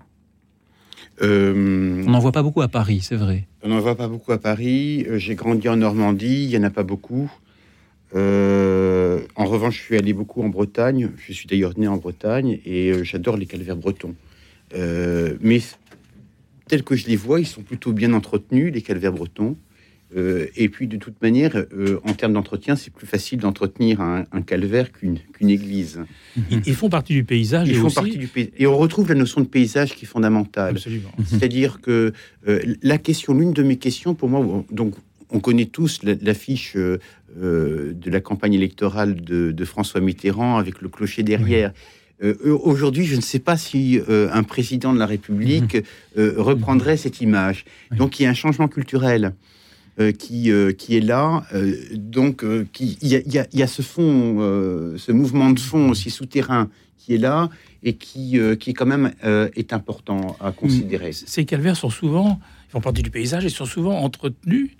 [SPEAKER 3] Euh,
[SPEAKER 1] On n'en voit pas beaucoup à Paris, c'est vrai.
[SPEAKER 3] On n'en voit pas beaucoup à Paris. Euh, J'ai grandi en Normandie, il n'y en a pas beaucoup. Euh, en revanche, je suis allé beaucoup en Bretagne. Je suis d'ailleurs né en Bretagne et j'adore les calvaires bretons. Euh, mais tels que je les vois, ils sont plutôt bien entretenus, les calvaires bretons. Euh, et puis, de toute manière, euh, en termes d'entretien, c'est plus facile d'entretenir un, un calvaire qu'une qu'une église.
[SPEAKER 2] Ils, ils font partie du paysage
[SPEAKER 3] Ils
[SPEAKER 2] et
[SPEAKER 3] font
[SPEAKER 2] aussi-
[SPEAKER 3] partie du pays. Et on retrouve la notion de paysage qui est fondamentale.
[SPEAKER 2] Absolument.
[SPEAKER 3] C'est-à-dire que euh, la question, l'une de mes questions, pour moi, on- donc on connaît tous la- l'affiche de la campagne électorale de, de François Mitterrand avec le clocher derrière. Euh, Aujourd'hui, je ne sais pas si euh, un président de la République euh, reprendrait cette image. Donc, il y a un changement culturel. Euh, qui, euh, qui est là. Euh, donc, il y, y y a ce fond, ce mouvement de fond aussi souterrain qui est là et qui, euh, qui quand même euh, est important à considérer.
[SPEAKER 2] Ces calvaires sont souvent, ils font partie du paysage et sont souvent entretenus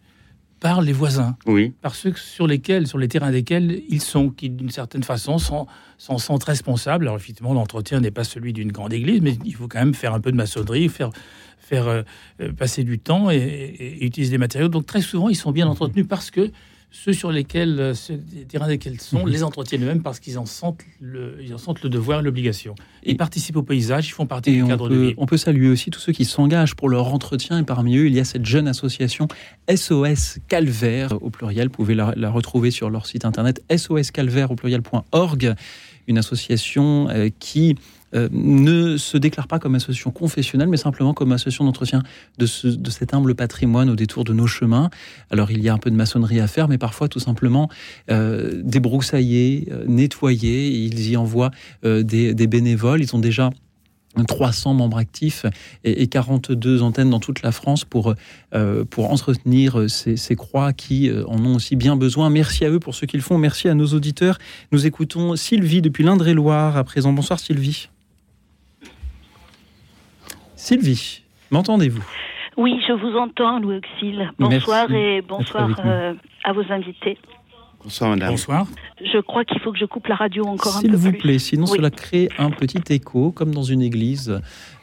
[SPEAKER 2] par les voisins,
[SPEAKER 3] Oui.
[SPEAKER 2] par ceux sur lesquels, sur les terrains desquels ils sont, qui d'une certaine façon sont, sont, sentent responsables. Alors effectivement, l'entretien n'est pas celui d'une grande église, mais il faut quand même faire un peu de maçonnerie, faire, faire euh, euh, passer du temps et, et- et utiliser des matériaux. Donc très souvent, ils sont bien entretenus parce que ceux sur lesquels, euh, ceux des terrains desquels ils sont, les entretiennent eux-mêmes parce qu'ils en sentent le, ils en sentent le devoir, l'obligation. Ils participent au paysage, ils font partie du cadre de vie.
[SPEAKER 1] on peut saluer aussi tous ceux qui s'engagent pour leur entretien. Et parmi eux, il y a cette jeune association SOS Calvaire, au pluriel. Vous pouvez la, la retrouver sur leur site internet soscalvaire au pluriel.org. Une association qui euh, ne se déclare pas comme association confessionnelle, mais simplement comme association d'entretien de, ce- de cet humble patrimoine au détour de nos chemins. Alors il y a un peu de maçonnerie à faire, mais parfois tout simplement euh, débroussailler, euh, nettoyer. Ils y envoient euh, des, bénévoles. Ils ont déjà 300 membres actifs et, et 42 antennes dans toute la France pour, pour entretenir ces, croix qui en ont aussi bien besoin. Merci à eux pour ce qu'ils font. Merci à nos auditeurs. Nous écoutons Sylvie depuis l'Indre-et-Loire à présent. Bonsoir Sylvie. Sylvie, m'entendez-vous?
[SPEAKER 15] Oui, je vous entends, Louis Auxil. Bonsoir
[SPEAKER 1] Merci
[SPEAKER 15] et bonsoir euh, à vos invités.
[SPEAKER 3] Bonsoir, madame.
[SPEAKER 2] Bonsoir.
[SPEAKER 15] Je crois qu'il faut que je coupe la radio encore un
[SPEAKER 1] S'il
[SPEAKER 15] peu
[SPEAKER 1] vous
[SPEAKER 15] plus.
[SPEAKER 1] plaît, sinon
[SPEAKER 15] Oui.
[SPEAKER 1] cela crée un petit écho, comme dans une église.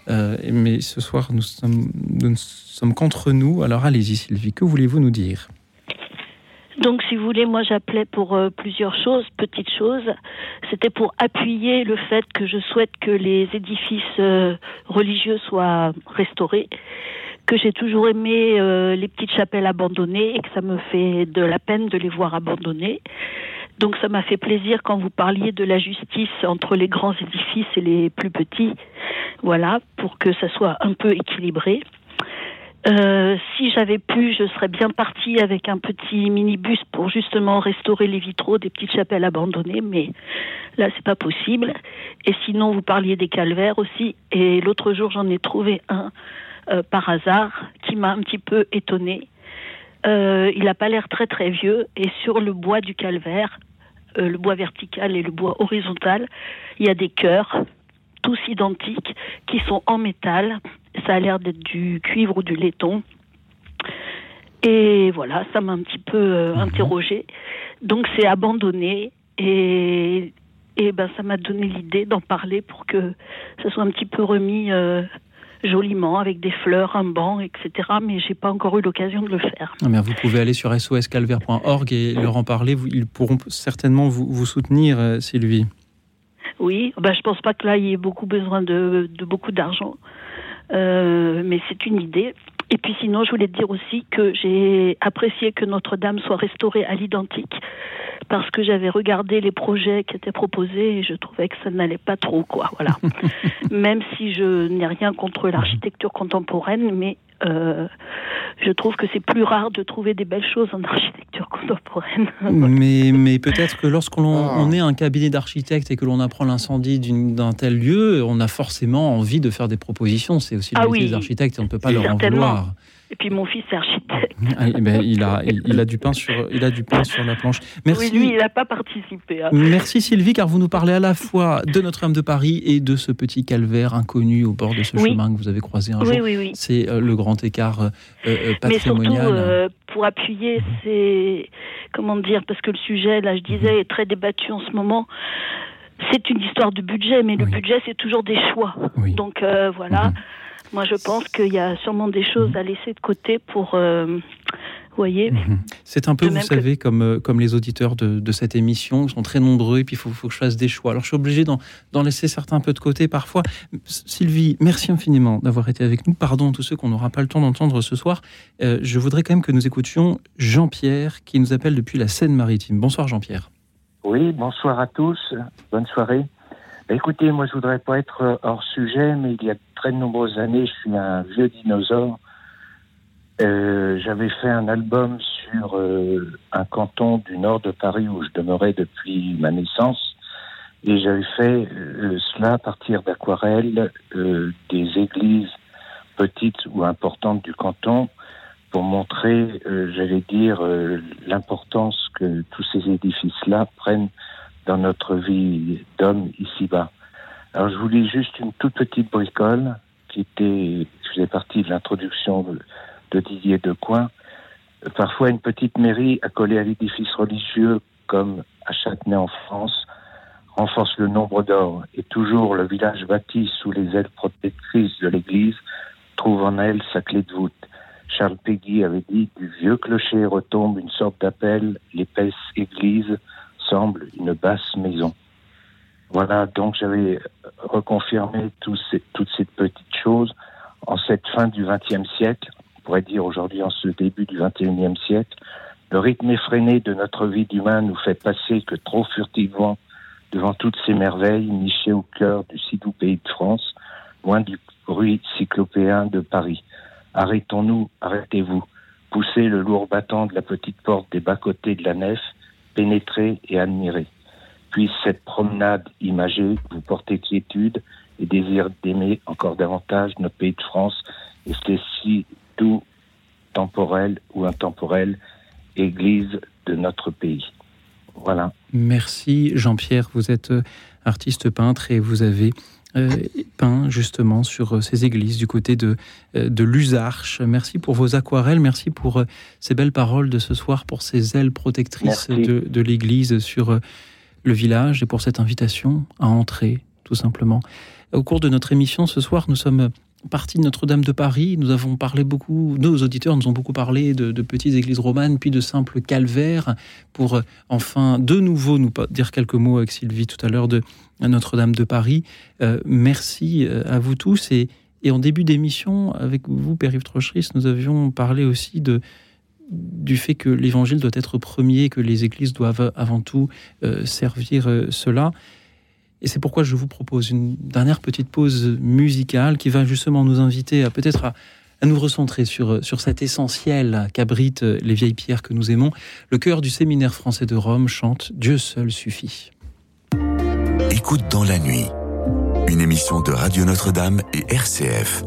[SPEAKER 1] Euh, mais ce soir, nous, sommes, nous ne sommes qu'entre nous. Alors allez-y Sylvie, que voulez-vous nous dire?
[SPEAKER 15] Donc, si vous voulez, moi j'appelais pour euh, plusieurs choses, petites choses. C'était pour appuyer le fait que je souhaite que les édifices euh, religieux soient restaurés, que j'ai toujours aimé euh, les petites chapelles abandonnées et que ça me fait de la peine de les voir abandonnées. Donc, ça m'a fait plaisir quand vous parliez de la justice entre les grands édifices et les plus petits. Voilà, pour que ça soit un peu équilibré. Euh, si j'avais pu, je serais bien partie avec un petit minibus pour justement restaurer les vitraux des petites chapelles abandonnées, mais là c'est pas possible. Et sinon, vous parliez des calvaires aussi, et l'autre jour j'en ai trouvé un euh, par hasard qui m'a un petit peu étonnée. Euh, il n'a pas l'air très très vieux, et sur le bois du calvaire, euh, le bois vertical et le bois horizontal, il y a des cœurs tous identiques, qui sont en métal. Ça a l'air d'être du cuivre ou du laiton. Et voilà, ça m'a un petit peu euh, interrogée. Donc c'est abandonné et, et ben ça m'a donné l'idée d'en parler pour que ça soit un petit peu remis euh, joliment avec des fleurs, un banc, etc. Mais j'ai pas encore eu l'occasion de le faire.
[SPEAKER 1] Ah, mais Vous pouvez aller sur soscalvaire.org et leur en parler. Ils pourront certainement vous, vous soutenir, euh, Sylvie.
[SPEAKER 15] Oui, ben, je pense pas que là, il y ait beaucoup besoin de, de beaucoup d'argent. Euh, mais c'est une idée. Et puis sinon, je voulais te dire aussi que j'ai apprécié que Notre-Dame soit restaurée à l'identique. parce que j'avais regardé les projets qui étaient proposés et je trouvais que ça n'allait pas trop, quoi. Voilà. Même si je n'ai rien contre l'architecture contemporaine, mais euh, je trouve que c'est plus rare de trouver des belles choses en architecture contemporaine.
[SPEAKER 1] mais mais peut-être que lorsqu'on on est un cabinet d'architectes et que l'on apprend l'incendie d'un tel lieu, on a forcément envie de faire des propositions. C'est aussi le
[SPEAKER 15] Ah
[SPEAKER 1] métier
[SPEAKER 15] oui.
[SPEAKER 1] des architectes et on ne peut pas leur en vouloir.
[SPEAKER 15] Et puis mon fils est architecte.
[SPEAKER 1] Ah, eh ben, il, a, il, il a du pain sur, il a du pain sur la planche. Merci.
[SPEAKER 15] Oui, lui, il n'a pas participé. hein.
[SPEAKER 1] Merci Sylvie, car vous nous parlez à la fois de Notre-Dame de Paris et de ce petit calvaire inconnu au bord de ce
[SPEAKER 15] Oui.
[SPEAKER 1] chemin que vous avez croisé un
[SPEAKER 15] Oui,
[SPEAKER 1] jour.
[SPEAKER 15] oui, oui.
[SPEAKER 1] C'est euh, le grand écart euh, euh,
[SPEAKER 15] Mais surtout,
[SPEAKER 1] patrimonial.
[SPEAKER 15] euh, pour appuyer, c'est. Comment dire Parce que le sujet, là, je disais, est très débattu en ce moment. C'est une histoire de budget, mais le budget, c'est toujours des choix. Donc, euh, voilà. Moi, je pense qu'il y a sûrement des choses à laisser de côté pour. euh, vous voyez
[SPEAKER 1] C'est un peu, vous
[SPEAKER 15] que-
[SPEAKER 1] savez, comme, euh, comme les auditeurs de, de cette émission, ils sont très nombreux, et puis il faut, faut que je fasse des choix. Alors je suis obligé d'en d'en laisser certains un peu de côté parfois. Sylvie, merci infiniment d'avoir été avec nous. Pardon à tous ceux qu'on n'aura pas le temps d'entendre ce soir. Euh, je voudrais quand même que nous écoutions Jean-Pierre, qui nous appelle depuis la Seine-Maritime. Bonsoir Jean-Pierre.
[SPEAKER 16] Oui, bonsoir à tous. Bonne soirée. Écoutez, moi, je voudrais pas être euh, hors sujet, mais il y a de très nombreuses années, je suis un vieux dinosaure. Euh, J'avais fait un album sur euh, un canton du nord de Paris où je demeurais depuis ma naissance. Et j'avais fait euh, cela à partir d'aquarelles euh, des églises petites ou importantes du canton pour montrer, euh, j'allais dire, euh, l'importance que tous ces édifices-là prennent dans notre vie d'homme ici-bas. Alors je vous lis juste une toute petite bricole qui était, faisait partie de l'introduction de, de Didier Decoing. Parfois une petite mairie accolée à l'édifice religieux comme à Châtenay en France renforce le nombre d'or et toujours le village bâti sous les ailes protectrices de l'église trouve en elle sa clé de voûte. Charles Péguy avait dit du vieux clocher retombe une sorte d'appel, l'épaisse église une basse maison. Voilà, donc j'avais reconfirmé toutes ces petites choses en cette fin du XXe siècle, on pourrait dire aujourd'hui en ce début du XXIe siècle. Le rythme effréné de notre vie d'humain nous fait passer que trop furtivement devant toutes ces merveilles nichées au cœur du si doux pays de France, loin du bruit cyclopéen de Paris. Arrêtons-nous, arrêtez-vous. Poussez le lourd battant de la petite porte des bas-côtés de la nef, pénétrez et admirez. Puisse cette promenade imagée vous porter quiétude et désir d'aimer encore davantage notre pays de France et c'est si doux, temporel ou intemporel, église de notre pays? Voilà.
[SPEAKER 1] Merci Jean-Pierre, vous êtes euh, artiste peintre et vous avez peint justement sur euh, ces églises du côté de, euh, de Lusarche. Merci pour vos aquarelles, merci pour euh, ces belles paroles de ce soir, pour ces ailes protectrices
[SPEAKER 16] Merci.
[SPEAKER 1] de, de l'église sur euh, le village et pour cette invitation à entrer tout simplement. Au cours de notre émission ce soir, nous sommes partis de Notre-Dame de Paris. Nous avons parlé beaucoup, nos auditeurs nous ont beaucoup parlé de, petites églises romanes, puis de simples calvaires, pour euh, enfin de nouveau nous dire quelques mots avec Sylvie tout à l'heure de Notre-Dame de Paris. Euh, merci euh, à vous tous. Et, en début d'émission, avec vous, Père-Yves Trocheris, nous avions parlé aussi du fait que l'évangile doit être premier, que les églises doivent avant tout servir cela. Et c'est pourquoi je vous propose une dernière petite pause musicale qui va justement nous inviter à peut-être à, nous recentrer sur, sur cet essentiel qu'abritent les vieilles pierres que nous aimons. Le chœur du séminaire français de Rome chante Dieu seul suffit.
[SPEAKER 4] Écoute dans la nuit. Une émission de Radio Notre-Dame et RCF.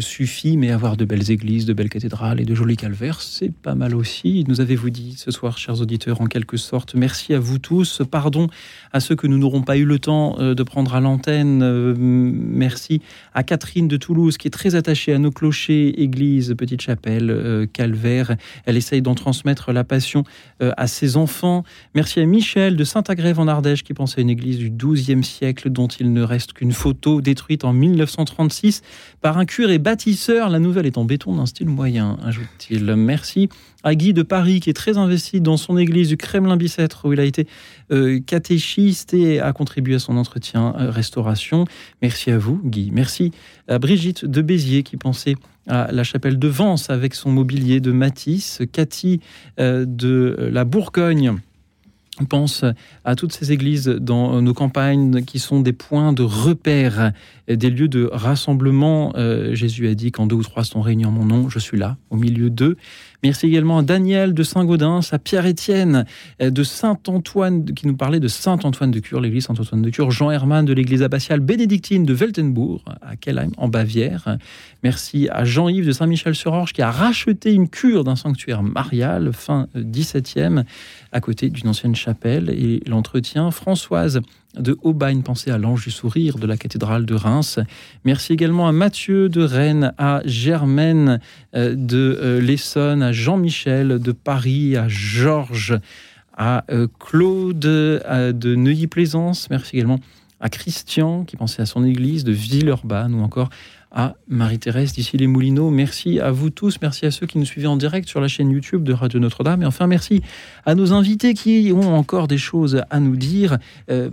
[SPEAKER 1] Suffit, mais avoir de belles églises, de belles cathédrales et de jolis calvaires, c'est pas mal aussi. Nous avez-vous dit ce soir, chers auditeurs, en quelque sorte. Merci à vous tous. Pardon à ceux que nous n'aurons pas eu le temps euh, de prendre à l'antenne. Euh, merci à Catherine de Toulouse, qui est très attachée à nos clochers, églises, petites chapelles, euh, calvaires. Elle essaye d'en transmettre la passion à ses enfants. Merci à Michel de Saint-Agrève en Ardèche, qui pense à une église du XIIe siècle dont il ne reste qu'une photo détruite en 1936 par un curé La nouvelle est en béton d'un style moyen, ajoute-t-il. Merci à Guy de Paris, qui est très investi dans son église du Kremlin-Bicêtre, où il a été euh, catéchiste et a contribué à son entretien euh, restauration. Merci à vous, Guy. Merci à Brigitte de Béziers, qui pensait à la chapelle de Vence avec son mobilier de Matisse. Cathy euh, de la Bourgogne on pense à toutes ces églises dans nos campagnes qui sont des points de repère, des lieux de rassemblement. Euh, Jésus a dit quand deux ou trois sont réunis en mon nom, je suis là, au milieu d'eux. Merci également à Daniel de Saint-Gaudens, à Pierre-Étienne de Saint-Antoine, qui nous parlait de Saint-Antoine de Cure, l'église Saint-Antoine de Cure, Jean Hermann de l'église abbatiale bénédictine de Weltenbourg, à Kellheim, en Bavière. Merci à Jean-Yves de Saint-Michel-sur-Orge, qui a racheté une cure d'un sanctuaire marial, fin 17e, à côté d'une ancienne chapelle, et l'entretien. Françoise de Aubagne, pensée à l'Ange du Sourire de la cathédrale de Reims. Merci également à Mathieu de Rennes, à Germaine euh, de euh, l'Essonne, à Jean-Michel de Paris, à Georges, à euh, Claude de Neuilly-Plaisance. Merci également à Christian qui pensait à son église de Villeurbanne ou encore à Marie-Thérèse d'ici les Moulineaux. Merci à vous tous, merci à ceux qui nous suivaient en direct sur la chaîne YouTube de Radio Notre-Dame. Et enfin, merci à nos invités qui ont encore des choses à nous dire. Euh,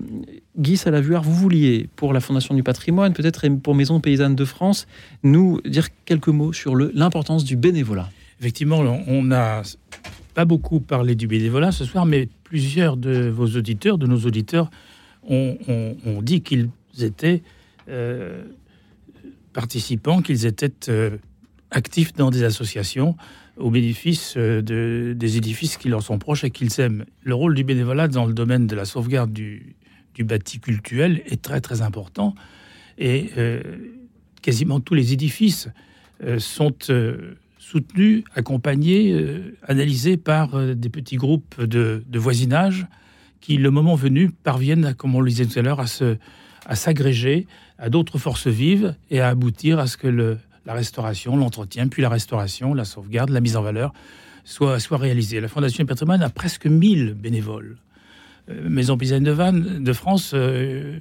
[SPEAKER 1] Guy Salavuard, vous vouliez, pour la Fondation du patrimoine, peut-être pour Maison Paysanne de France, nous dire quelques mots sur l'importance du bénévolat.
[SPEAKER 2] Effectivement, on n'a pas beaucoup parlé du bénévolat ce soir, mais plusieurs de vos auditeurs, de nos auditeurs, ont, dit qu'ils étaient... Euh, participants qu'ils étaient euh, actifs dans des associations au bénéfice euh, de, des édifices qui leur sont proches et qu'ils aiment. Le rôle du bénévolat dans le domaine de la sauvegarde du, du bâti cultuel est très très important et euh, quasiment tous les édifices sont soutenus, accompagnés, analysés par des petits groupes de, de, voisinage qui, le moment venu, parviennent, comme on le disait tout à l'heure, à s'agréger à d'autres forces vives et à aboutir à ce que le, la restauration, l'entretien, puis la restauration, la sauvegarde, la mise en valeur soit, soit réalisée. La Fondation du patrimoine a presque 1000 bénévoles. Euh, Maison Paysanne de Vannes, de France, euh,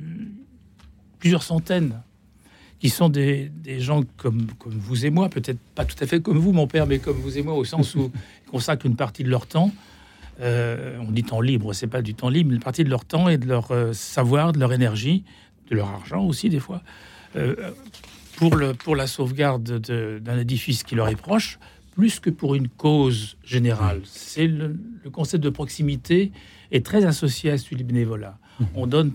[SPEAKER 2] plusieurs centaines, qui sont des, des, gens comme, comme vous et moi, peut-être pas tout à fait comme vous, mon père, mais comme vous et moi, au sens où ils consacrent une partie de leur temps. Euh, on dit temps libre, c'est pas du temps libre, une partie de leur temps et de leur savoir, de leur énergie de leur argent aussi des fois, euh, pour, le, pour la sauvegarde d'un édifice qui leur est proche, plus que pour une cause générale. C'est le, concept de proximité est très associé à celui du bénévolat. Mhm. On donne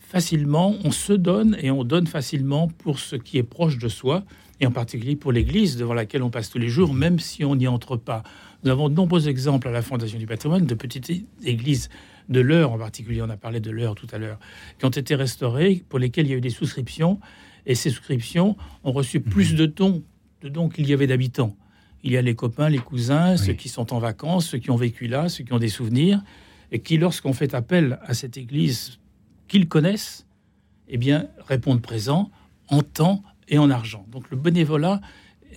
[SPEAKER 2] facilement, on se donne et on donne facilement pour ce qui est proche de soi, et en particulier pour l'Église devant laquelle on passe tous les jours, même si on n'y entre pas. Nous avons de nombreux exemples à la Fondation du patrimoine de petites églises de l'heure en particulier, on a parlé de l'heure tout à l'heure, qui ont été restaurées, pour lesquelles il y a eu des souscriptions, et ces souscriptions ont reçu mhm. plus de dons, de dons qu'il y avait d'habitants. Il y a les copains, les cousins, ceux qui sont en vacances, ceux qui ont vécu là, ceux qui ont des souvenirs, et qui, lorsqu'on fait appel à cette église qu'ils connaissent, eh bien, répondent présent en temps et en argent. Donc le bénévolat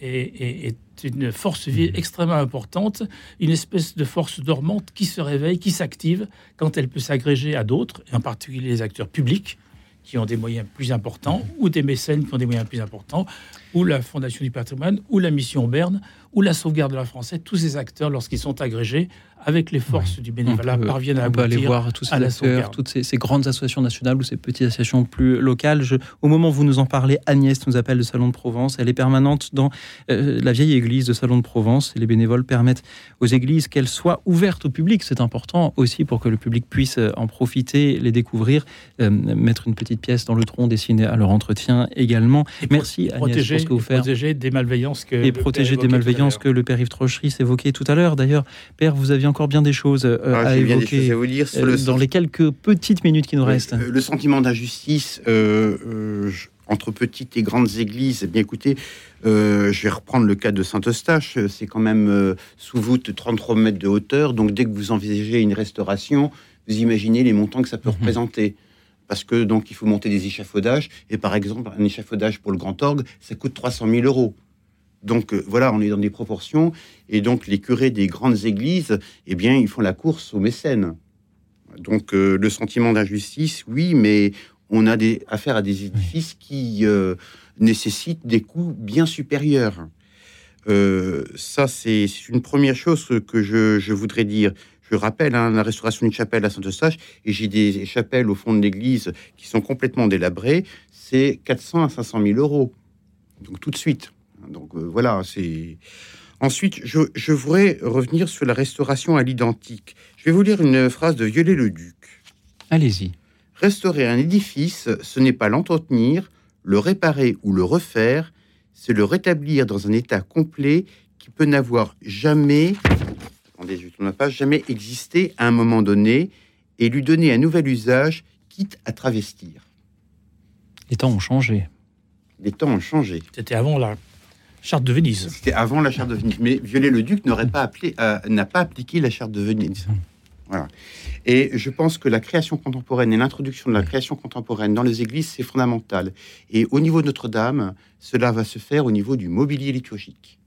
[SPEAKER 2] est, une force vive extrêmement importante, une espèce de force dormante qui se réveille, qui s'active quand elle peut s'agréger à d'autres, et en particulier les acteurs publics qui ont des moyens plus importants, ou des mécènes qui ont des moyens plus importants, ou la Fondation du patrimoine, ou la Mission Berne, ou la sauvegarde de la Française, tous ces acteurs, lorsqu'ils sont agrégés, avec les forces du bénévolat, parviennent à aboutir
[SPEAKER 1] aller voir tous ces acteurs, toutes ces, grandes associations nationales ou ces petites associations plus locales. au moment où vous nous en parlez, Agnès nous appelle de Salon de Provence. Elle est permanente dans euh, la vieille église de Salon de Provence. Et les bénévoles permettent aux églises qu'elles soient ouvertes au public. C'est important aussi pour que le public puisse euh, en profiter, les découvrir, euh, mettre une petite pièce dans le tronc destinée à leur entretien également. Merci Agnès
[SPEAKER 2] protéger, pour ce que vous faites. Protéger des malveillances que
[SPEAKER 1] et protéger des malveillances que le père Yves Trochery s'évoquait tout à l'heure. D'ailleurs, père, vous aviez encore bien des choses euh, ah, à évoquer vous dire euh, dans les quelques petites minutes qui nous restent.
[SPEAKER 3] Le sentiment d'injustice, euh, entre petites et grandes églises, eh bien écoutez, euh, je vais reprendre le cas de Saint-Eustache, c'est quand même euh, sous voûte 33 mètres de hauteur, donc dès que vous envisagez une restauration, vous imaginez les montants que ça peut représenter. Parce que donc il faut monter des échafaudages, et par exemple un échafaudage pour le grand orgue, ça coûte 300 000 euros. Donc euh, voilà, on est dans des proportions, et donc les curés des grandes églises, eh bien ils font la course aux mécènes. Donc euh, le sentiment d'injustice, oui, mais on a des, affaire à des édifices qui euh, nécessitent des coûts bien supérieurs. Ça, c'est c'est une première chose que je, je voudrais dire. Je rappelle hein, la restauration d'une chapelle à Saint-Eustache, et j'ai des chapelles au fond de l'église qui sont complètement délabrées, c'est 400 à 500 000 euros. Donc tout de suite. Donc euh, voilà, c'est. Ensuite, je, je voudrais revenir sur la restauration à l'identique. Je vais vous lire une phrase de Viollet-le-Duc.
[SPEAKER 1] Allez-y.
[SPEAKER 3] Restaurer un édifice, ce n'est pas l'entretenir, le réparer ou le refaire, c'est le rétablir dans un état complet qui peut n'avoir jamais, attendez, je tourne page, jamais existé à un moment donné et lui donner un nouvel usage, quitte à travestir.
[SPEAKER 1] Les temps ont changé.
[SPEAKER 3] Les temps ont changé.
[SPEAKER 2] C'était avant la charte de Venise.
[SPEAKER 3] C'était avant la charte de Venise. Mais Viollet-le-Duc n'aurait pas appelé, euh, n'a pas appliqué la charte de Venise. Voilà. Et je pense que la création contemporaine et l'introduction de la création contemporaine dans les églises, c'est fondamental. Et au niveau de Notre-Dame, cela va se faire au niveau du mobilier liturgique.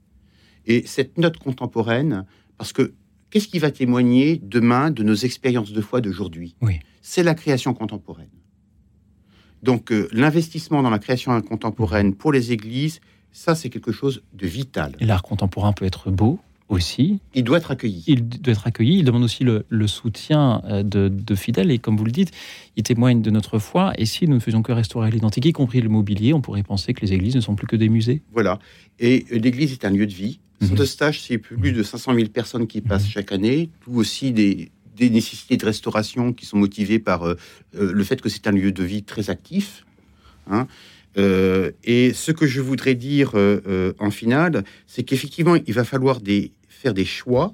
[SPEAKER 3] Et cette note contemporaine, parce que qu'est-ce qui va témoigner demain de nos expériences de foi d'aujourd'hui?
[SPEAKER 1] Oui.
[SPEAKER 3] C'est la création contemporaine. Donc euh, l'investissement dans la création contemporaine pour les églises, ça c'est quelque chose de vital.
[SPEAKER 1] L'art contemporain peut être beau aussi.
[SPEAKER 3] Il doit être accueilli.
[SPEAKER 1] Il doit être accueilli. Il demande aussi le, le soutien euh, de, de, fidèles. Et comme vous le dites, il témoigne de notre foi. Et si nous ne faisions que restaurer l'identique, y compris le mobilier, on pourrait penser que les églises ne sont plus que des musées.
[SPEAKER 3] Voilà. Et euh, l'église est un lieu de vie.
[SPEAKER 1] Mhm.
[SPEAKER 3] Saint-Eustache, c'est plus de 500 000 personnes qui passent chaque année. Tout aussi des, des nécessités de restauration qui sont motivées par euh, le fait que c'est un lieu de vie très actif. Hein. Euh, et ce que je voudrais dire euh, euh, en finale, c'est qu'effectivement, il va falloir des, faire des choix,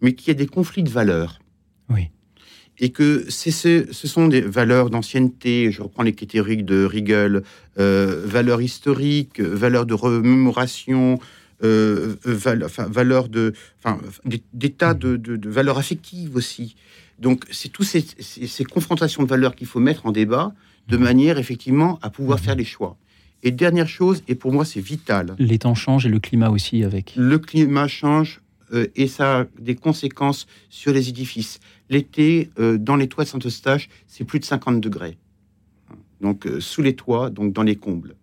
[SPEAKER 3] mais qu'il y a des conflits de valeurs.
[SPEAKER 1] Oui.
[SPEAKER 3] Et que ce, ce sont des valeurs d'ancienneté, je reprends les catégories de Riegel, euh, valeurs historiques, valeurs de remémoration, euh, val, enfin, valeurs de, enfin, des, des tas de, de, de, valeurs affectives aussi. Donc, c'est toutes ces, confrontations de valeurs qu'il faut mettre en débat de manière effectivement à pouvoir faire les choix. Et dernière chose, et pour moi c'est vital.
[SPEAKER 1] Les temps changent et le climat aussi avec.
[SPEAKER 3] Le climat change euh, et ça a des conséquences sur les édifices. L'été, euh, dans les toits de Saint-Eustache, c'est plus de 50 degrés. Donc euh, sous les toits, donc dans les combles.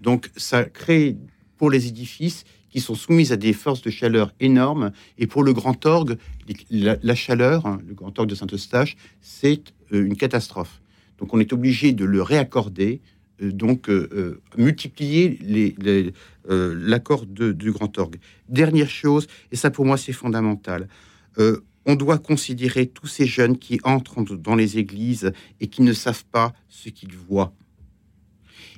[SPEAKER 3] Donc ça crée pour les édifices qui sont soumis à des forces de chaleur énormes. Et pour le grand orgue, la, la chaleur, hein, le grand orgue de Saint-Eustache, c'est une catastrophe. Donc on est obligé de le réaccorder, euh, donc euh, euh, multiplier l'accord du grand orgue. Dernière chose, et ça pour moi c'est fondamental, on doit considérer tous ces jeunes qui entrent dans les églises et qui ne savent pas ce qu'ils voient.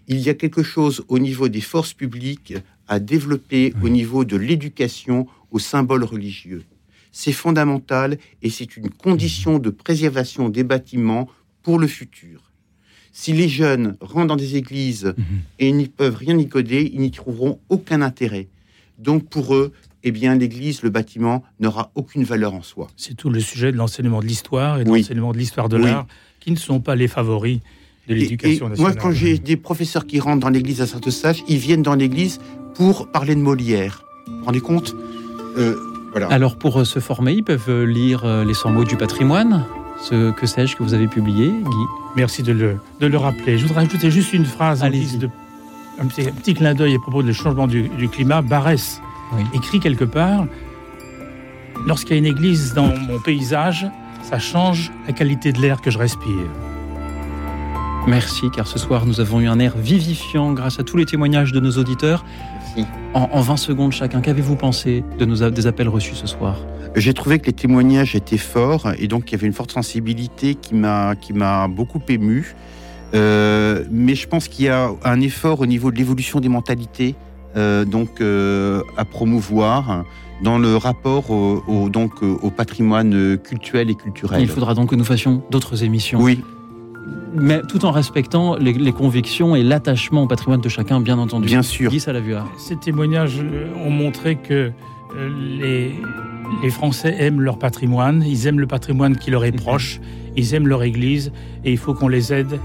[SPEAKER 3] Il y a quelque chose au niveau des forces publiques à développer oui. au niveau de l'éducation aux symboles religieux. C'est fondamental et c'est une condition de préservation des bâtiments pour le futur. Si les jeunes rentrent dans des églises mmh. et n'y peuvent rien y coder, ils n'y trouveront aucun intérêt. Donc pour eux, eh bien, l'église, le bâtiment n'aura aucune valeur en soi.
[SPEAKER 2] C'est tout le sujet de l'enseignement de l'histoire et de oui. l'enseignement de l'histoire de oui. l'art qui ne sont pas les favoris de l'éducation nationale.
[SPEAKER 3] Moi, quand j'ai des professeurs qui rentrent dans l'église à Saint-Eustache, ils viennent dans l'église pour parler de Molière. Vous vous rendez compte?
[SPEAKER 1] Euh, voilà. Alors, pour se former, ils peuvent lire les 100 mots du patrimoine ce que sais-je que vous avez publié, Guy
[SPEAKER 2] Merci de le, de le rappeler. Je voudrais ajouter juste une phrase, de, un, petit, un petit clin d'œil à propos du changement du, du climat. Barès oui. écrit quelque part Lorsqu'il y a une église dans mon paysage, ça change la qualité de l'air que je respire.
[SPEAKER 1] Merci, car ce soir, nous avons eu un air vivifiant grâce à tous les témoignages de nos auditeurs.
[SPEAKER 3] Merci.
[SPEAKER 1] En, en 20 secondes chacun, qu'avez-vous pensé de nos, des appels reçus ce soir?
[SPEAKER 3] J'ai trouvé que les témoignages étaient forts et donc il y avait une forte sensibilité qui m'a qui m'a beaucoup ému. Euh, mais je pense qu'il y a un effort au niveau de l'évolution des mentalités euh, donc euh, à promouvoir dans le rapport au, au, donc au patrimoine culturel et culturel.
[SPEAKER 1] Il faudra donc que nous fassions d'autres émissions.
[SPEAKER 3] Oui.
[SPEAKER 1] mais tout en respectant les, les convictions et l'attachement au patrimoine de chacun, bien entendu.
[SPEAKER 3] Bien sûr.
[SPEAKER 1] Guy Salavuard.
[SPEAKER 2] Ces témoignages ont montré que euh, les, les Français aiment leur patrimoine, ils aiment le patrimoine qui leur est proche, ils aiment leur Église, et il faut qu'on les aide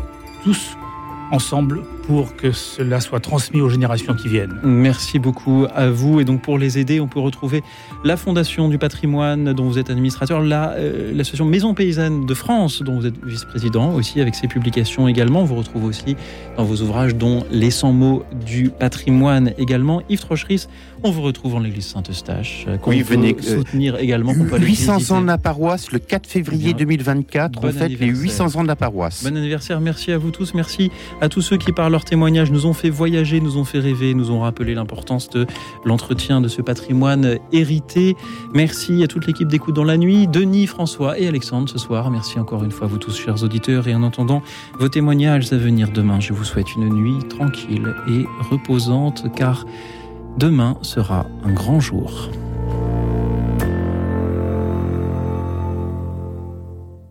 [SPEAKER 2] tous ensemble pour que cela soit transmis aux générations qui viennent.
[SPEAKER 1] Merci beaucoup à vous. Et donc pour les aider, on peut retrouver la Fondation du patrimoine dont vous êtes administrateur, la, euh, l'association Maison Paysanne de France dont vous êtes vice-président aussi avec ses publications également. On vous retrouve aussi dans vos ouvrages dont Les 100 mots du patrimoine également. Yves Trocheris, on vous retrouve en l'église Saint-Eustache. euh,
[SPEAKER 3] Oui,
[SPEAKER 1] peut
[SPEAKER 3] venez, euh,
[SPEAKER 1] soutenir également. peut aller
[SPEAKER 3] 800
[SPEAKER 1] visiter.
[SPEAKER 3] ans de la paroisse, le 4 février
[SPEAKER 1] Bien.
[SPEAKER 3] 2024,
[SPEAKER 1] Bon
[SPEAKER 3] on fête les
[SPEAKER 1] anniversaire.
[SPEAKER 3] 800 ans de la paroisse.
[SPEAKER 1] Bon anniversaire, merci à vous tous, merci à tous ceux qui par leur témoignage nous ont fait voyager, nous ont fait rêver, nous ont rappelé l'importance de l'entretien de ce patrimoine hérité. Merci à toute l'équipe d'écoute dans la nuit, Denis, François et Alexandre ce soir. Merci encore une fois à vous tous, chers auditeurs, et en entendant vos témoignages à venir demain, je vous souhaite une nuit tranquille et reposante, car demain sera un grand jour.